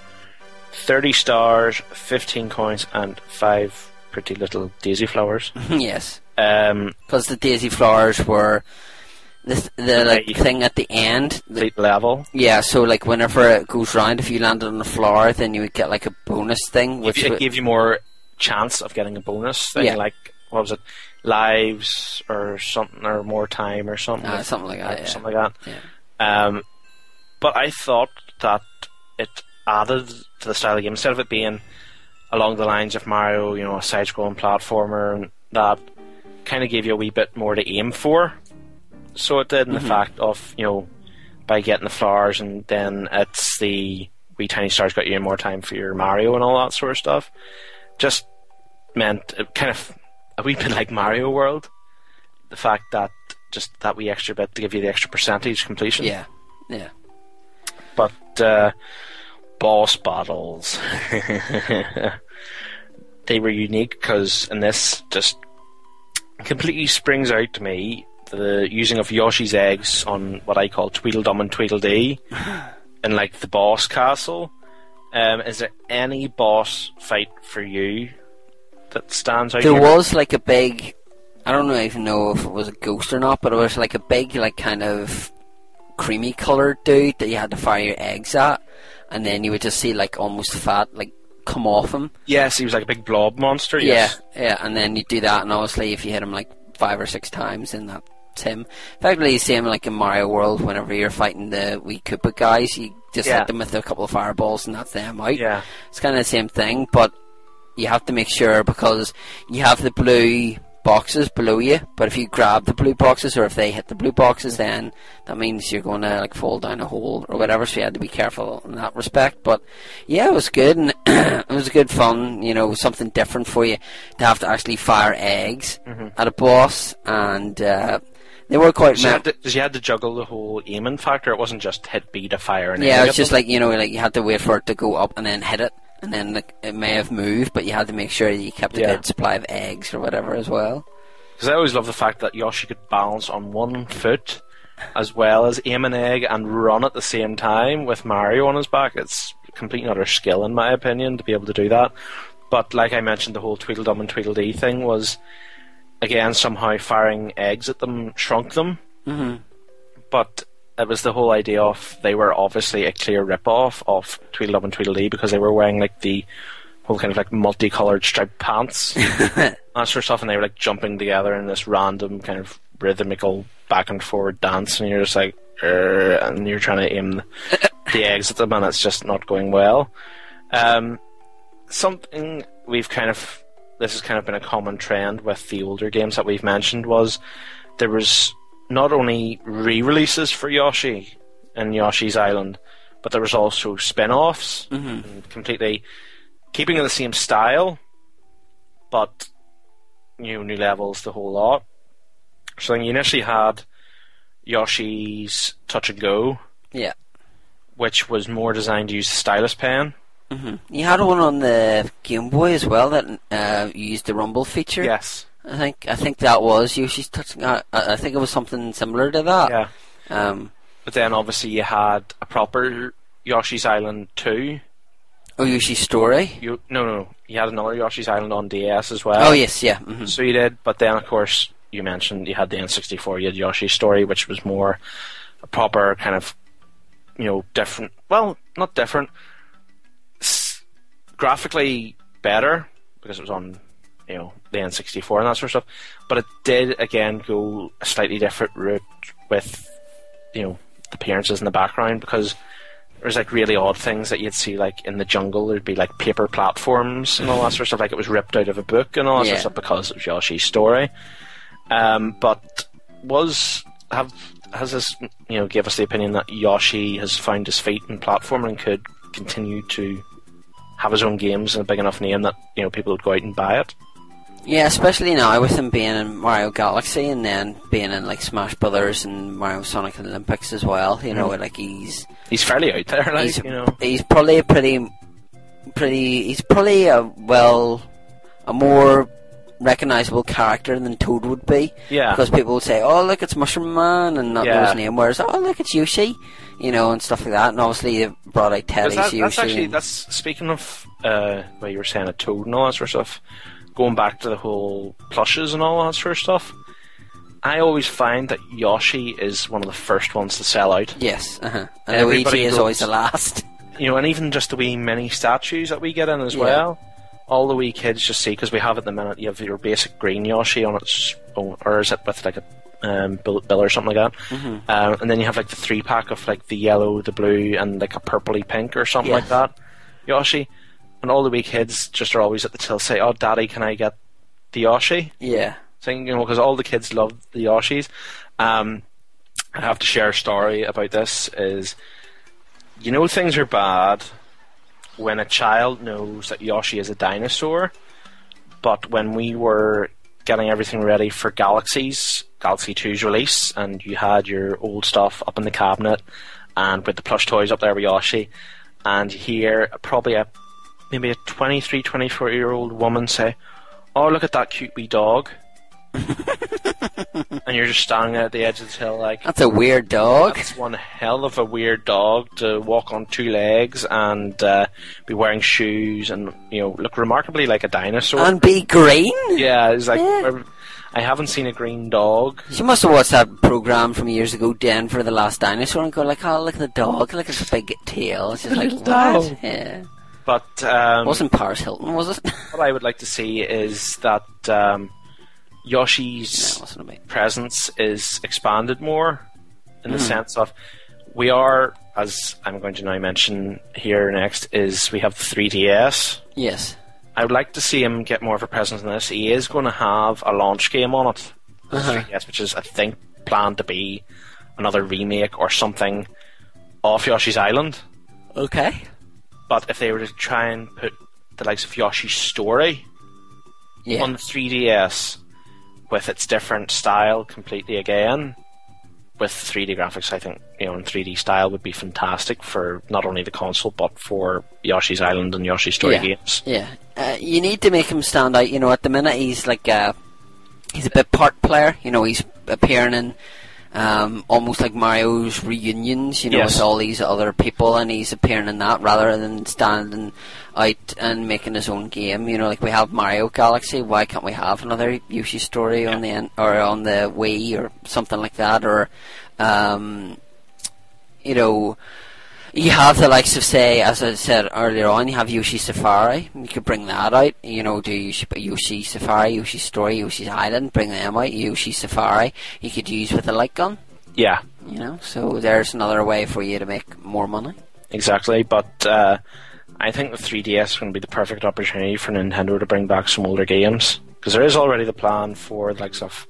30 stars, 15 coins, and five pretty little daisy flowers. yes. Um, Because the daisy flowers were the the like thing at the end. The, level. yeah, so like whenever it goes round, if you landed on the floor, then you would get like a bonus thing, which it would- gave you more chance of getting a bonus thing, Yeah. like what was it, lives or something, or more time or something, Uh, something like that, yeah. something like that. Um, but I thought that it added to the style of the game instead of it being along the lines of Mario, you know, a side-scrolling platformer, and that kind of gave you a wee bit more to aim for. So it did in Mhm. the fact of you know by getting the flowers, and then it's the wee tiny stars got you more time for your Mario and all that sort of stuff. Just meant it kind of a wee bit like Mario World. The fact that just that wee extra bit to give you the extra percentage completion. yeah, yeah. But uh, boss battles, they were unique because in this just completely springs out to me the using of Yoshi's eggs on what I call Tweedledum and Tweedledee in like the boss castle. Um, is there any boss fight for you that stands out? There here? was like a big. I don't even know if it was a ghost or not, but it was like a big, like kind of creamy colored dude that you had to fire your eggs at, and then you would just see like almost fat like come off him. Yes, he was like a big blob monster. Yes. Yeah, yeah, and then you do that, and obviously if you hit him like five or six times, then that's him. Effectively, the same like in Mario World. Whenever you're fighting the wee Koopa guys, you just Yeah. hit them with a couple of fireballs, and that's them out. Yeah. It's kind of the same thing, but you have to make sure because you have the blue boxes below you. But if you grab the blue boxes, or if they hit the blue boxes, then that means you're going to like fall down a hole or whatever. So you had to be careful in that respect. But yeah, it was good, and it was good fun. You know, something different for you to have to actually fire eggs Mhm. at a boss, and uh, they were quite. Because you, you had to juggle the whole aiming factor. It wasn't just hit B to fire. And Yeah, it's just them. like you know, like you had to wait for it to go up and then hit it, and then like, it may have moved, but you had to make sure that you kept a Yeah. good supply of eggs or whatever as well. Because I always love the fact that Yoshi could balance on one foot as well as aim an egg and run at the same time with Mario on his back. It's complete and utter skill, in my opinion, to be able to do that. But like I mentioned, the whole Tweedledum and Tweedledee thing was, again, somehow firing eggs at them shrunk them. Mm-hmm. But it was the whole idea of they were obviously a clear rip-off of Tweedledum and Tweedledee because they were wearing like the whole kind of like multicolored striped pants that sort of stuff, and they were like jumping together in this random kind of rhythmical back and forward dance, and you're just like, and you're trying to aim the, the eggs at them, and it's just not going well. Um, something we've kind of this has kind of been a common trend with the older games that we've mentioned was there was not only re-releases for Yoshi and Yoshi's Island, but there was also spin-offs, Mhm. completely keeping in the same style, but new new levels, the whole lot. So you initially had Yoshi's Touch and Go, Yeah. which was more designed to use the stylus pen. hmm You had one on the Game Boy as well that uh, used the rumble feature. Yes. I think I think that was Yoshi's touching. I I think it was something similar to that. Yeah. Um, But then obviously you had a proper Yoshi's Island 2. oh, Yoshi's Story. You no no, you had another Yoshi's Island on DS as well. Oh yes, yeah. mhm. So you did, but then of course you mentioned you had the N64, you had Yoshi's Story, which was more a proper kind of, you know, different. Well, not different. S- graphically better because it was on, you know, the N64 and that sort of stuff. But it did again go a slightly different route with, you know, the appearances in the background because there was like really odd things that you'd see like in the jungle. There'd be like paper platforms and all that sort of stuff. Like it was ripped out of a book and all that sort of stuff because it was Yoshi's story. Um, but was have has this you know gave us the opinion that Yoshi has found his feet in platforming and could continue to have his own games and a big enough name that you know people would go out and buy it. Yeah, especially now with him being in Mario Galaxy and then being in like Smash Brothers and Mario Sonic Olympics as well. You know, Mhm. like he's He's fairly out there, like he's, you know. he's probably a pretty, pretty. He's probably a well, a more recognizable character than Toad would be. Yeah. Because people would say, "Oh, look, it's Mushroom Man," and not know Yeah. his name. Whereas, "Oh, look, it's Yoshi," you know, and stuff like that. And obviously, they brought out Teddy's that, Yoshi. that's actually that's speaking of uh, what you were saying, a toad and all that sort of stuff. Going back to the whole plushes and all that sort of stuff. I always find that Yoshi is one of the first ones to sell out. Yes, uh-huh. and Everybody Luigi is goes- always the last. You know, and even just the wee mini statues that we get in as Yeah. well. All the wee kids just see because we have at the minute. You have your basic green Yoshi on its own, or is it with like a um, bill, bill or something like that? Mhm. Um, and then you have like the three pack of like the yellow, the blue, and like a purpley pink or something Yeah. like that. Yoshi, and all the wee kids just are always at the till say, "Oh, daddy, can I get the Yoshi?" Yeah. thing, you know, because all the kids love the Yoshis. Um, I have to share a story about this. Is you know things are bad when a child knows that Yoshi is a dinosaur, but when we were getting everything ready for Galaxies, Galaxy 2's release, and you had your old stuff up in the cabinet, and with the plush toys up there with Yoshi, and here probably a maybe a 23, 24 year old woman say, "Oh, look at that cute wee dog." and you're just standing there at the edge of the hill like That's a weird dog. that's one hell of a weird dog to walk on two legs and uh, be wearing shoes and you know look remarkably like a dinosaur. And be green. yeah, it's like I haven't seen a green dog. She must have watched that program from years ago, Denver the Last Dinosaur, and go like, "Oh, look at the dog! Look at its big tail." It's just like, dog. Yeah. But um, Wasn't Paris Hilton, was it? what I would like to see is that um, Yoshi's presence is expanded more in the Mhm. sense of we are, as I'm going to now mention here next, is we have the 3DS. Yes. I would like to see him get more of a presence in this. He is going to have a launch game on it, Uh-huh. 3DS, which is I think planned to be another remake or something of Yoshi's Island. Okay. But if they were to try and put the likes of Yoshi's Story Yeah. on the 3DS with its different style completely again, with 3D graphics, I think you know, in 3D style would be fantastic for not only the console but for Yoshi's Island and Yoshi's Story yeah. games. Yeah. Uh, you need to make him stand out. You know, at the minute he's like uh, he's a bit part player. You know, he's appearing in um, almost like Mario's reunions. You know, Yes. with all these other people, and he's appearing in that rather than standing out and making his own game. You know, like we have Mario Galaxy. Why can't we have another Yoshi story on the or on the Wii or something like that? Or um, you know. You have the likes of, say, as I said earlier on, you have Yoshi Safari. You could bring that out. You know, do Yoshi, Yoshi Safari, Yoshi Story, Yoshi's Island. Bring them out. Yoshi Safari. You could use with a light gun. Yeah, You know, so there's another way for you to make more money. exactly. But uh, I think the 3DS is going to be the perfect opportunity for Nintendo to bring back some older games because there is already the plan for the likes of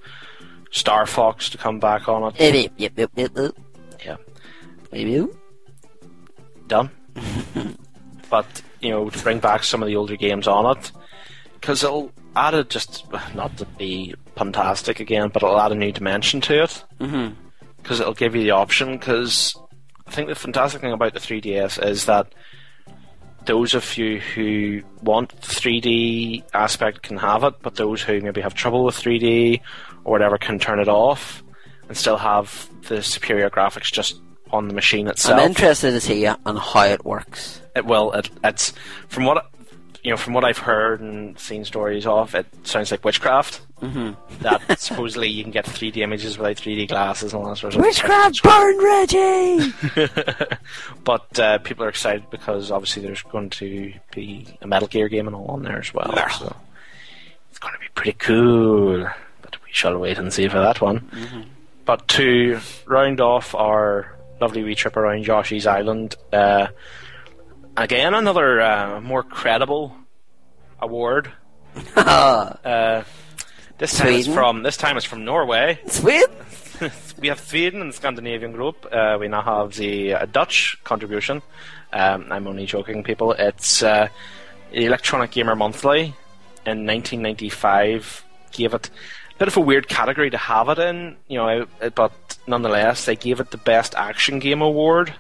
Star Fox to come back on it. Yep, yep, yep, yep. Yeah. Yep. Done. but you know, to bring back some of the older games on it, because it'll add a just not to be fantastic again, but it'll add a new dimension to it. Mm-hmm. Because it'll give you the option. Because I think the fantastic thing about the 3DS is that those of you who want the 3D aspect can have it, but those who maybe have trouble with 3D or whatever can turn it off and still have the superior graphics just on the machine itself. I'm interested to see on how it works. It will. It, it's from what you know, from what I've heard and seen stories of. It sounds like witchcraft. Mhm. That supposedly you can get 3D images without 3D glasses and all that sort of stuff. Witchcraft burn Reggie! but uh, people are excited because obviously there's going to be a Metal Gear game and all on there as well. So it's going to be pretty cool. But we shall wait and see for that one. But to round off our lovely wee trip around Yoshi's Island, uh, again another uh, more credible award. uh, this time it's from this time it's from Norway. Sweden. we have Sweden and Scandinavian group. Uh, we now have the uh, Dutch contribution. Um, I'm only joking, people. It's uh, Electronic Gamer Monthly in 1995 gave it a bit of a weird category to have it in, you know, but nonetheless they gave it the best action game award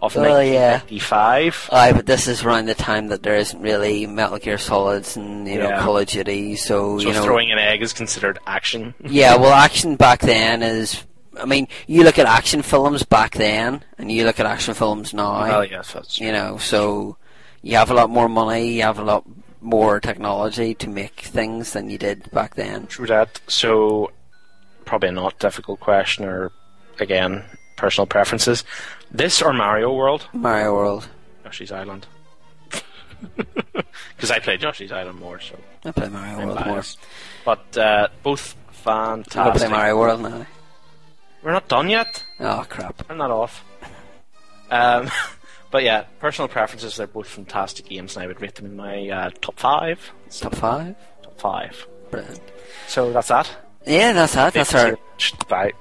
of Oh, yeah. 1995. Aye, but this is around the time that there isn't really Metal Gear Solids and you know Call of Duty, so, So you know. throwing an egg is considered action. yeah, well, action back then is. I mean, you look at action films back then, and you look at action films now. Well, yes, that's You know, so you have a lot more money, you have a lot more technology to make things than you did back then. True that. So, probably not difficult question, or again, personal preferences. This or Mario World? Mario World. Yoshi's Island. Because I play Yoshi's Island more, so I play Mario I'm World more. But uh, both fantastic. gonna play Mario World now. We're not done yet. Oh crap! I'm not off. Um, but yeah, personal preferences. They're both fantastic games, and I would rate them in my uh, top five. Top five. Top five. Brilliant. So that's that. Yeah, that's that. That's our Bye.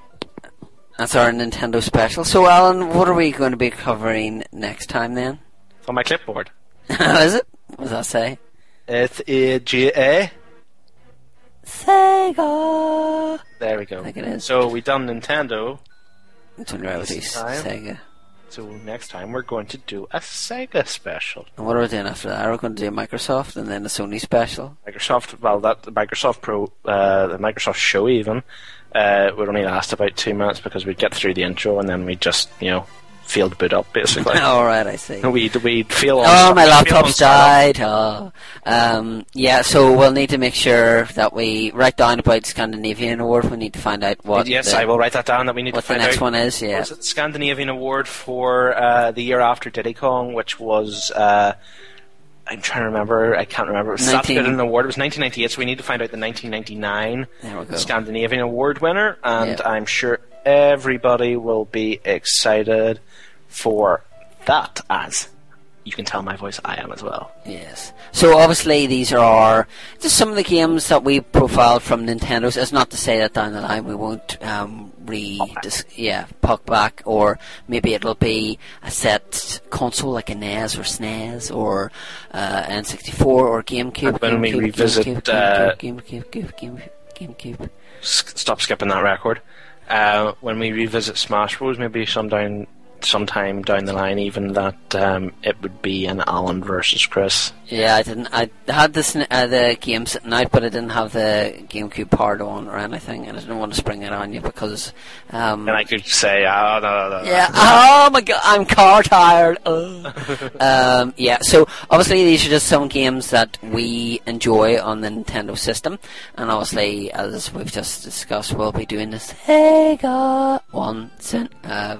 that's our Nintendo special. So, Alan, what are we going to be covering next time then? It's on my clipboard. Is it? What does that say? It's a G A. Sega. There we go. I think it is. So we done Nintendo. It's only right with This these time. Sega. So next time we're going to do a Sega special. And what are we doing after that? Are we going to do a Microsoft and then a Sony special? Microsoft, well, that the Microsoft Pro, uh, the Microsoft show even, uh, would only last about two minutes because we'd get through the intro and then we'd just, you know, field boot up basically. All right, I see. We'd we'd feel. Oh, my laptop's died. Oh. Um, yeah, so we'll need to make sure that we write down about Scandinavian Award. We need to find out what. yes, the, I will write that down. That we need what to the next out. one is. Yeah. Was it Scandinavian Award for uh, the year after Diddy Kong, which was. Uh, I'm trying to remember. I can't remember. It was 19 Nineteen... an award. It was 1998, so we need to find out the 1999 There we go. Scandinavian Award winner, and Yeah. I'm sure everybody will be excited for that. As you can tell, my voice, I am as well. Yes. So obviously these are just some of the games that we profiled from Nintendo's. It's not to say that down the line we won't um, re dis- yeah puck back or maybe it'll be a set console like a NES or SNES or uh, N64 or GameCube. When we revisit, GameCube, uh, GameCube, GameCube, GameCube, GameCube. Stop skipping that record. Uh, when we revisit Smash Bros, maybe some down, sometime down the line, even that um, it would be an Alan versus Chris. Yeah, I didn't. I had this uh, the game sitting out, but I didn't have the GameCube part on or anything, and I didn't want to spring it on you because. Um, And I could say, oh, no, no, no. yeah. Oh my god, I'm car tired. Um, yeah. So obviously these are just some games that we enjoy on the Nintendo system, and obviously as we've just discussed, we'll be doing this Sega one soon. Uh,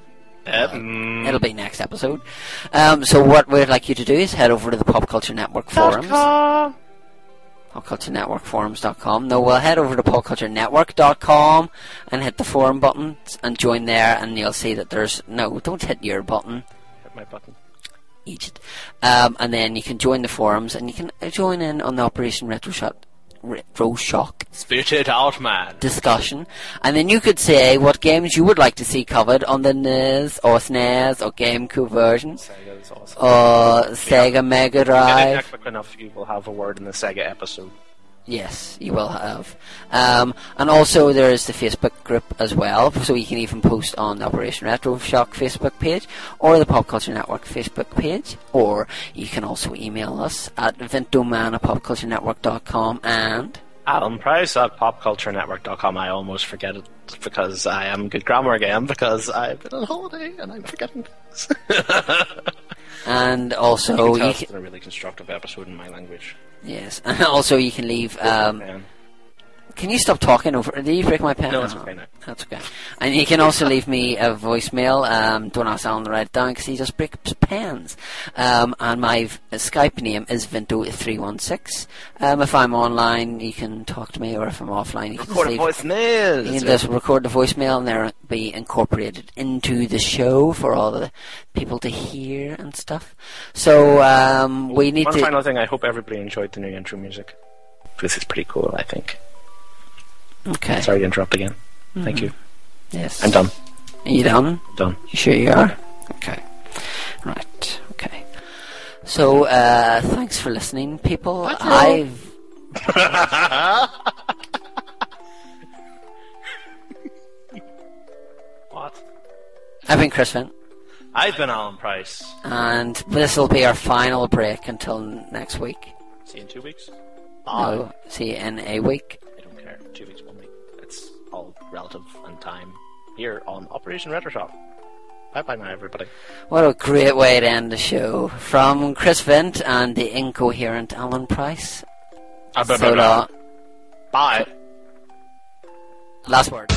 Uh, mm, It'll be next episode. Um, so what we'd like you to do is head over to the Pop Culture Network forums. PopCultureNetworkForums.com. No, we'll head over to PopCultureNetwork.com and hit the forum button and join there, and you'll see that there's no. Don't hit your button. hit my button. Egypt. Um, and then you can join the forums and you can join in on the Operation Retro Shot. Retro Shock Spit it out, man. discussion, and then you could say what games you would like to see covered on the NES or SNES or GameCube versions, Sega's awesome. or Sega Mega Get Drive. it quick enough, you will have a word in the Sega episode. Yes, you will have. Um, and also there is the Facebook group as well, so you can even post on the Operation Retro Shock Facebook page or the Pop Culture Network Facebook page, or you can also email us at vintoman at popculturenetwork.com and Alan Price at popculturenetwork.com. I almost forget it because I am good grammar again because I've been on holiday and I'm forgetting things. and you also can tell you it's can, been a really constructive episode in my language. Yes, and also you can leave. Um. Can you stop talking over? Did you break my pen? No, Oh, okay now. That's okay. And you can also leave me a voicemail. Um, don't ask Alan to write it down because he just breaks pens. Um, and my v- Skype name is Vinto316. Um, if I'm online, you can talk to me, or if I'm offline, you can Record a voicemail. You can just record the voicemail and they'll be incorporated into the show for all the people to hear and stuff. So um, we need One to. final thing, I hope everybody enjoyed the new intro music. This is pretty cool, I think. Okay. Sorry to interrupt again. Mm-hmm. Thank you. Mm-hmm. Yes. I'm done. Are you done? Done. You sure you are? Okay. Right. Okay. So uh, thanks for listening, people. That's I've. what? I've been Chris Vint. I've been Alan Price. And this will be our final break until next week. See you in two weeks? Bye. No, see you in a week. I don't care. Two weeks all relative and time here on Operation Retro Bye bye now, everybody. What a great way to end the show from Chris Vint and the incoherent Alan Price. Bye. Last word.